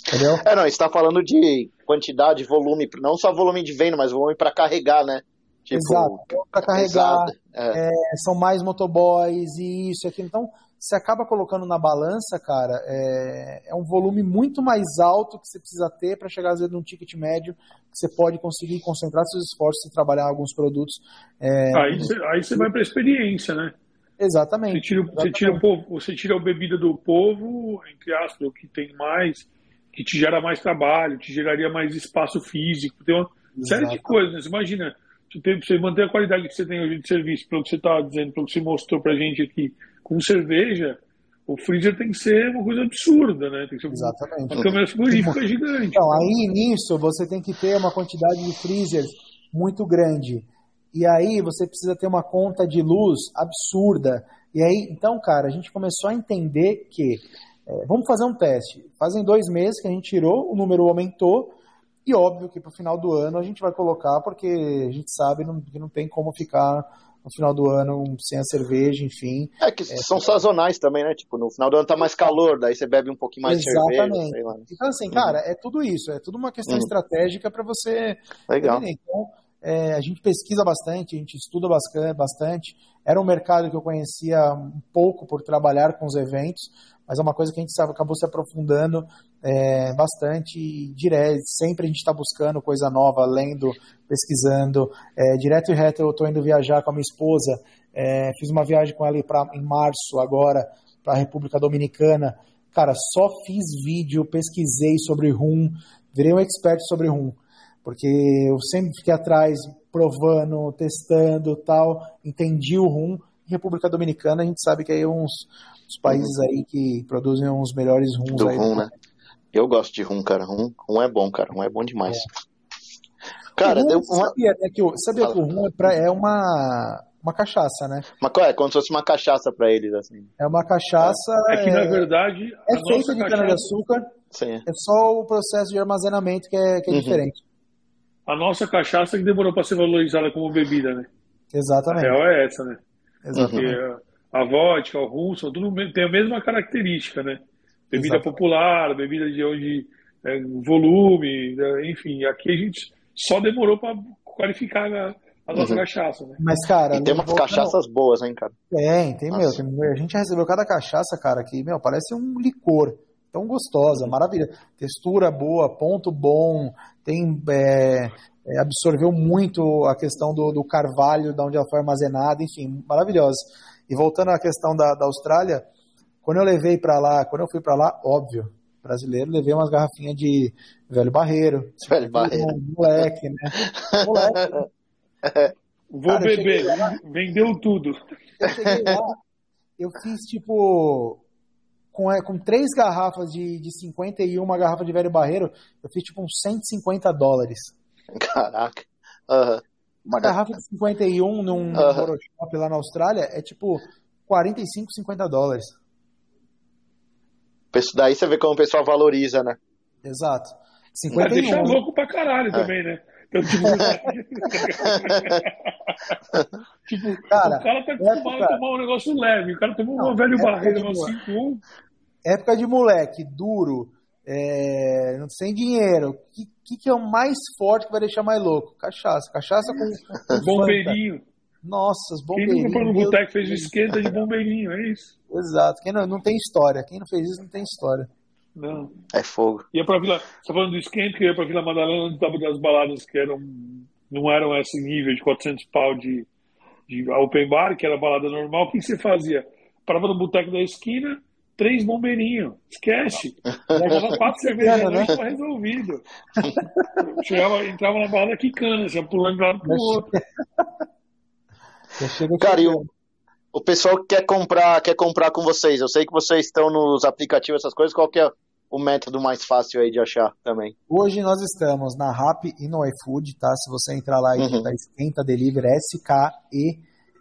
Entendeu? É, não, está falando de quantidade, volume, não só volume de venda, mas volume para carregar, né? Tipo, Exato, para carregar, é. É, são mais motoboys e isso e aquilo. Então, você acaba colocando na balança, cara, é, é um volume muito mais alto que você precisa ter para chegar às vezes num ticket médio que você pode conseguir concentrar seus esforços e trabalhar alguns produtos. É, aí, você, aí você vai para a experiência, né? Exatamente. Você tira, exatamente. Você, tira o povo, você tira a bebida do povo, entre aspas, o que tem mais, que te gera mais trabalho, te geraria mais espaço físico, tem uma série de coisas. Né? Você imagina, você manter a qualidade que você tem hoje de serviço, pelo que você está dizendo, pelo que você mostrou para a gente aqui, com cerveja, o freezer tem que ser uma coisa absurda, né? Tem que ser Exatamente. uma câmera frigorífica gigante. Então, aí nisso você tem que ter uma quantidade de freezers muito grande. E aí você precisa ter uma conta de luz absurda. E aí, então, cara, a gente começou a entender que é, vamos fazer um teste. Fazem dois meses que a gente tirou, o número aumentou, e óbvio que para o final do ano a gente vai colocar, porque a gente sabe que não tem como ficar no final do ano sem a cerveja, enfim. É que é, são sazonais também, né? Tipo, no final do ano tá mais calor, daí você bebe um pouquinho mais Exatamente. de cerveja. Então, assim, uhum. cara, é tudo isso, é tudo uma questão uhum. estratégica para você. Legal. Então, é, a gente pesquisa bastante, a gente estuda bastante. Era um mercado que eu conhecia um pouco por trabalhar com os eventos, mas é uma coisa que a gente sabe, acabou se aprofundando é, bastante direto. Sempre a gente está buscando coisa nova, lendo, pesquisando. É, direto e reto eu estou indo viajar com a minha esposa. É, fiz uma viagem com ela pra, em março agora para a República Dominicana. Cara, só fiz vídeo, pesquisei sobre rum, virei um expert sobre rum, porque eu sempre fiquei atrás provando, testando, tal, entendi o rum. Em República Dominicana a gente sabe que aí uns os países aí que produzem os melhores rums do aí. Rum, né? Eu gosto de rum, cara. Rum, rum é bom, cara. Rum é bom demais. É. Cara, deu uma... sabia, né, que, o, sabia que o rum é, pra, é uma, uma cachaça, né? Mas qual é? Como se fosse uma cachaça para eles, assim. É uma cachaça. É que, na verdade. É feita de cachaça... cana-de-açúcar. Sim. É só o processo de armazenamento que é, que é uhum. diferente. A nossa cachaça que demorou para ser valorizada como bebida, né? Exatamente. A real é essa, né? Exatamente. Porque a vodka, o rum, são tudo tem a mesma característica, né? Bebida Exatamente. popular, bebida de onde é, volume, né? enfim. Aqui a gente só demorou para qualificar a, a nossa uhum. cachaça, né? Mas, cara. E tem umas cachaças não... boas, hein, cara? Tem, tem, meu, tem, A gente recebeu cada cachaça, cara, que, meu, parece um licor. Tão gostosa, maravilha. Textura boa, ponto bom, tem. É, é, absorveu muito a questão do, do carvalho, de onde ela foi armazenada, enfim, maravilhosa. E voltando à questão da, da Austrália, quando eu levei para lá, quando eu fui para lá, óbvio, brasileiro, levei umas garrafinhas de velho barreiro. Velho barreiro. Um moleque, né? Moleque. Vou beber, lá, vendeu tudo. Eu cheguei lá, eu fiz tipo. Com, é, com três garrafas de, de 50 e uma garrafa de velho barreiro, eu fiz tipo uns 150 dólares. Caraca. Uhum. Uma garrafa de 51 num uh -huh. lá na Austrália é tipo 45, 50 dólares. Daí você vê como o pessoal valoriza, né? Exato. 51. Mas deixa louco pra caralho é. também, né? Então, tipo, tipo cara, o cara tá acostumado época... a tomar um negócio leve. O cara tomou uma velho barreira, uma 5 Época de moleque, duro, é, sem dinheiro. O que, que, que, é o mais forte que vai deixar mais louco? Cachaça. Cachaça com. com bombeirinho. Nossa, os bombeirinhos. Quem nunca no boteco fez o esquenta de bombeirinho, é isso? Exato. Quem não, não tem história. Quem não fez isso não tem história. Não. É fogo. Ia pra Vila. Você tá falando do esquenta, que ia pra Vila Madalena onde tava das baladas que eram. Não eram esse nível de 400 pau de, de open bar, que era balada normal. O que você fazia? Parava no boteco da esquina, três bombeirinhos. Esquece. Levava quatro cervejas né? tava resolvido. Chegava, entrava na balada quicando, assim, pulando de um lado pro outro. Cara, e o, o pessoal quer comprar, quer comprar com vocês. Eu sei que vocês estão nos aplicativos, essas coisas. Qual que é o método mais fácil aí de achar também? Hoje nós estamos na Rap e no iFood, tá? Se você entrar lá e uhum. Esquenta Delivery, S-K-E,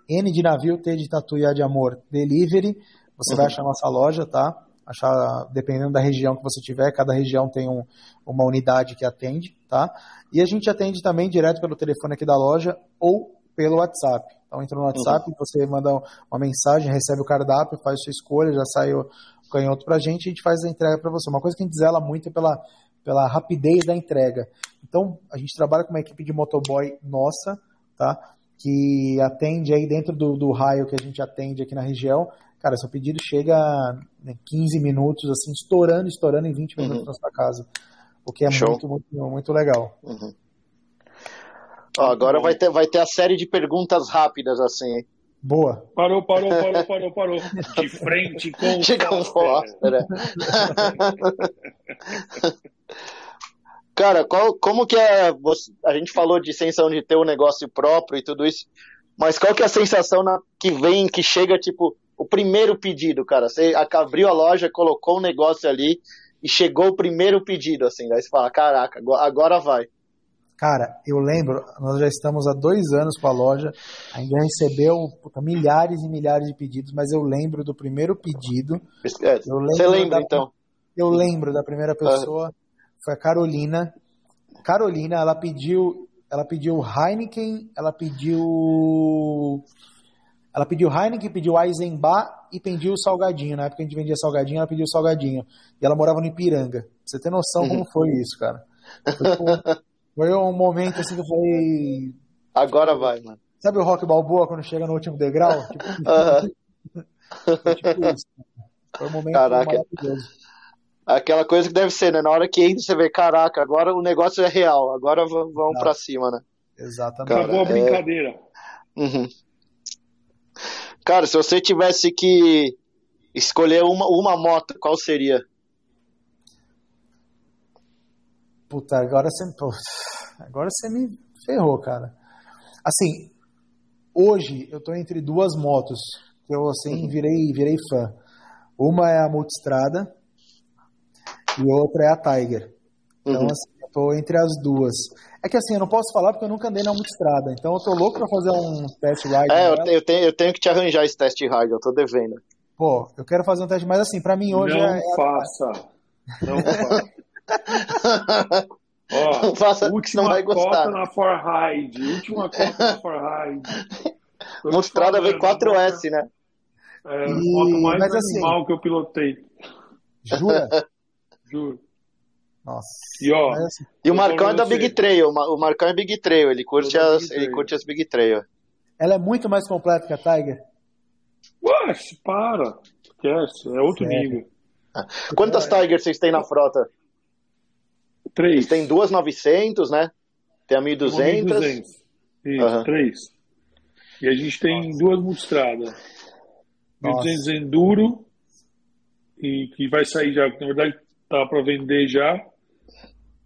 N de navio, T de tatu e A de amor, Delivery. Você uhum. vai achar nossa loja, tá? Achar, dependendo da região que você tiver, cada região tem um, uma unidade que atende, tá? E a gente atende também direto pelo telefone aqui da loja ou pelo WhatsApp. Então entra no WhatsApp, uhum. você manda uma mensagem, recebe o cardápio, faz sua escolha, já sai o canhoto pra gente, a gente faz a entrega para você. Uma coisa que a gente zela muito é pela, pela rapidez da entrega. Então, a gente trabalha com uma equipe de motoboy nossa, tá? Que atende aí dentro do, do raio que a gente atende aqui na região, Cara, seu pedido chega em 15 minutos, assim, estourando, estourando em 20 minutos uhum. na sua casa. O que é muito, muito, muito legal. Uhum. Ó, agora vai ter, vai ter a série de perguntas rápidas, assim, hein? Boa. Parou, parou, parou, parou, parou. De frente com o Foster. Foster. É. Cara, qual, como que é. Você, a gente falou de sensação de ter um negócio próprio e tudo isso, mas qual que é a sensação na, que vem, que chega, tipo, o primeiro pedido, cara? Você abriu a loja, colocou o um negócio ali e chegou o primeiro pedido, assim, daí você fala, caraca, agora vai. Cara, eu lembro, nós já estamos há dois anos com a loja, ainda recebeu puta, milhares e milhares de pedidos, mas eu lembro do primeiro pedido. É, você lembra da, então? Eu lembro da primeira pessoa, foi a Carolina. Carolina, ela pediu, ela pediu Heineken, ela pediu ela pediu Heineken, pediu Eisenbach e pediu salgadinho. Na época a gente vendia salgadinho, ela pediu salgadinho. E ela morava no Ipiranga. Pra você ter noção uhum. como foi isso, cara. Foi, foi um momento assim que eu falei. Agora vai, mano. Sabe o Rock Balboa quando chega no último degrau? Tipo, uhum. foi tipo isso. Foi um momento Caraca. maravilhoso. Aquela coisa que deve ser, né? Na hora que entra, você vê, caraca, agora o negócio é real, agora vamos ah, pra cima, né? Exatamente. Cara, Acabou a brincadeira. É... Uhum. Cara, se você tivesse que escolher uma, uma moto, qual seria? Puta, agora você, agora você me ferrou, cara. Assim, hoje eu tô entre duas motos que eu assim uhum. virei, virei fã. Uma é a Multistrada e outra é a Tiger. Então, uhum. assim, eu tô entre as duas. É que assim, eu não posso falar porque eu nunca andei na Multistrada. Então eu tô louco pra fazer um test ride. É, eu, eu, tenho, eu tenho que te arranjar esse test ride, eu tô devendo. Pô, eu quero fazer um teste, mas assim, pra mim hoje não é. Faça. Não faça. Ó, não faça. Última não vai gostar. cota na Forride. Última cota na Forride. Multistrada V4S, né? É, a moto mais mas, assim, animal assim, que eu pilotei. Jura? Juro. Nossa. E, ó, assim, e o Marcão é da Big Trail. O Marcão é Big Trail. Ele curte, as, ele curte as Big Trail. Ela é muito mais completa que a Tiger? Ué, para. Esquece. É outro Sério? nível. Quantas é. Tigers vocês têm na frota? Três. Tem duas 900, né? Tem a 1200. 1200. Isso, uhum. três. E a gente tem Nossa. duas multistradas. 1200 Enduro, e que vai sair já, na verdade tá para vender já.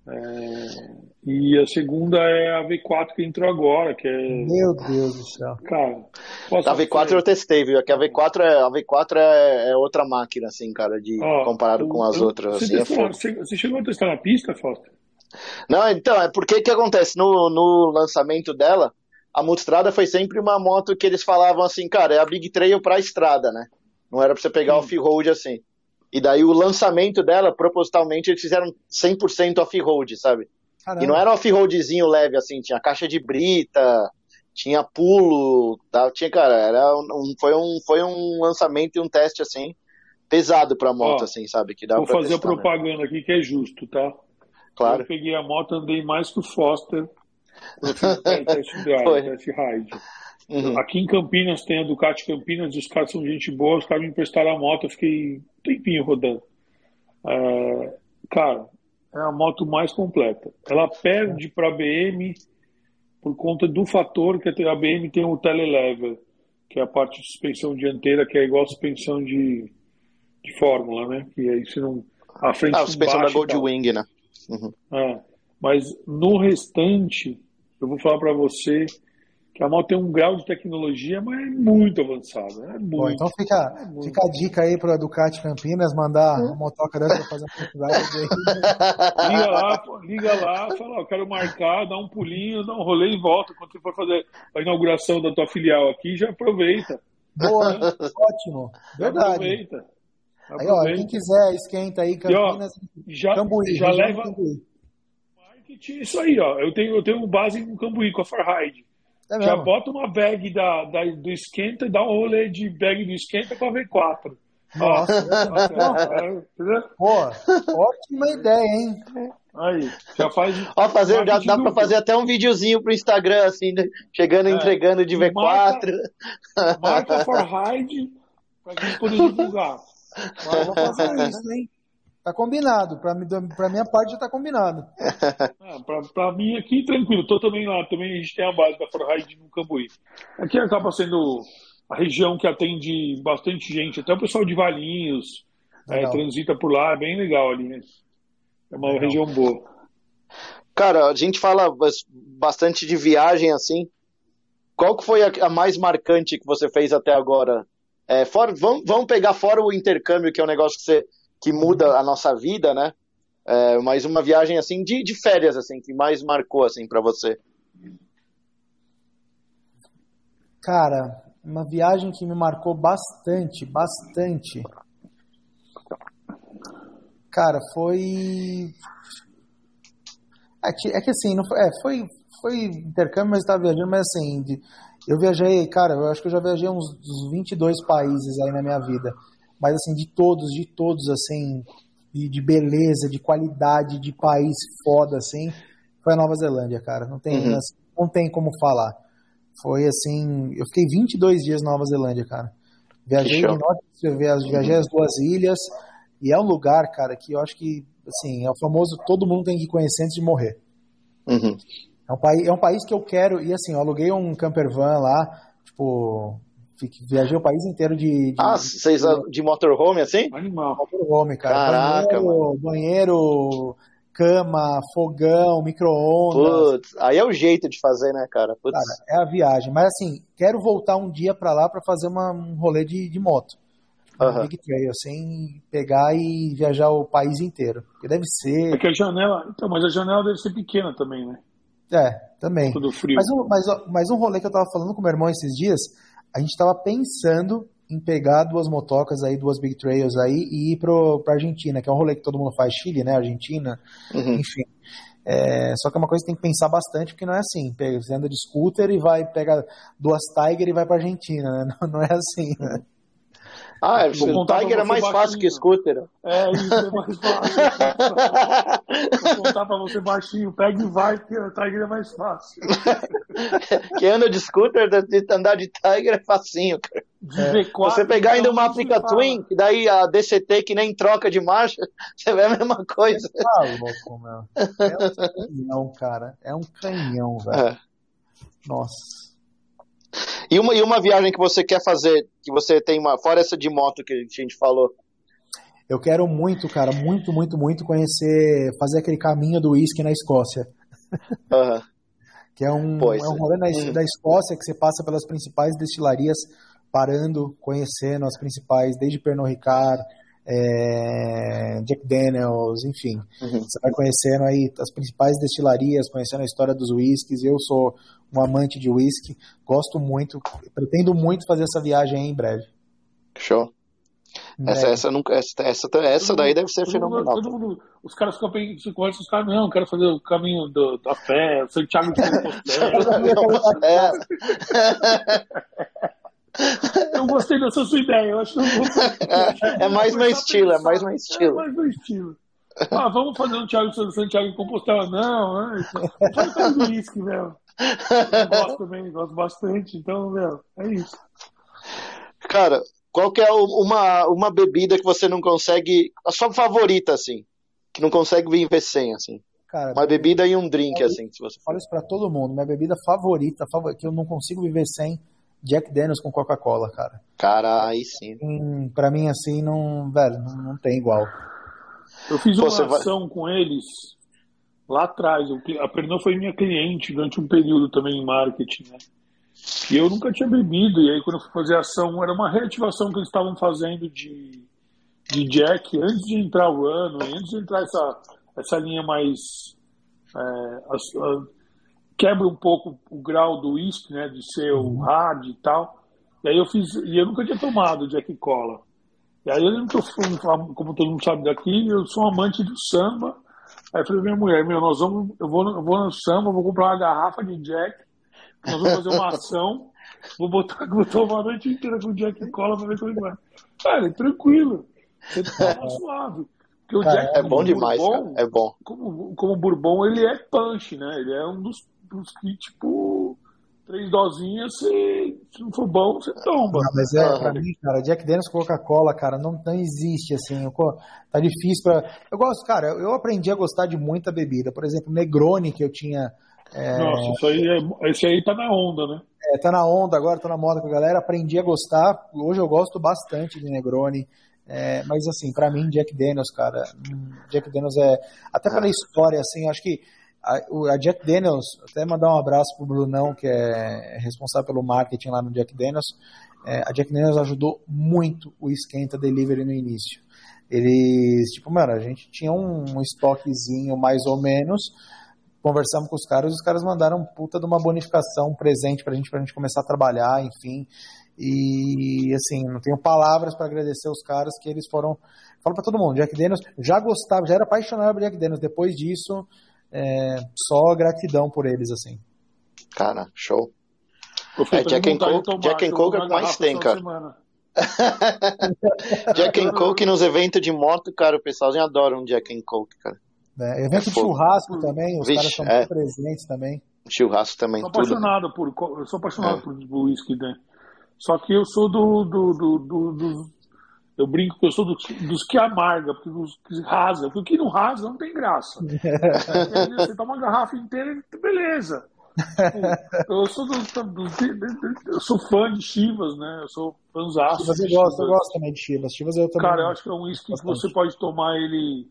É, e a segunda é a V4 que entrou agora, que é. Meu Deus do céu. Cara, a V4 eu testei, viu? Que a V4 é, a V4 é, é outra máquina, assim, cara, de, Ó, comparado com as outras. Você, assim, testou, é você chegou a testar na pista, Fausto? Não, então, é porque que acontece? No, no lançamento dela, a Multistrada foi sempre uma moto que eles falavam assim, cara, é a Big Trail pra estrada, né? Não era pra você pegar Sim. off-road assim. E daí o lançamento dela, propositalmente, eles fizeram 100% off-road, sabe? Caramba. E não era off-roadzinho leve, assim, tinha caixa de brita, tinha pulo, tá? tinha, cara, era um, foi, um, foi um lançamento e um teste, assim, pesado pra moto, Ó, assim, sabe? Que dá vou fazer testar, propaganda né? aqui que é justo, tá? Claro. Eu peguei a moto, andei mais que o Foster, test drive, test ride. Uhum. Aqui em Campinas tem a Ducati Campinas, os caras são gente boa, os caras me emprestaram a moto, eu fiquei um tempinho rodando. É, cara, é a moto mais completa. Ela perde para a BM por conta do fator que a BM tem o telelever, que é a parte de suspensão dianteira, que é igual a suspensão de, de Fórmula, né? Que aí você não. A frente ah, a suspensão da Goldwing, né? Uhum. É, mas no restante, eu vou falar para você que a moto tem um grau de tecnologia, mas é muito avançado. É muito, Bom, então fica, é fica a dica aí para a Ducati Campinas mandar uma motoca dessa para fazer uma aí. liga lá, liga lá, fala, ó, quero marcar, dá um pulinho, dá um rolê e volta. Quando você for fazer a inauguração da tua filial aqui, já aproveita. Boa, ótimo. Verdade. Aproveita. aproveita. Aí, ó, quem quiser, esquenta aí, Campinas. E, ó, já, Cambuí, já leva. Marketing, isso aí, ó. Eu tenho, eu tenho base com Cambuí, com a Farhide. É Já bota uma bag da, da, do esquenta e dá um rolê de bag do esquenta com a V4. Nossa, Pô, ótima ideia, hein? Aí, já faz. Ó, fazer, já dá para fazer até um videozinho pro Instagram, assim, né? chegando, é, entregando de V4. Marca, marca for ride pra gente poder divulgar. Mas vou fazer isso, hein? Tá combinado. Pra, pra minha parte já tá combinado. Ah, pra, pra mim aqui, tranquilo. Tô também lá. Também a gente tem a base da Forride no Cambuí. Aqui acaba sendo a região que atende bastante gente. Até o pessoal de Valinhos é, transita por lá. É bem legal ali, né? É uma legal. região boa. Cara, a gente fala bastante de viagem assim. Qual que foi a, a mais marcante que você fez até agora? É, fora, vamos, vamos pegar fora o intercâmbio, que é um negócio que, você, que muda a nossa vida, né? É, mas uma viagem assim de, de férias assim que mais marcou assim para você. Cara, uma viagem que me marcou bastante, bastante. Cara, foi é que, é que assim, não foi, é, foi, foi intercâmbio, mas estava viajando, mas assim, de, eu viajei, cara, eu acho que eu já viajei uns, uns 22 países aí na minha vida. Mas assim, de todos, de todos, assim, de, de beleza, de qualidade, de país foda, assim, foi a Nova Zelândia, cara. Não tem, uhum. assim, não tem como falar. Foi assim, eu fiquei 22 dias na Nova Zelândia, cara. Viajei norte, viajei as duas ilhas, e é um lugar, cara, que eu acho que assim, é o famoso todo mundo tem que conhecer antes de morrer. Uhum. É, um país, é um país que eu quero, e assim, eu aluguei um camper van lá, tipo, viajei o país inteiro de. de ah, vocês de, de motorhome assim? Animal. Motorhome, cara. Caraca, banheiro, mano. banheiro, cama, fogão, micro-ondas. Putz, aí é o jeito de fazer, né, cara? Putz. Cara, é a viagem. Mas assim, quero voltar um dia para lá para fazer uma, um rolê de, de moto uhum. Big Trail, sem pegar e viajar o país inteiro. Porque deve ser. É que a janela. Então, mas a janela deve ser pequena também, né? É, também. Tudo frio. Mas um, mas, mas um rolê que eu tava falando com meu irmão esses dias, a gente tava pensando em pegar duas motocas aí, duas Big Trails aí e ir pro, pra Argentina, que é um rolê que todo mundo faz, Chile, né, Argentina, uhum. enfim. É, só que é uma coisa que tem que pensar bastante, porque não é assim. Você anda de scooter e vai, pega duas Tiger e vai pra Argentina, né? Não, não é assim, né? Ah, o Tiger é mais baixinho. fácil que scooter. É, isso é mais fácil. Vou contar pra você baixinho, pega e vai, porque o Tiger é mais fácil. Quem anda de scooter, de andar de Tiger é facinho, cara. É. Você pegar ainda uma Africa Twin, que daí a DCT que nem troca de marcha, você vê a mesma coisa. Tá louco, meu. É um canhão, cara. É um canhão, velho. É. Nossa. E uma, e uma viagem que você quer fazer, que você tem uma. Fora essa de moto que a gente falou. Eu quero muito, cara, muito, muito, muito conhecer, fazer aquele caminho do uísque na Escócia. Uhum. que é um, pois, é um rolê na, hum. da Escócia que você passa pelas principais destilarias, parando, conhecendo as principais, desde Pernod Ricard, é, Jack Daniels, enfim. Uhum. Você vai conhecendo aí as principais destilarias, conhecendo a história dos whiskies. Eu sou um amante de whisky, gosto muito, pretendo muito fazer essa viagem aí em breve. Show. Essa, essa, nunca, essa, essa, essa daí deve ser fenomenal. Todo mundo, os caras ficam se conhecem, os caras, não, quero fazer o caminho do, da fé, o Santiago de Compostela. Eu gostei dessa sua ideia. Eu acho que é mais meu estilo, é mais meu estilo. É mais meu estilo. Ah, vamos fazer um Thiago Santiago em Compostela. Não, né? Faz o uísque, meu. Eu gosto também, gosto bastante. Então, meu, é isso. Cara, qual que é uma, uma bebida que você não consegue. A sua favorita, assim? Que não consegue viver sem, assim? Cara, uma bebida e um drink, assim, se você Fala isso pra todo mundo. Minha bebida favorita, que eu não consigo viver sem Jack Daniels com Coca-Cola, cara. Cara, aí sim. Hum, pra mim, assim, não, velho, não, não tem igual. Eu fiz uma ação vai... com eles lá atrás. A Pernod foi minha cliente durante um período também em marketing, né? E eu nunca tinha bebido. E aí, quando eu fui fazer a ação, era uma reativação que eles estavam fazendo de, de Jack antes de entrar o ano, antes de entrar essa, essa linha mais. É, a, a, quebra um pouco o grau do uísque, né, de ser o uhum. hard e tal. E aí eu fiz, e eu nunca tinha tomado Jack Cola. E aí eu tô, como todo mundo sabe daqui, eu sou um amante do samba. Aí eu falei minha mulher, meu, nós vamos, eu vou, eu vou no samba, vou comprar uma garrafa de Jack, nós vamos fazer uma ação, vou botar, vou tomar a noite inteira com Jack Cola pra ver como vai. Cara, tranquilo, você tá suave. Porque o Jack, é bom demais, Bourbon, cara. É bom. Como, como Bourbon, ele é punch, né? Ele é um dos uns que, tipo, três dosinhas, se, se não for bom, você toma. Não, mas é, pra mim, cara, Jack Daniels Coca-Cola, cara, não, não existe, assim, tá difícil pra... Eu gosto, cara, eu aprendi a gostar de muita bebida, por exemplo, Negroni, que eu tinha... É... Nossa, isso aí é, esse aí tá na onda, né? É, tá na onda agora, tá na moda com a galera, aprendi a gostar, hoje eu gosto bastante de Negroni, é, mas assim, para mim, Jack Daniels, cara, hum, Jack Daniels é, até pela história, assim, acho que a, a, Jack Daniels, até mandar um abraço pro Brunão, que é responsável pelo marketing lá no Jack Daniels. É, a Jack Daniels ajudou muito o Esquenta Delivery no início. Eles, tipo, mano, a gente tinha um, um estoquezinho mais ou menos, conversamos com os caras, os caras mandaram puta de uma bonificação, um presente pra gente, pra gente começar a trabalhar, enfim. E assim, não tenho palavras para agradecer os caras que eles foram. Falo para todo mundo, Jack Daniels, já gostava, já era apaixonado por Jack Daniels. Depois disso, é, só gratidão por eles, assim. Cara, show. É, Jack and Coke, Jack and Coke é o que mais tem, cara. Jack and Coke nos eventos de moto, cara, o pessoalzinho adora um Jack and Coke, cara. É, evento é de churrasco também, os Vixe, caras estão é. presentes também. Churrasco também, sou apaixonado tudo. por, eu sou apaixonado é. por whisky, né? Só que eu sou do, do, do, do, do eu brinco que eu sou do, dos que amarga, porque dos que rasga. Porque o que não rasga não tem graça. Você toma uma garrafa inteira, beleza. Eu sou, do, do, eu sou fã de Chivas, né? Eu sou fãzaço. Chivas eu gosto, eu gosto também de Chivas. Chivas eu também. Cara, eu acho que é um uísque que você pode tomar ele.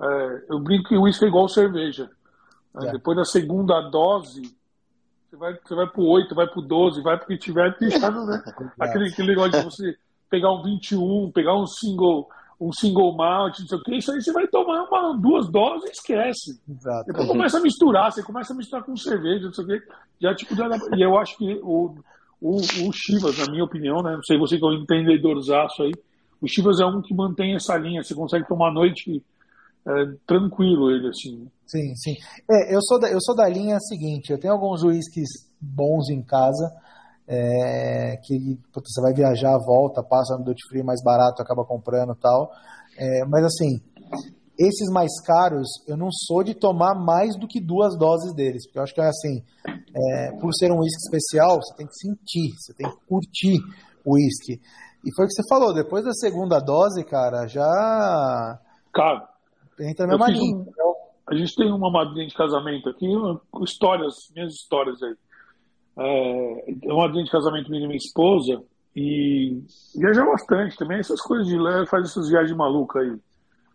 É, eu brinco que o uísque é igual cerveja. É. Depois da segunda dose, você vai, você vai pro 8, vai pro 12, vai pro que tiver deixando, né? Aquele, aquele negócio de você pegar um 21, pegar um single, um single malt, não sei o que, isso aí você vai tomar uma, duas doses e esquece. Exato. Depois começa a misturar, você começa a misturar com cerveja, não sei o que. Já, tipo, já, e eu acho que o, o, o Chivas, na minha opinião, né? Não sei você que é um entendedorzaço aí, o Chivas é um que mantém essa linha, você consegue tomar a noite é, tranquilo ele, assim. Sim, sim. É, eu, sou da, eu sou da linha seguinte, eu tenho alguns uísques bons em casa, é, que puta, você vai viajar, volta, passa no duty free mais barato, acaba comprando tal. É, mas assim, esses mais caros, eu não sou de tomar mais do que duas doses deles, porque eu acho que é assim, é, por ser um uísque especial, você tem que sentir, você tem que curtir o uísque. E foi o que você falou, depois da segunda dose, cara, já. Cara, entra na mesma linha. Um, a gente tem uma madrinha de casamento aqui, histórias, minhas histórias aí é, uma madrinha de casamento minha e minha esposa e viaja bastante também, essas coisas de lá, faz essas viagens malucas aí.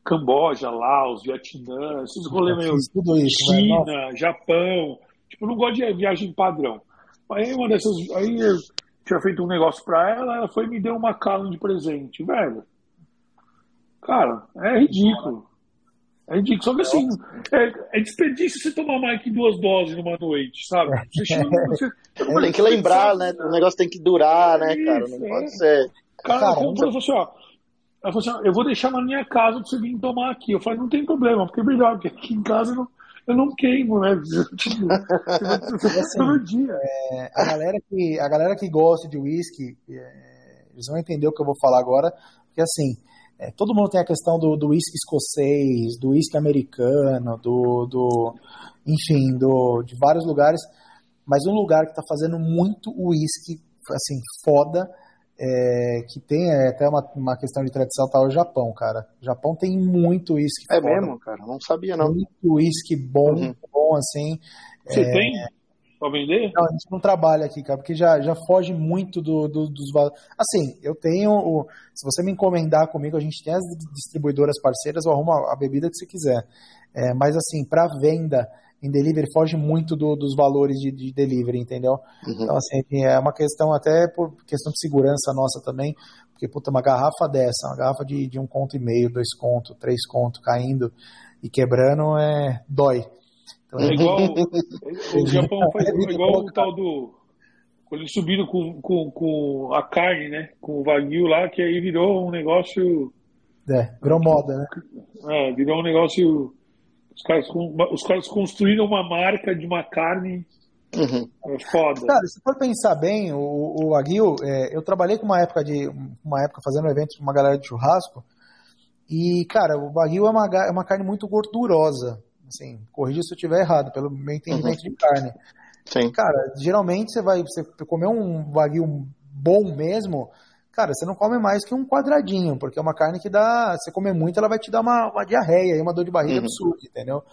Camboja, Laos, Vietnã, esses rolês meio tudo isso, né? China, né? Japão. Tipo, não gosto de viagem padrão. Aí uma dessas. Aí eu tinha feito um negócio pra ela, ela foi e me deu uma cala de presente, velho. Cara, é ridículo. É ridículo. Só que assim, é, é desperdício você tomar mais que duas doses numa noite, sabe? Você chama, você, você tem que lembrar, né? O negócio tem que durar, né, cara? Não pode ser. Cara, ela comprou e falou assim, ó. Ela falou assim, eu vou deixar na minha casa pra você vir tomar aqui. Eu falei, não tem problema, porque é melhor, porque aqui em casa eu não, eu não queimo, né? Assim, dia. É, a, galera que, a galera que gosta de uísque, é, eles vão entender o que eu vou falar agora, porque assim, é, todo mundo tem a questão do, do whisky escocês, do whisky americano, do, do enfim, do, de vários lugares, mas um lugar que está fazendo muito whisky, assim, foda, é, que tem é, até uma, uma questão de tradição, tá o Japão, cara. O Japão tem muito whisky É foda. mesmo, cara? Não sabia, não. Muito whisky bom, uhum. bom, assim. Você é, tem? Pra vender? Não, a gente não trabalha aqui, cara, porque já, já foge muito do, do, dos valores. Assim, eu tenho. O, se você me encomendar comigo, a gente tem as distribuidoras parceiras, eu arrumo a, a bebida que você quiser. É, mas, assim, para venda em delivery, foge muito do, dos valores de, de delivery, entendeu? Uhum. Então, assim, é uma questão até por questão de segurança nossa também, porque, puta, uma garrafa dessa, uma garrafa de, de um conto e meio, dois contos, três contos caindo e quebrando, é dói. Então, é igual. o Japão faz igual o tal do. Quando eles subiram com, com, com a carne, né? Com o Wagyu lá, que aí virou um negócio. É, virou moda, né? É, virou um negócio. Os caras, os caras construíram uma marca de uma carne Uhum. É foda. Cara, se for pensar bem, o, o Aguil, é, eu trabalhei com uma época de uma época fazendo um evento com uma galera de churrasco e, cara, o Wagyu é uma, é uma carne muito gordurosa. Assim, corrija se eu estiver errado, pelo meu entendimento uhum. de carne. Sim. Cara, geralmente você vai você comer um wagyu bom mesmo, cara, você não come mais que um quadradinho, porque é uma carne que dá, você comer muito, ela vai te dar uma, uma diarreia e uma dor de barriga uhum. absurda, entendeu?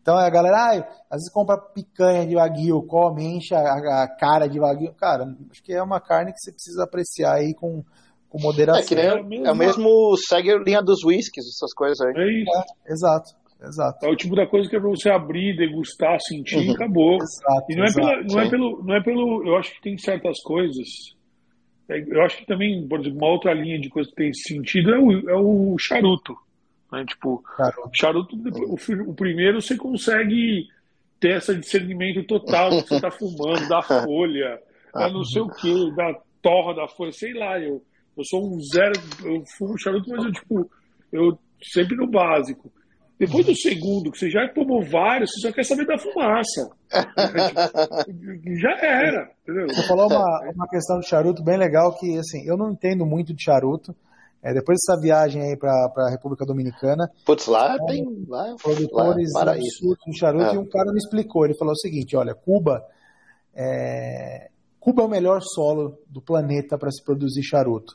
Então a galera, ah, às vezes compra picanha de wagyu, come, enche a, a, cara de wagyu. Cara, acho que é uma carne que você precisa apreciar aí com, com moderação. É que nem é, é o mesmo, segue a linha dos whiskies, essas coisas aí. É isso. É, exato. Exato. É o tipo da coisa que é pra você abrir, degustar, sentir uhum. e acabou. Exato, e não é, pela, não, é pelo, não é pelo. Eu acho que tem certas coisas. É, eu acho que também, por exemplo, uma outra linha de coisa que tem sentido é o, é o charuto. Né? Tipo, charuto, charuto o, o primeiro você consegue ter esse discernimento total do que você está fumando, da folha, da não sei o que, da torra da folha, sei lá, eu, eu sou um zero, eu fumo charuto, mas eu, tipo, eu sempre no básico. Depois do segundo, que você já tomou vários, você só quer saber da fumaça. já era, entendeu? Você falou uma, uma questão de charuto bem legal que, assim, eu não entendo muito de charuto. É, depois dessa viagem aí para a República Dominicana. Putz, lá é, tem. Lá, produtores lá é de charuto, é. e um cara me explicou. Ele falou o seguinte: olha, Cuba é, Cuba é o melhor solo do planeta para se produzir charuto.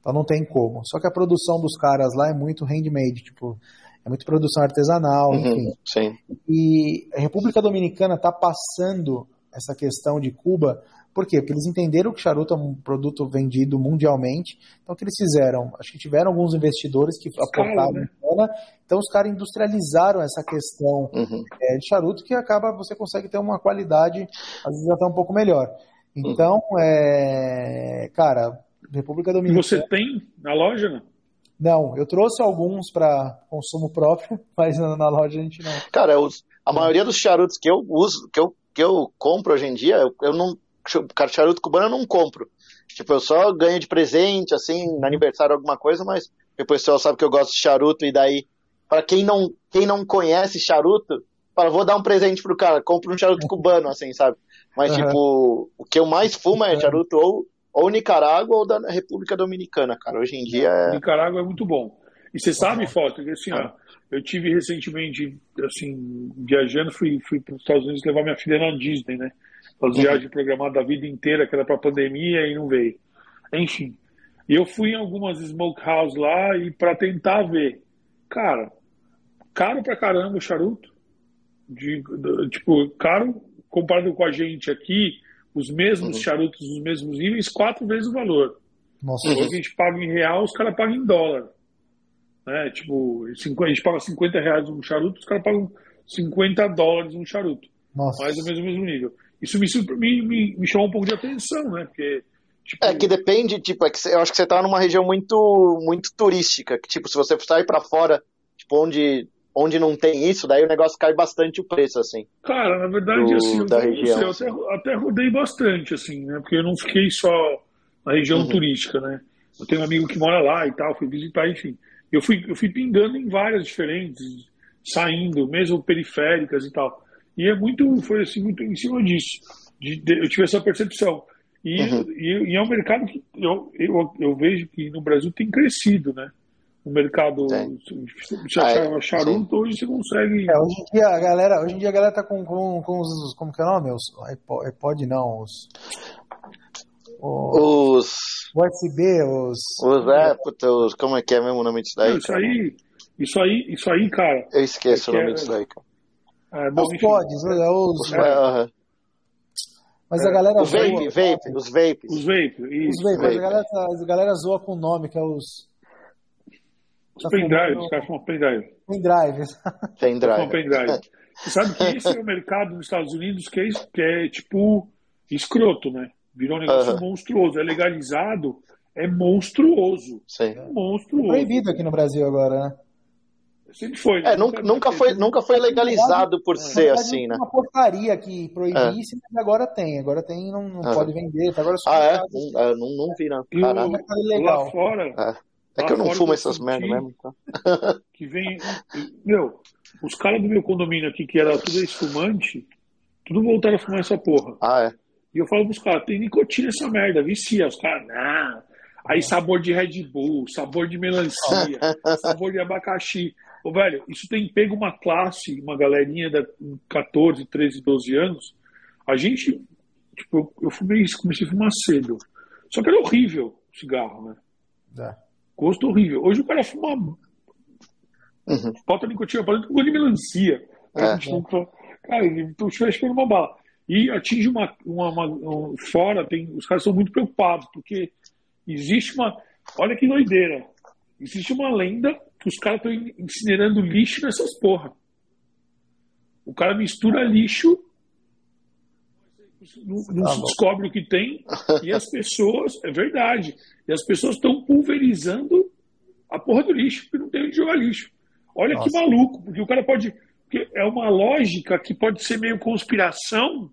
Então não tem como. Só que a produção dos caras lá é muito handmade, tipo, é muito produção artesanal, uhum, enfim. Sim. E a República Dominicana está passando essa questão de Cuba, por quê? Porque eles entenderam que charuto é um produto vendido mundialmente, então o que eles fizeram? Acho que tiveram alguns investidores que aportaram né? então os caras industrializaram essa questão uhum. é, de charuto que acaba, você consegue ter uma qualidade, às vezes até um pouco melhor. Então, uhum. é, cara, República Dominicana... Você tem na loja, não? Não, eu trouxe alguns para consumo próprio, mas na loja a gente não. Cara, os, a maioria dos charutos que eu uso, que eu, que eu compro hoje em dia, eu, eu não. Cara, charuto cubano eu não compro. Tipo, eu só ganho de presente, assim, no aniversário alguma coisa, mas o pessoal sabe que eu gosto de charuto, e daí, para quem não, quem não conhece charuto, fala, vou dar um presente pro cara, compro um charuto cubano, assim, sabe? Mas, uhum. tipo, o que eu mais fumo é charuto ou ou Nicarágua ou da República Dominicana, cara. Hoje em dia é... Nicarágua é muito bom. E você sabe, Foto, que assim, ó, eu tive recentemente, assim, viajando, fui, fui para os Estados Unidos levar minha filha na Disney, né? As uhum. viagens programadas a vida inteira, que era para pandemia e não veio. Enfim. E eu fui em algumas smokehouse lá e para tentar ver. Cara, caro pra caramba o charuto. De, de, tipo, caro comparado com a gente aqui, os mesmos uhum. charutos, os mesmos níveis, quatro vezes o valor. Nossa. Uhum. a gente paga em real, os caras pagam em dólar. Né? Tipo, a gente paga 50 reais um charuto, os caras pagam 50 dólares um charuto. Nossa. Mais ou menos o mesmo nível. Isso me, me, me chamou um pouco de atenção, né? Porque Tipo... É que depende, tipo, é que eu acho que você tá numa região muito, muito turística, que tipo, se você sair para fora, tipo, onde onde não tem isso, daí o negócio cai bastante o preço, assim. Cara, na verdade, do, assim, da eu, região, eu até, até, rodei bastante, assim, né? Porque eu não fiquei só na região uhum. turística, né? Eu tenho um amigo que mora lá e tal, fui visitar, enfim. Eu fui, eu fui pingando em várias diferentes, saindo, mesmo periféricas e tal. E é muito, foi assim, muito em cima disso. De, de, eu tive essa percepção. E, uhum. e, e, é um mercado que eu, eu, eu vejo que no Brasil tem crescido, né? No mercado de achar charuto, hoje você consegue. É, hoje em dia a galera, hoje em dia a galera tá com, com, com os. Como que é o nome? Os iPod não, os. Os. USB, os. Os, é, puta, os, como é que é mesmo o nome disso daí? Não, isso aí, isso aí, isso aí, cara. Eu esqueço é o nome é, disso daí, cara. É, bom, os pods, é, os. os é, mas a galera os vape, vape, os vapes. Os vape, isso. Os vape, mas a galera, a galera zoa com o nome, que é os os pendrive, os caras chamam pendrive. Pendrive. Pendrive. pendrive. Você sabe que esse é o mercado nos Estados Unidos que é, que é tipo escroto, né? Virou um negócio monstruoso. É legalizado, é monstruoso. Sim. É monstruoso. É proibido aqui no Brasil agora, né? Sempre foi. Né? É, nunca, nunca, foi, nunca foi legalizado por é. ser assim, né? uma porcaria que proibisse, é. mas agora tem. Agora tem não, não uhum. pode vender. Agora ah, é? Não, não, não vi, não. Lá fora, é. Que eu não fumo essas merda mesmo. Então. Que vem. Meu, os caras do meu condomínio aqui, que era tudo esfumante, tudo voltaram a fumar essa porra. Ah, é? E eu falo pros caras, tem nicotina essa merda, vicia. Os caras, não. Aí sabor de Red Bull, sabor de melancia, sabor de abacaxi. Ô, velho, isso tem pego uma classe, uma galerinha de 14, 13, 12 anos. A gente, tipo, eu, eu fumei isso, comecei a fumar cedo. Só que era horrível o cigarro, né? É. Gosto horrível. Hoje o cara fuma. Uhum. Bota nicotina com de melancia. É, é. Cara, então estou uma bala. E atinge uma, uma, uma um, fora, tem, os caras são muito preocupados, porque existe uma. Olha que doideira. Existe uma lenda que os caras estão incinerando lixo nessas porra. O cara mistura lixo, não, não tá se descobre o que tem, e as pessoas, é verdade, e as pessoas estão pulverizando a porra do lixo, porque não tem onde jogar lixo. Olha Nossa. que maluco, porque o cara pode. É uma lógica que pode ser meio conspiração,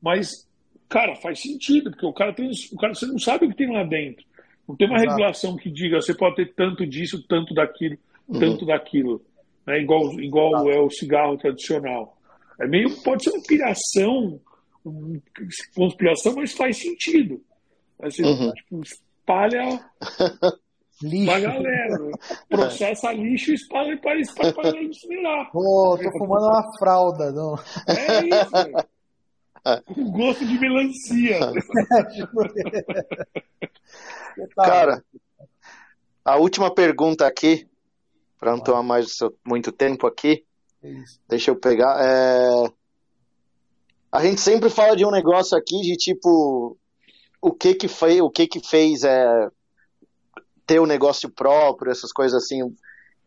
mas, cara, faz sentido, porque o cara tem. O cara, você não sabe o que tem lá dentro. Não tem uma Exato. regulação que diga você pode ter tanto disso, tanto daquilo, uhum. tanto daquilo. Né? Igual, igual é o cigarro tradicional. É meio, pode ser uma piração, uma conspiração, mas faz sentido. Assim, uhum. tipo, espalha lixo. pra galera. Né? Processa lixo e espalha para espalha para incinerar. Pô, tô fumando uma fralda, não. É isso, Com gosto de melancia. Cara, a última pergunta aqui, para não tomar mais muito tempo aqui. Isso. Deixa eu pegar. É... A gente sempre fala de um negócio aqui de tipo o que que fez, o que que fez é, ter o um negócio próprio, essas coisas assim.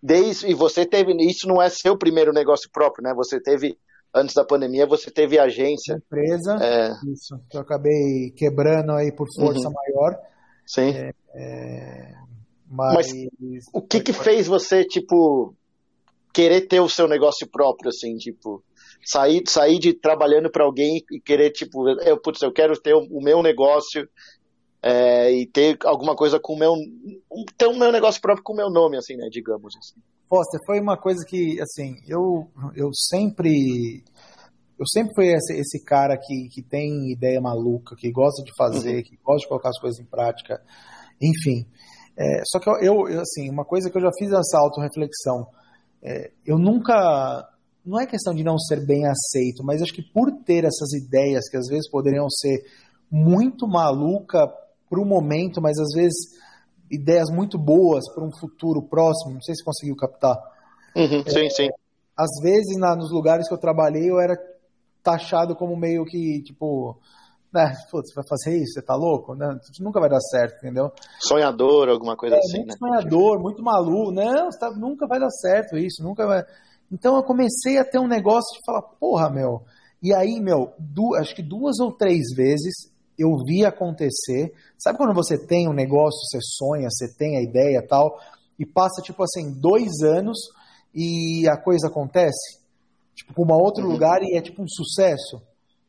Desde, e você teve, isso não é seu primeiro negócio próprio, né? Você teve antes da pandemia, você teve agência. Empresa, é... isso, que eu acabei quebrando aí por força uhum. maior. Sim. É, é... Mas, Mas, o que que fez você, tipo, querer ter o seu negócio próprio, assim, tipo, sair, sair de trabalhando para alguém e querer, tipo, eu, putz, eu quero ter o, meu negócio é, e ter alguma coisa com o meu, ter o meu negócio próprio com o meu nome, assim, né, digamos assim. Foster, foi uma coisa que, assim, eu, eu sempre eu sempre fui esse, esse, cara que, que tem ideia maluca, que gosta de fazer, uhum. que gosta de colocar as coisas em prática, enfim. É, só que eu, eu, assim, uma coisa que eu já fiz essa autorreflexão, é, eu nunca, não é questão de não ser bem aceito, mas acho que por ter essas ideias que às vezes poderiam ser muito maluca para o momento, mas às vezes ideias muito boas para um futuro próximo, não sei se conseguiu captar. Uhum, sim, é, sim. Às vezes, na, nos lugares que eu trabalhei, eu era taxado como meio que, tipo, né, putz, você vai fazer isso, você tá louco? Né? Isso nunca vai dar certo, entendeu? Sonhador, alguma coisa é, assim, muito né? Sonhador, muito maluco. Não, tá, nunca vai dar certo isso, nunca vai. Então eu comecei a ter um negócio de falar, porra, meu. E aí, meu, acho que duas ou três vezes eu vi acontecer. Sabe quando você tem um negócio, você sonha, você tem a ideia tal, e passa, tipo assim, dois anos e a coisa acontece? tipo, para um outro uhum. lugar e é tipo um sucesso.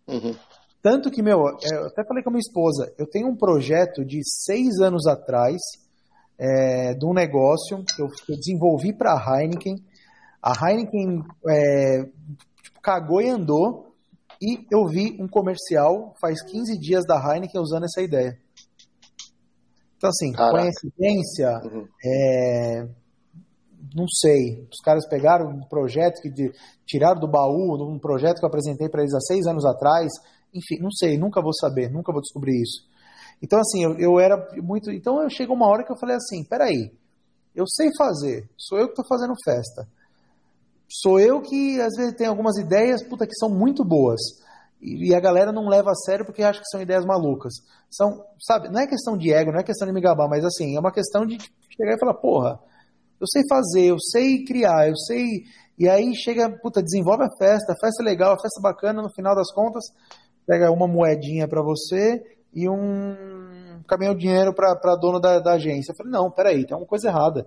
Uhum. Tanto que, meu, é, eu até falei com a minha esposa, eu tenho um projeto de seis anos atrás é, de um negócio que eu, que eu desenvolvi para a Heineken. A Heineken é, tipo, cagou e andou e eu vi um comercial faz 15 dias da Heineken usando essa ideia. Então, assim, Caraca. coincidência, uhum. é, não sei. Os caras pegaram um projeto que de, tiraram do baú, um projeto que eu apresentei para eles há seis anos atrás. Enfim, não sei, nunca vou saber, nunca vou descobrir isso. Então, assim, eu, eu era muito. Então, eu chegou uma hora que eu falei assim: peraí, eu sei fazer, sou eu que estou fazendo festa. Sou eu que, às vezes, tem algumas ideias, puta, que são muito boas. E, e a galera não leva a sério porque acha que são ideias malucas. São, sabe, não é questão de ego, não é questão de me gabar, mas assim, é uma questão de chegar e falar, porra, eu sei fazer, eu sei criar, eu sei. E aí chega, puta, desenvolve a festa, a festa é legal, a festa é bacana, no final das contas, pega uma moedinha para você e um caminhão de dinheiro para dono da, da, agência. Eu falei, não, peraí, tem uma coisa errada.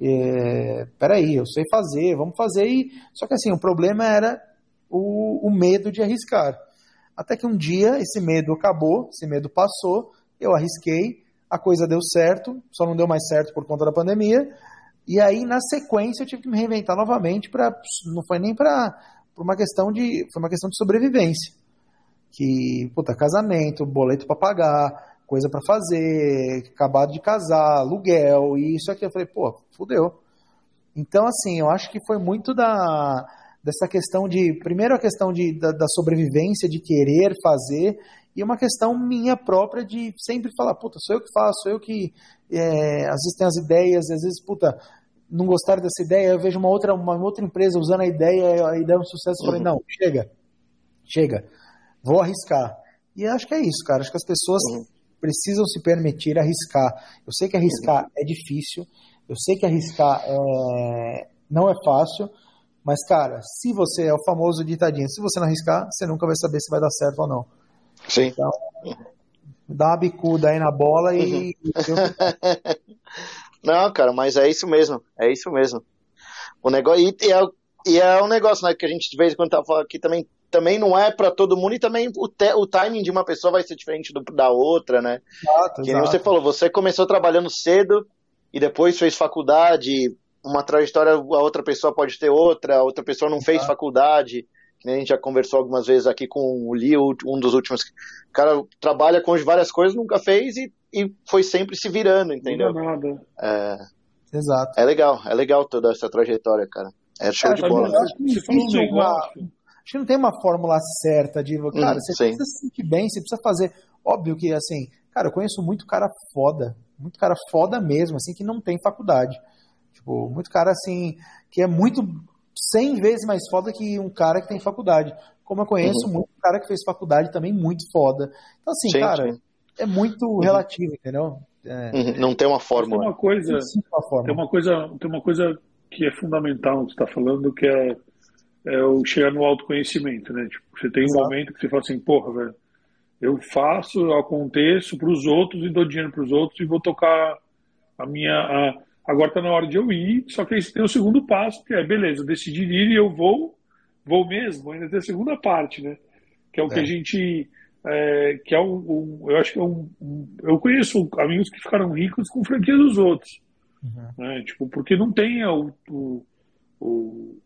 É, peraí, eu sei fazer, vamos fazer. E... Só que assim, o problema era o, o medo de arriscar. Até que um dia esse medo acabou, esse medo passou, eu arrisquei, a coisa deu certo, só não deu mais certo por conta da pandemia, e aí, na sequência, eu tive que me reinventar novamente para não foi nem para uma questão de foi uma questão de sobrevivência. Que, puta, casamento, boleto para pagar, coisa para fazer, acabado de casar, aluguel, e isso aqui. Eu falei, pô, fudeu. Então, assim, eu acho que foi muito da dessa questão de, primeiro a questão de, da, da sobrevivência, de querer fazer, e uma questão minha própria de sempre falar, puta, sou eu que faço, sou eu que é, às vezes tenho as ideias, às vezes, puta, não gostaram dessa ideia, eu vejo uma outra, uma outra empresa usando a ideia, a ideia é um sucesso, eu falei, uhum. não, chega, chega, vou arriscar. E acho que é isso, cara, acho que as pessoas uhum. Precisam se permitir arriscar. Eu sei que arriscar uhum. é difícil, eu sei que arriscar é... não é fácil, Mas, cara, se você é o famoso ditadinho, se você não arriscar, você nunca vai saber se vai dar certo ou não. Sim. Então, dá uma bicuda aí na bola e. não, cara, mas é isso mesmo. É isso mesmo. O negócio. E é, e é um negócio, né, que a gente de vez em quando tá falando aqui também. Também não é para todo mundo e também o, te, o timing de uma pessoa vai ser diferente do, da outra, né? Exato, Que nem exato. você falou, você começou trabalhando cedo e depois fez faculdade, uma trajetória, a outra pessoa pode ter outra, a outra pessoa não fez Exato. faculdade, que nem a gente já conversou algumas vezes aqui com o Lee, o- um dos últimos. O cara trabalha com várias coisas, nunca fez e, e foi sempre se virando, entendeu? Não dá nada. É, Exato. é legal, é legal toda essa trajetória, cara. É show de bola. Você falou um negócio. Acho que não tem uma fórmula certa de, cara, Uhum, você sim. precisa se sentir bem, você precisa fazer. Óbvio que, assim, cara, eu conheço muito cara foda, muito cara foda mesmo, assim, que não tem faculdade. Tipo, muito cara, assim, que é muito 100 vezes mais foda que um cara que tem faculdade. Como eu conheço muito cara que fez faculdade também muito foda. Então, assim, Uhum. Sim, cara, sim. é muito relativo, entendeu? É, Uhum, Não tem uma Tem fórmula. uma coisa, existe uma tem uma coisa, tem uma coisa que é fundamental que você está falando, que é, é o chegar no autoconhecimento, né? Tipo, você tem um Exato. momento que você fala assim, porra, velho, eu faço, eu aconteço para os outros e dou dinheiro para os outros e vou tocar a minha. a- agora está na hora de eu ir, só que aí você tem o segundo passo, que é, beleza, decidir ir e eu vou, vou mesmo, ainda tem a segunda parte, né? Que é o que É. a gente. é, que é um, um- eu acho que é um, um- eu conheço amigos que ficaram ricos com franquia dos outros Uhum. né? Tipo, porque não tem o, o, o,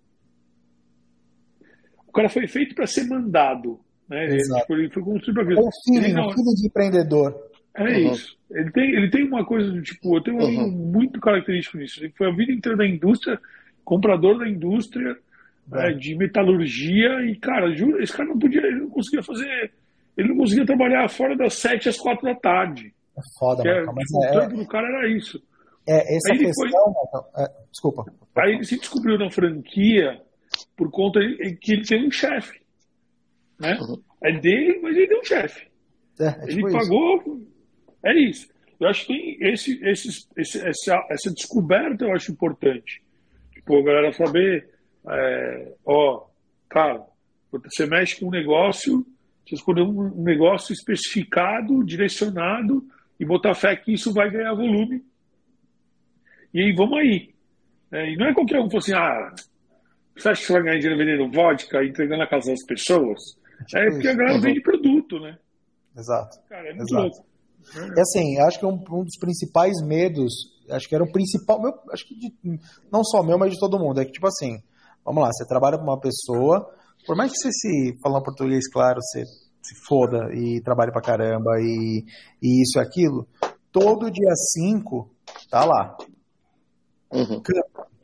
o cara foi feito para ser mandado, né? Ele, Exato. tipo, ele foi construído para É o feeling, Ele não- o feeling de empreendedor. É Uhum. isso. Ele tem, ele tem uma coisa do tipo, eu tenho um Uhum. muito característico nisso. Ele foi a vida inteira da indústria, comprador da indústria, É. é, de metalurgia, e, cara, juro, esse cara não podia, ele não conseguia fazer. Ele não conseguia trabalhar fora das sete às quatro da tarde. É foda, Que é, mas o é, trampo do cara era isso. é essa Aí questão, Marcão, é, desculpa. Aí ele se descobriu na franquia por conta de- que ele tem um chefe. Né? Uhum. É dele, mas ele tem um chefe. É, é Ele tipo isso. pagou. É isso. Eu acho que tem esse, esses- esse, essa, essa descoberta eu acho importante. Tipo, a galera saber, é, ó, cara, você mexe com um negócio, você escolher um um negócio especificado, direcionado, e botar fé que isso vai ganhar volume. E aí, vamos aí. É, e não é qualquer um que fala assim, ah, você acha que você vai ganhar dinheiro vendendo vodka e entregando na casa das pessoas? É porque a galera Uhum. vende produto, né? Exato. Cara, é muito Exato. louco. É assim, acho que um, um dos principais medos, acho que era o principal, meu, acho que de- não só meu, mas de todo mundo, é que tipo assim, vamos lá, você trabalha com uma pessoa, por mais que você se, falando português claro, você se foda e trabalhe pra caramba e, e isso e aquilo, todo dia 5 tá lá. Uhum.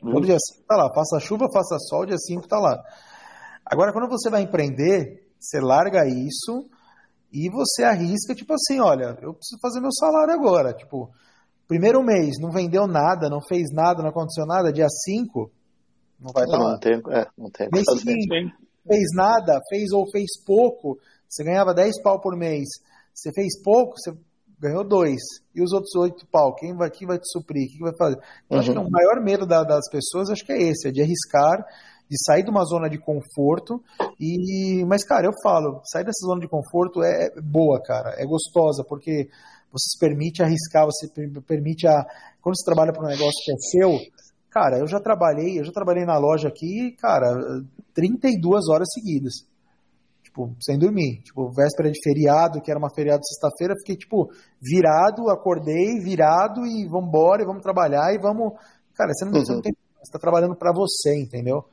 Todo dia 5 tá lá. Faça chuva, faça sol, dia 5 tá lá. Agora, quando você vai empreender, você larga isso e você arrisca, tipo assim, olha, eu preciso fazer meu salário agora. Tipo, primeiro mês, não vendeu nada, não fez nada, não aconteceu nada, dia 5, não vai estar Não, lá. não tem, é, não tem Mês seguinte, fez nada, fez ou fez pouco, você ganhava 10 pau por mês. Você fez pouco, você ganhou dois. E os outros oito pau, quem vai, quem vai te suprir? Quem vai fazer? Então, acho que Uhum. o maior medo da- das pessoas, acho que é esse, é de arriscar, de sair de uma zona de conforto. E, mas, cara, eu falo, sair dessa zona de conforto é é boa, cara, é gostosa, porque você se permite arriscar, você per- permite a. Quando você trabalha para um negócio que é seu, cara, eu já trabalhei, eu já trabalhei na loja aqui, cara, 32 horas seguidas. Tipo, sem dormir. Tipo, véspera de feriado, que era uma feriado sexta-feira, fiquei, tipo, virado, acordei, virado e vambora, e vamos trabalhar e vamos. Cara, você não, você não Uhum. tem. Você tá trabalhando para você, entendeu?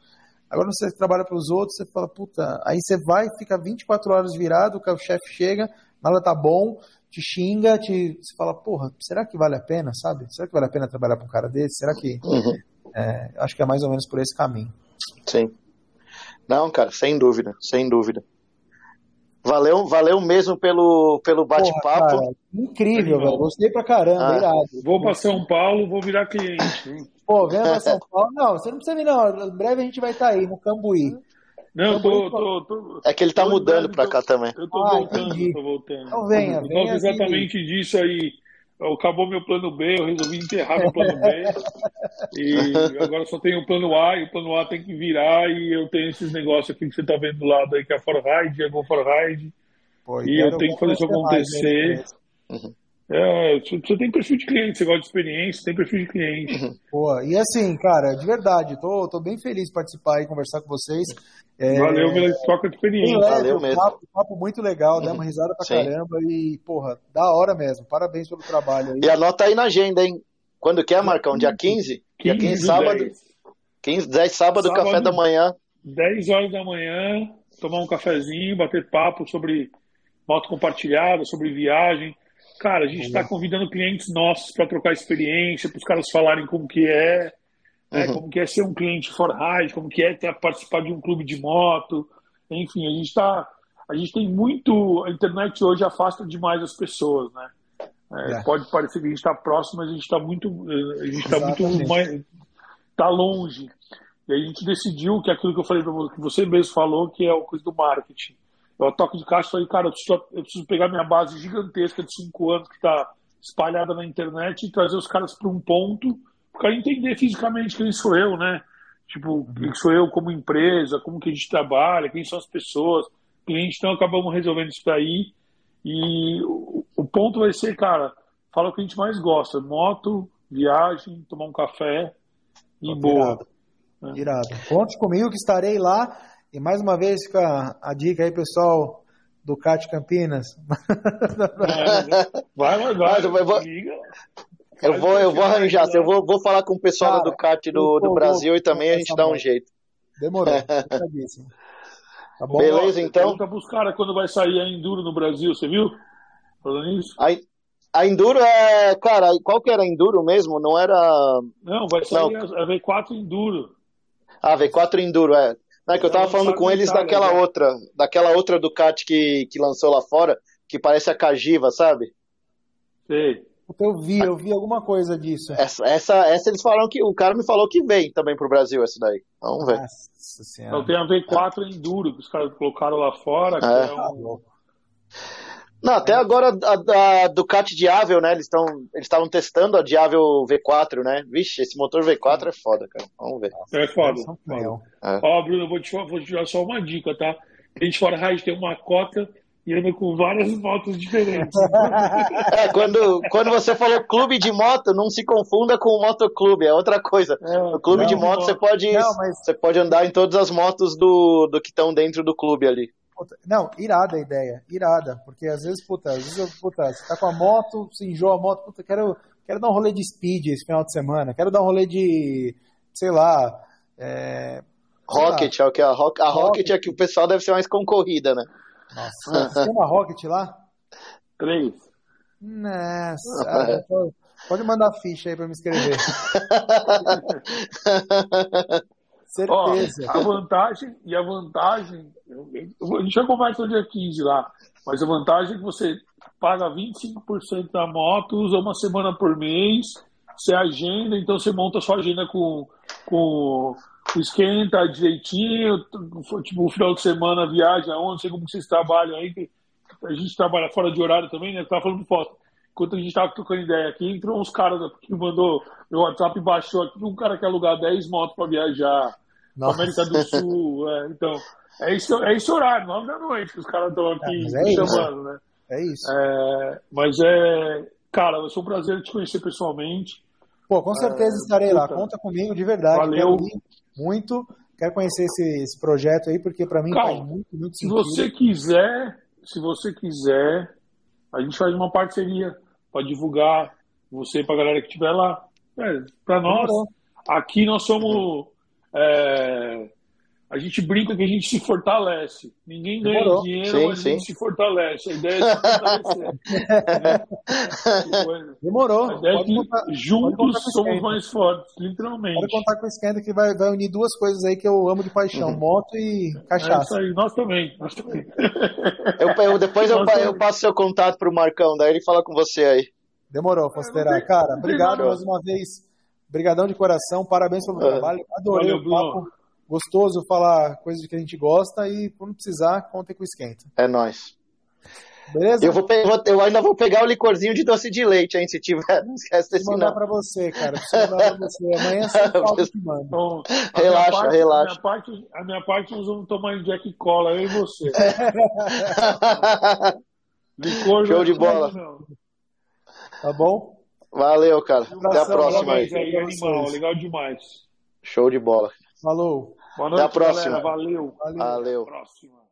Agora você trabalha para os outros, você fala, puta, aí você vai, fica 24 horas virado, o chefe chega, nada tá bom, te xinga, te, você fala, porra, será que vale a pena, sabe? Será que vale a pena trabalhar para um cara desse? Será que. Uhum. É, acho que é mais ou menos por esse caminho. Sim. Não, cara, sem dúvida, sem dúvida. Valeu, valeu mesmo pelo, pelo bate-papo. incrível, velho. Gostei pra caramba, Ah. irado. Vou para São Paulo, vou virar cliente. Pô, venha pra São Paulo. Não, você não precisa vir, não. Em breve a gente vai estar aí, no Cambuí. Não, eu tô, tô, tô, É que ele tá mudando lembrando pra cá também. Eu tô Ah, voltando, entendi. tô voltando. Então venha, venha causa exatamente disso aí. Acabou meu plano B, eu resolvi enterrar meu plano B. e agora só tenho o plano A, e o plano A tem que virar, e eu tenho esses negócios aqui que você tá vendo do lado aí, que é a Forride, a Go Forride. E eu tenho que fazer isso acontecer. Mais, né? É, você tem perfil de cliente, você gosta de experiência, tem perfil de cliente. Boa. E assim, cara, de verdade, tô, tô bem feliz de participar e conversar com vocês. É, Valeu pela troca de experiência. Leve, Valeu mesmo. Papo, papo muito legal, deu uma risada pra Sim. caramba e, porra, da hora mesmo. Parabéns pelo trabalho aí. E anota aí na agenda, hein? Quando que é, Marcão? Dia 15? 15 Dia 15, sábado. 10. 15, 10, sábado, sábado, café da manhã. 10 horas da manhã, tomar um cafezinho, bater papo sobre moto compartilhada, sobre viagem Cara, a gente está convidando clientes nossos para trocar experiência, para os caras falarem como que é, né, uhum. como que é ser um cliente for ride, como que é ter, participar de um clube de moto. Enfim, a gente está. A gente tem muito. A internet hoje afasta demais as pessoas, né? É, é. Pode parecer que a gente está próximo, mas a gente está muito. Eh, a gente está muito mais. Está longe. E a gente decidiu que aquilo que eu falei para você, que você mesmo falou, que é a coisa do marketing. Eu toco de caixa e falei, cara, eu preciso, eu preciso, pegar minha base gigantesca de cinco anos que está espalhada na internet e trazer os caras para um ponto, para cara entender fisicamente quem sou eu, né? Tipo, quem sou eu como empresa, como que a gente trabalha, quem são as pessoas, clientes. Então, acabamos resolvendo isso daí. E o, o ponto vai ser, cara, fala o que a gente mais gosta: moto, viagem, tomar um café e boa. Irado. Irado. Conte comigo que estarei lá e mais uma vez fica a dica aí, pessoal, do CAT Campinas. vai, vai, vai. Eu vou, eu vou, eu vou arranjar. Eu vou, vou falar com o pessoal Cara, do CAT do, do Brasil e também a gente dá um jeito. Demorou. Tá bom? Beleza, então. Pergunta pros caras quando vai sair a Enduro no Brasil, você viu? Falando isso? A, a Enduro é. Cara, qual que era a Enduro mesmo? Não era. Não, vai sair Não. a V4 Enduro. Ah, V4 Enduro, é. É que eu tava falando com eles daquela né? outra, daquela outra Ducati que, que lançou lá fora, que parece a Cagiva, sabe? Sei. Eu vi, eu vi alguma coisa disso. Essa, essa, essa eles falaram que. O cara me falou que vem também pro Brasil, essa daí. Vamos ver. Nossa senhora. Então tem a V4 Enduro que os caras colocaram lá fora, que é, é um. Não, até agora a, a Ducati Diável, né? Eles estão eles estavam testando a Diável V4, né? Vixe, esse motor V4 é foda, cara. Vamos ver. É foda. É. Ó, Bruno, eu vou te, vou te dar só uma dica, tá? A gente fora raiz tem uma cota e anda com várias motos diferentes. é, quando, quando você falou clube de moto, não se confunda com o motoclube, é outra coisa. É, no clube não, de moto, você pode, não, mas... você pode andar em todas as motos do, do que estão dentro do clube ali. Não, irada a ideia, irada. Porque às vezes, puta, às vezes eu, puta, você tá com a moto, se enjoa a moto, puta, quero, quero dar um rolê de speed esse final de semana, quero dar um rolê de, sei lá. É, Rocket, sei lá. é o que? A, Rock, a Rocket. Rocket é que o pessoal deve ser mais concorrida, né? Nossa, você tem uma Rocket lá? Três. Nossa, pode mandar ficha aí pra me escrever. Certeza. Ó, a vantagem, e a vantagem, a gente já conversa no dia 15 lá, mas a vantagem é que você paga 25% da moto, usa uma semana por mês, você agenda, então você monta a sua agenda com, com esquenta direitinho, tipo, o final de semana, viagem aonde, não sei como vocês trabalham aí, a gente trabalha fora de horário também, né? Eu tava falando foto. Enquanto a gente tava trocando ideia aqui, entrou uns caras que mandou, meu WhatsApp baixou aqui, um cara quer alugar 10 motos para viajar nossa. América do Sul. É, então, é esse, é esse horário, 9 da noite, que os caras estão aqui é, é chamando, né? É isso. É, mas é. Cara, vai ser um prazer te conhecer pessoalmente. Pô, com certeza é, estarei puta, lá. Conta comigo de verdade. Valeu. muito. Quero conhecer esse, esse projeto aí, porque para mim Cara, faz muito, muito sentido. Se você quiser, se você quiser, a gente faz uma parceria para divulgar você para a galera que estiver lá. É, para nós, aqui nós somos é, a gente brinca que a gente se fortalece. Ninguém ganha Demorou. dinheiro, sim, mas sim. a gente se fortalece. A ideia é se fortalecer. Demorou. A ideia é que contar, juntos somos mais fortes, literalmente. Pode contar com o Esquenta que vai, vai unir duas coisas aí que eu amo de paixão: uhum. moto e cachaça. É isso aí, nós também. Nós também. eu, eu, depois eu, eu, passo seu contato pro Marcão, daí ele fala com você aí. Demorou, Fosterá. Cara, obrigado mais uma vez Obrigadão de coração, parabéns pelo é. trabalho. Adorei Valeu, o papo. Gostoso falar coisas que a gente gosta e quando precisar, contem com o esquenta. É nóis. Beleza? Eu, vou, eu ainda vou pegar o licorzinho de doce de leite, hein, se tiver. Não esquece desse mandar não. pra você, cara. Preciso mandar pra você. Amanhã São Paulo te mando. Então, a Relaxa, minha parte, relaxa. A minha, parte, a minha parte nós vamos tomar em Jack Cola, eu e você. Licor Show é de bola. não. Tá bom? Valeu, cara. Até a próxima aí. Aí, animal, legal demais. Show de bola. Falou. Boa noite, Até a próxima. galera. Valeu. Valeu. Valeu. Próxima.